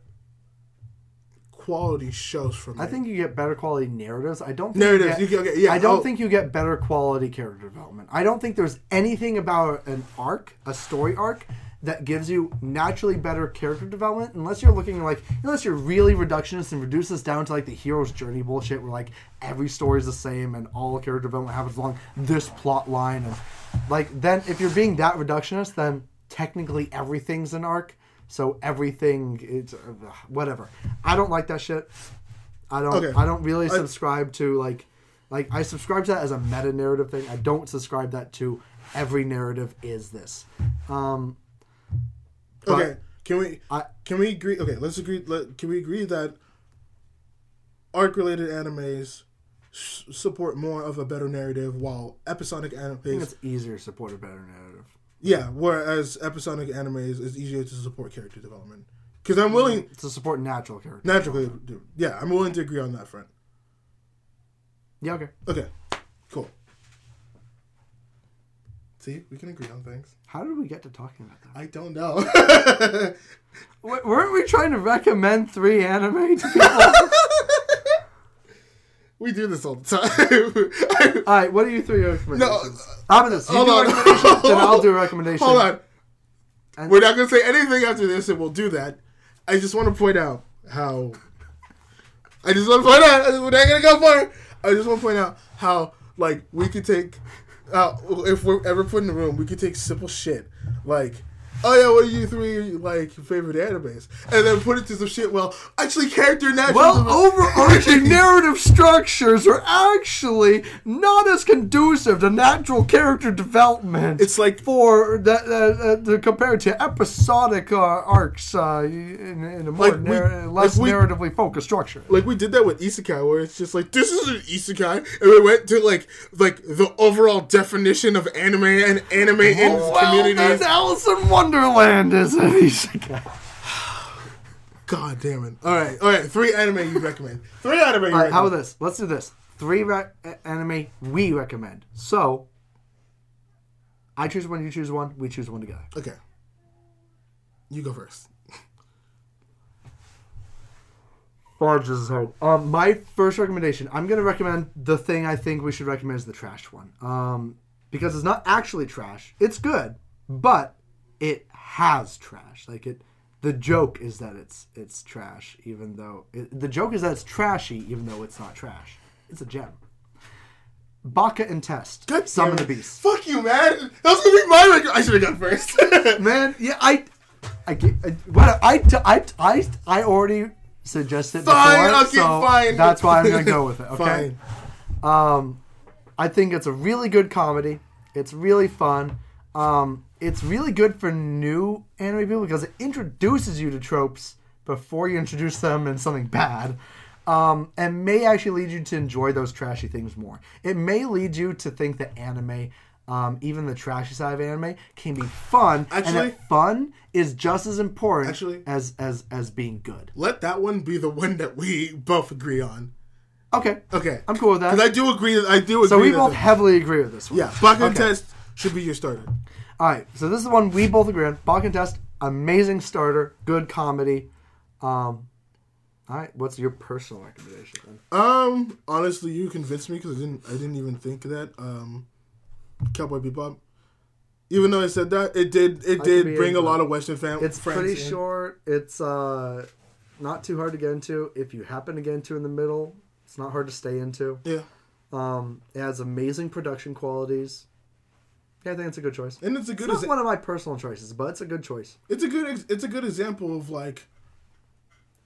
quality shows from I think you get better quality narratives. I don't think narratives. You You get, okay, yeah, I don't oh, think you get better quality character development. I don't think there's anything about an arc, a story arc, that gives you naturally better character development unless you're looking like unless you're really reductionist and reduce this down to like the hero's journey bullshit where like every story is the same and all character development happens along this plot line and like then if you're being that reductionist then technically everything's an arc so everything it's uh, whatever i don't like that shit i don't Okay. i don't really I- subscribe to like like i subscribe to that as a meta narrative thing i don't subscribe that to every narrative is this um Okay, can we I- can we agree? Okay, let's agree. Let, can we agree that arc related animes s- support more of a better narrative, while episodic i think animes, it's easier to support a better narrative yeah, whereas episodic animes is easier to support character development. Because I'm willing to support natural character naturally, yeah, I'm willing to agree on that front. yeah okay Okay, cool. See, we can agree on things. how did we get to talking about that I don't know. W- weren't we trying to recommend three anime to people we do this all the time. all right what are you three no, recommendations about this you hold do a on. recommendation then i'll do a recommendation hold on. And- We're not going to say anything after this, and we'll do that. I just want to point out how. I just want to point out. We're not going to go far. I just want to point out how, like, we could take. Uh, if we're ever put in the room, we could take simple shit like. Oh yeah, what are you three like favorite animes? And then put it to some shit. Well, actually, character natural. Well, overarching narrative structures are actually not as conducive to natural character development. It's like for that uh, uh, compared to episodic uh, arcs uh, in, in a more Like we- less like we- narratively focused structure. like we did that with isekai where it's just like this is an isekai and we went to like like the overall definition of anime and anime in Oh, well, communities Alice in Wonderland is an isekai. god damn it all right all right three anime you recommend three anime you All right, how about this? Let's do this. Three re- anime we recommend. So, I choose one, you choose one, we choose one together. okay you go first Fudge is hard. Um, my first recommendation, I'm gonna recommend the thing I think we should recommend is the trash one. Um, because it's not actually trash. It's good, but it has trash. Like it, the joke is that it's it's trash, even though it, the joke is that it's trashy, even though it's not trash. It's a gem. Baka and Test. god Summon the. Beast. fuck you man that was gonna be my rec- i should have gone first Man, yeah, I, I, I, what I, I, I, I already suggested Fine, before, okay, so fine. that's why I'm gonna go with it. Okay. Fine. Um, I think it's a really good comedy. It's really fun. Um, it's really good for new anime people because it introduces you to tropes before you introduce them in something bad. Um, and may actually lead you to enjoy those trashy things more. It may lead you to think that anime, um, even the trashy side of anime, can be fun, and Actually- that fun is just as important Actually- as as as being good. Let that one be the one that we both agree on. Okay, Okay. I'm cool with that. Because I do agree that I do agree. so we both the- heavily agree with this one. yeah, Baka and Okay. test should be your starter. All right, so this is one we both agree on. Baka and Test, amazing starter, good comedy. Um, all right, what's your personal recommendation then? Um, honestly, you convinced me because I didn't. I didn't even think of that. Um, Cowboy Bebop. Even though I said that, it did. It I did bring a lot of Western fam- It's pretty in. short. It's uh, not too hard to get into. If you happen to get into in the middle, it's not hard to stay into. Yeah, Um, it has amazing production qualities. Yeah, I think it's a good choice. and it's a It's good. not exa- one of my personal choices, but it's a good choice. it's a good. ex- It's a good example of like.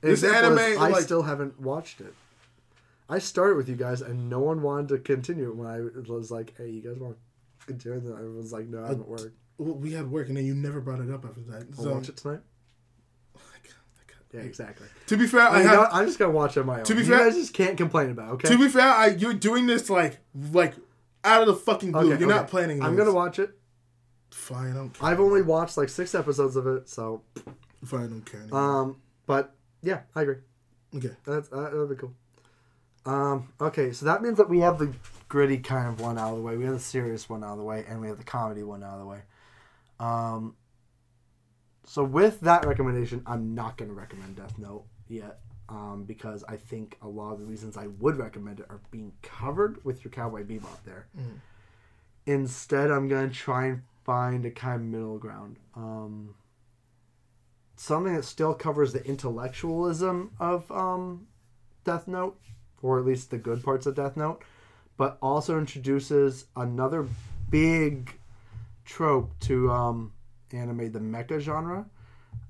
This Example is, anime, I like- still haven't watched it. I started with you guys, and no one wanted to continue it when I was like, "Hey, you guys want to continue?" And everyone's like, "No, I haven't worked. well, We had work, and then you never brought it up after that. I'll So, watch it tonight." Oh yeah, exactly. to be fair, I I have. I'm just gonna watch it on my own. To be you fair- guys just can't complain about. it, Okay. To be fair, I you're doing this like like out of the fucking blue. okay, you're not okay. planning. I'm gonna watch it. Fine, I don't. Care. I've only watched like six episodes of it, so Fine, I don't care. Anymore. um. But yeah, I agree. okay. That's uh, that'd be cool. Um, okay, so that means that we have the gritty kind of one out of the way, we have the serious one out of the way, and we have the comedy one out of the way. Um, so with that recommendation, I'm not going to recommend Death Note yet, um, because I think a lot of the reasons I would recommend it are being covered with your Cowboy Bebop there. Instead, I'm going to try and find a kind of middle ground. Um, something that still covers the intellectualism of um, Death Note, or at least the good parts of Death Note, but also introduces another big trope to um, anime, the mecha genre,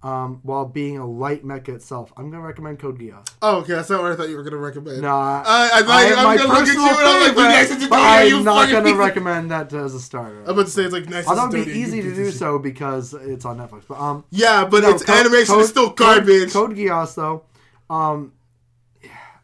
um, while being a light mecha itself. I'm going to recommend Code Geass. Oh, okay. That's not what I thought you were gonna recommend. No, I, I, I thought I you, I'm my gonna look at you and I'm like, "You nice and but I'm not going to recommend that as a starter. I'm about to say it's like nice. Although and it'd be easy to do so because it's on Netflix. But um, Yeah, but No, its Code- animation Code- is still Code- garbage. Code, Geass, though, um,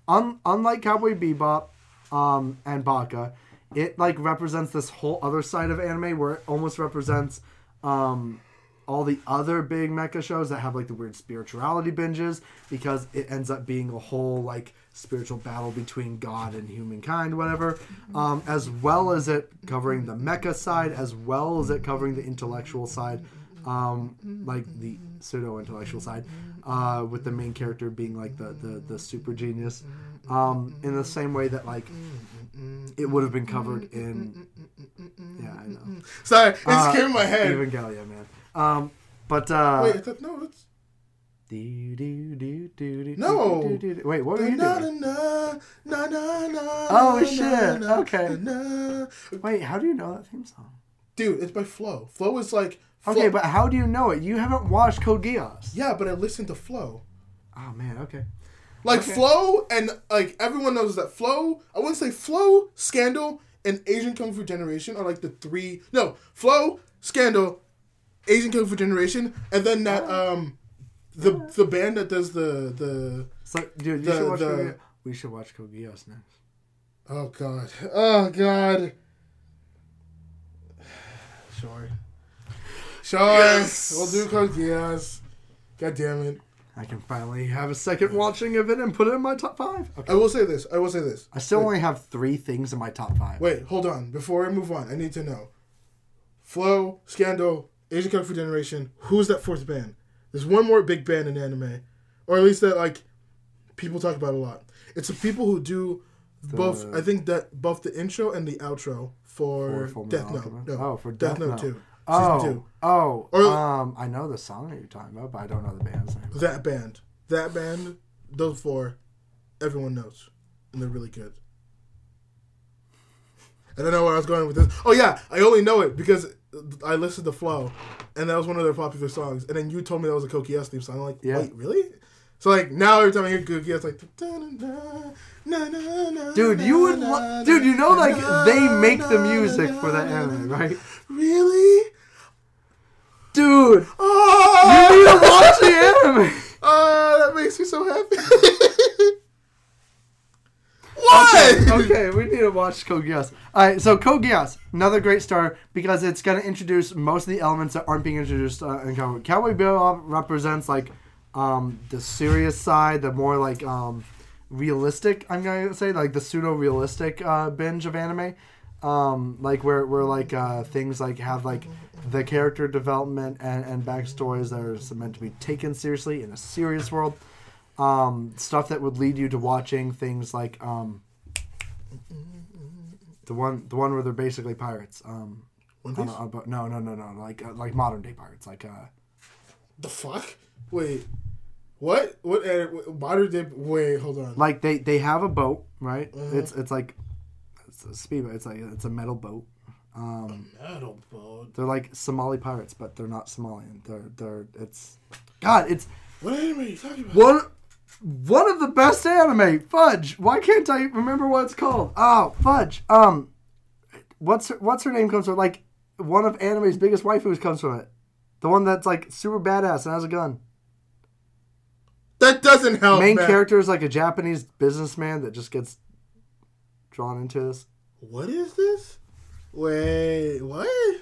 un, unlike Cowboy Bebop um, and Baka, it like represents this whole other side of anime where it almost represents um, all the other big mecha shows that have like the weird spirituality binges because it ends up being a whole like spiritual battle between God and humankind, whatever. Um, as well as it covering the mecha side, as well as it covering the intellectual side, um, like the pseudo intellectual side, uh, with the main character being like the the, the super genius. Um, in the same way that like it would have been covered in yeah I know Sorry, it just Uh, came in my head. Evangelion man um but uh Wait, thought, no, it's. do, do, do, do, do, No. do, do, do. wait what were you Na, doing na, na, na, na, Oh, shit. Okay. wait how do you know that theme song Dude, it's by Flow. Flow is like. Flow. okay but how do you know it you haven't watched Code Geass Yeah, but I listened to Flow. oh man okay Like Okay. Flow, and like everyone knows that Flow. I wouldn't say Flow, Scandal, and Asian Kung Fu Generation are like the three. No, Flow, Scandal, Asian Kung Fu Generation, and then that Oh. um, the the band that does the the. so dude you The- should watch the- we should watch Code Geass next Oh God! Oh God! Sure. Sure. Yes! We'll do Code Geass. God damn it! I can finally have a second watching of it and put it in my top five okay I will say this. I will say this. I still only have three things in my top five Wait, hold on. Before I move on, I need to know. Flow, Scandal, Asian Kung Fu Generation. Who's that fourth band? There's one more big band in anime, or at least that like people talk about a lot. It's the people who do both. The- I think that both the intro and the outro for, For Death Note. No, Oh, for Death, Death Note Note. two. Oh, oh, Or- um, I know the song that you're talking about, but I don't know the band's name. That band, that band, those four, everyone knows, and they're really good. I don't know where I was going with this. Oh yeah, I only know it because I listened to Flow, and that was one of their popular songs. And then you told me that was a Code Geass theme song. I'm like, Yeah. wait, really? So like now every time I hear Code Geass, like "Da-da-da, na, na, na, Dude, you would, lo- dude. You know, like they make the music for that anime, right? Really? Dude, ah! you Oh, need to watch the anime. oh, that makes me so happy. what? okay, we need to watch Code Geass. All right, so Code Geass, another great start because it's going to introduce most of the elements that aren't being introduced uh, in Cowboy. Cowboy Bebop represents like um, the serious side, the more like um, realistic. I'm going to say like the pseudo realistic uh, binge of anime. Um, like where, where like uh, things like have like the character development and, and backstories that are meant to be taken seriously in a serious world um, stuff that would lead you to watching things like um, the one the one where they're basically pirates. Um, One on a- on a boat. no, no, no, no, like uh, like modern day pirates, like uh, The fuck? Wait. What? What? Uh, modern day? Wait, hold on. like they they have a boat, right? Uh-huh. It's it's like it's a speedboat. It's like it's a metal boat. Um, Metal boat. they're like Somali pirates, but they're not Somalian. They're they're it's God. It's What anime are you talking about? one one of the best anime. Fudge. Why can't I remember what it's called? Oh, Fudge. Um, what's her, what's her name comes from? Like one of anime's biggest waifus comes from it. The one that's like super badass and has a gun. That doesn't help. Main man. character is like a Japanese businessman that just gets drawn into this. What is this? Wait, what?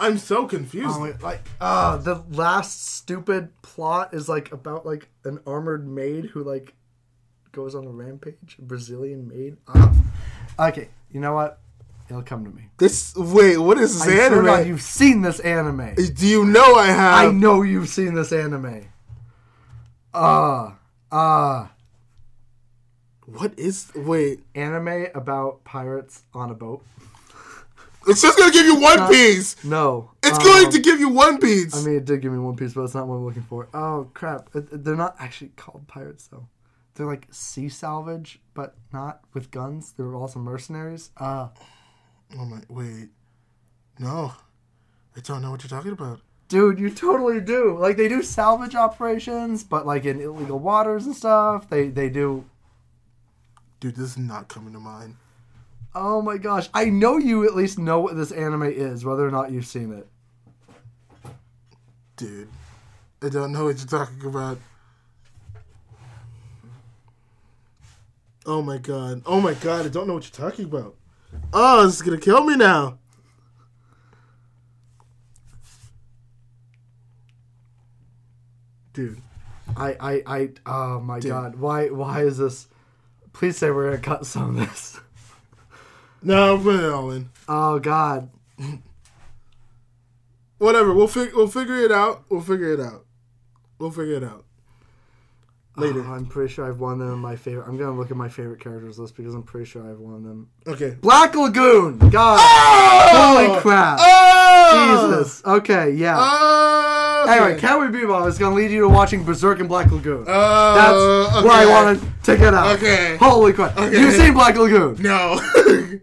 I'm so confused. Oh, like uh the last stupid plot is like about like an armored maid who like goes on a rampage, a Brazilian maid. Ah. Okay, you know what? It'll come to me. this wait, what is this I swear anime? you've seen this anime. Do you know I have? I know you've seen this anime. Ah, ah, What is? Wait, anime about pirates on a boat. It's just gonna give you One Piece. No, It's um, going to give you One Piece. I mean, it did give me One Piece, but it's not what I'm looking for. Oh crap! They're not actually called pirates though. They're like sea salvage, but not with guns. They're also mercenaries. Uh oh my, wait, no, I don't know what you're talking about. dude, you totally do. Like they do salvage operations, but like in illegal waters and stuff. They they do. Dude, this is not coming to mind. Oh my gosh! I know you at least know what this anime is, whether or not you've seen it. Dude, I don't know what you're talking about. Oh my god. Oh my god, I don't know what you're talking about. Oh, this is gonna kill me now. Dude. I I I. Oh my Dude. god! Why why is this? Please say we're gonna cut some of this. No, I'm putting it all in. Oh god! Whatever, we'll fig- we'll figure it out. We'll figure it out. We'll figure it out. Later. Oh, I'm pretty sure I've won them in my favorite. I'm gonna look at my favorite characters list because I'm pretty sure I've won them. Okay. Black Lagoon. God. Oh! Holy crap. Oh! Jesus. Okay. Yeah. Oh! okay. Anyway, Cowboy Bebop is gonna lead you to watching Berserk and Black Lagoon. Oh, That's okay. where I wanted to get out. Okay. Holy crap! Okay. You've seen Black Lagoon. No.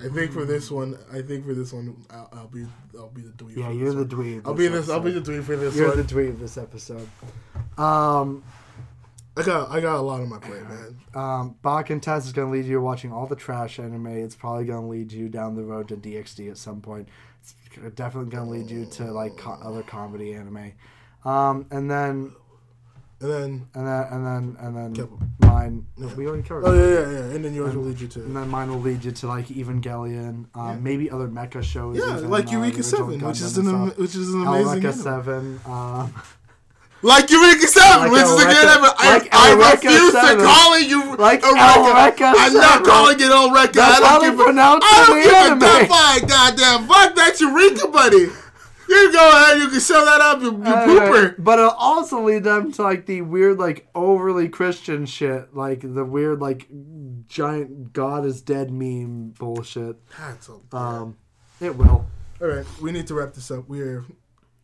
I think for this one, I think for this one, I'll, I'll be, I'll be the dweeb. Yeah, you're the dweeb. I'll be this. I'll be the dweeb for this You're one. the dweeb this episode. Um, I got, I got a lot on my plate, man. um, Baka and Test is going to lead you watching all the trash anime. It's probably going to lead you down the road to DxD at some point. It's definitely going to lead you to like co- other comedy anime. Um, and then And then, and then and then and then mine. We already covered. oh it. yeah, yeah, yeah. And then yours will lead you to. And then mine will lead you to like Evangelion, um, Yeah. maybe other mecha shows. Yeah, even, like uh, Eureka the original Seven, which Gundam is and an, am- stuff. which is an amazing. Eureka anime. Seven. Um, Like Eureka Seven, Like which is a Eureka- good. I, like I Eureka refuse 7. to call it you Like Eureka. Eureka I'm not 7. calling it Eureka. That's I how don't they give a pronounce I it don't give a anime. damn fine, goddamn. Fuck that Eureka, buddy. You go ahead. You can show that up, you, you pooper. But it'll also lead them to like the weird, like overly Christian shit, like the weird, like giant God is dead meme bullshit. That's a- Um, it will. All right, we need to wrap this up. We are,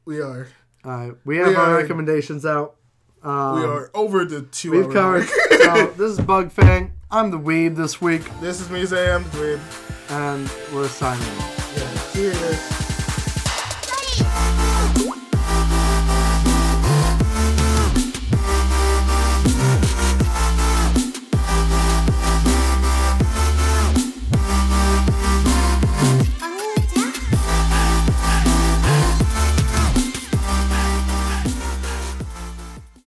we are, All right, we have We our are- recommendations out. Um, we are over the 2 We've covered. so this is Bug Fang. I'm the Weeb this week, this is me, Sam. Dwayne. and we're signing. Yeah. Cheers.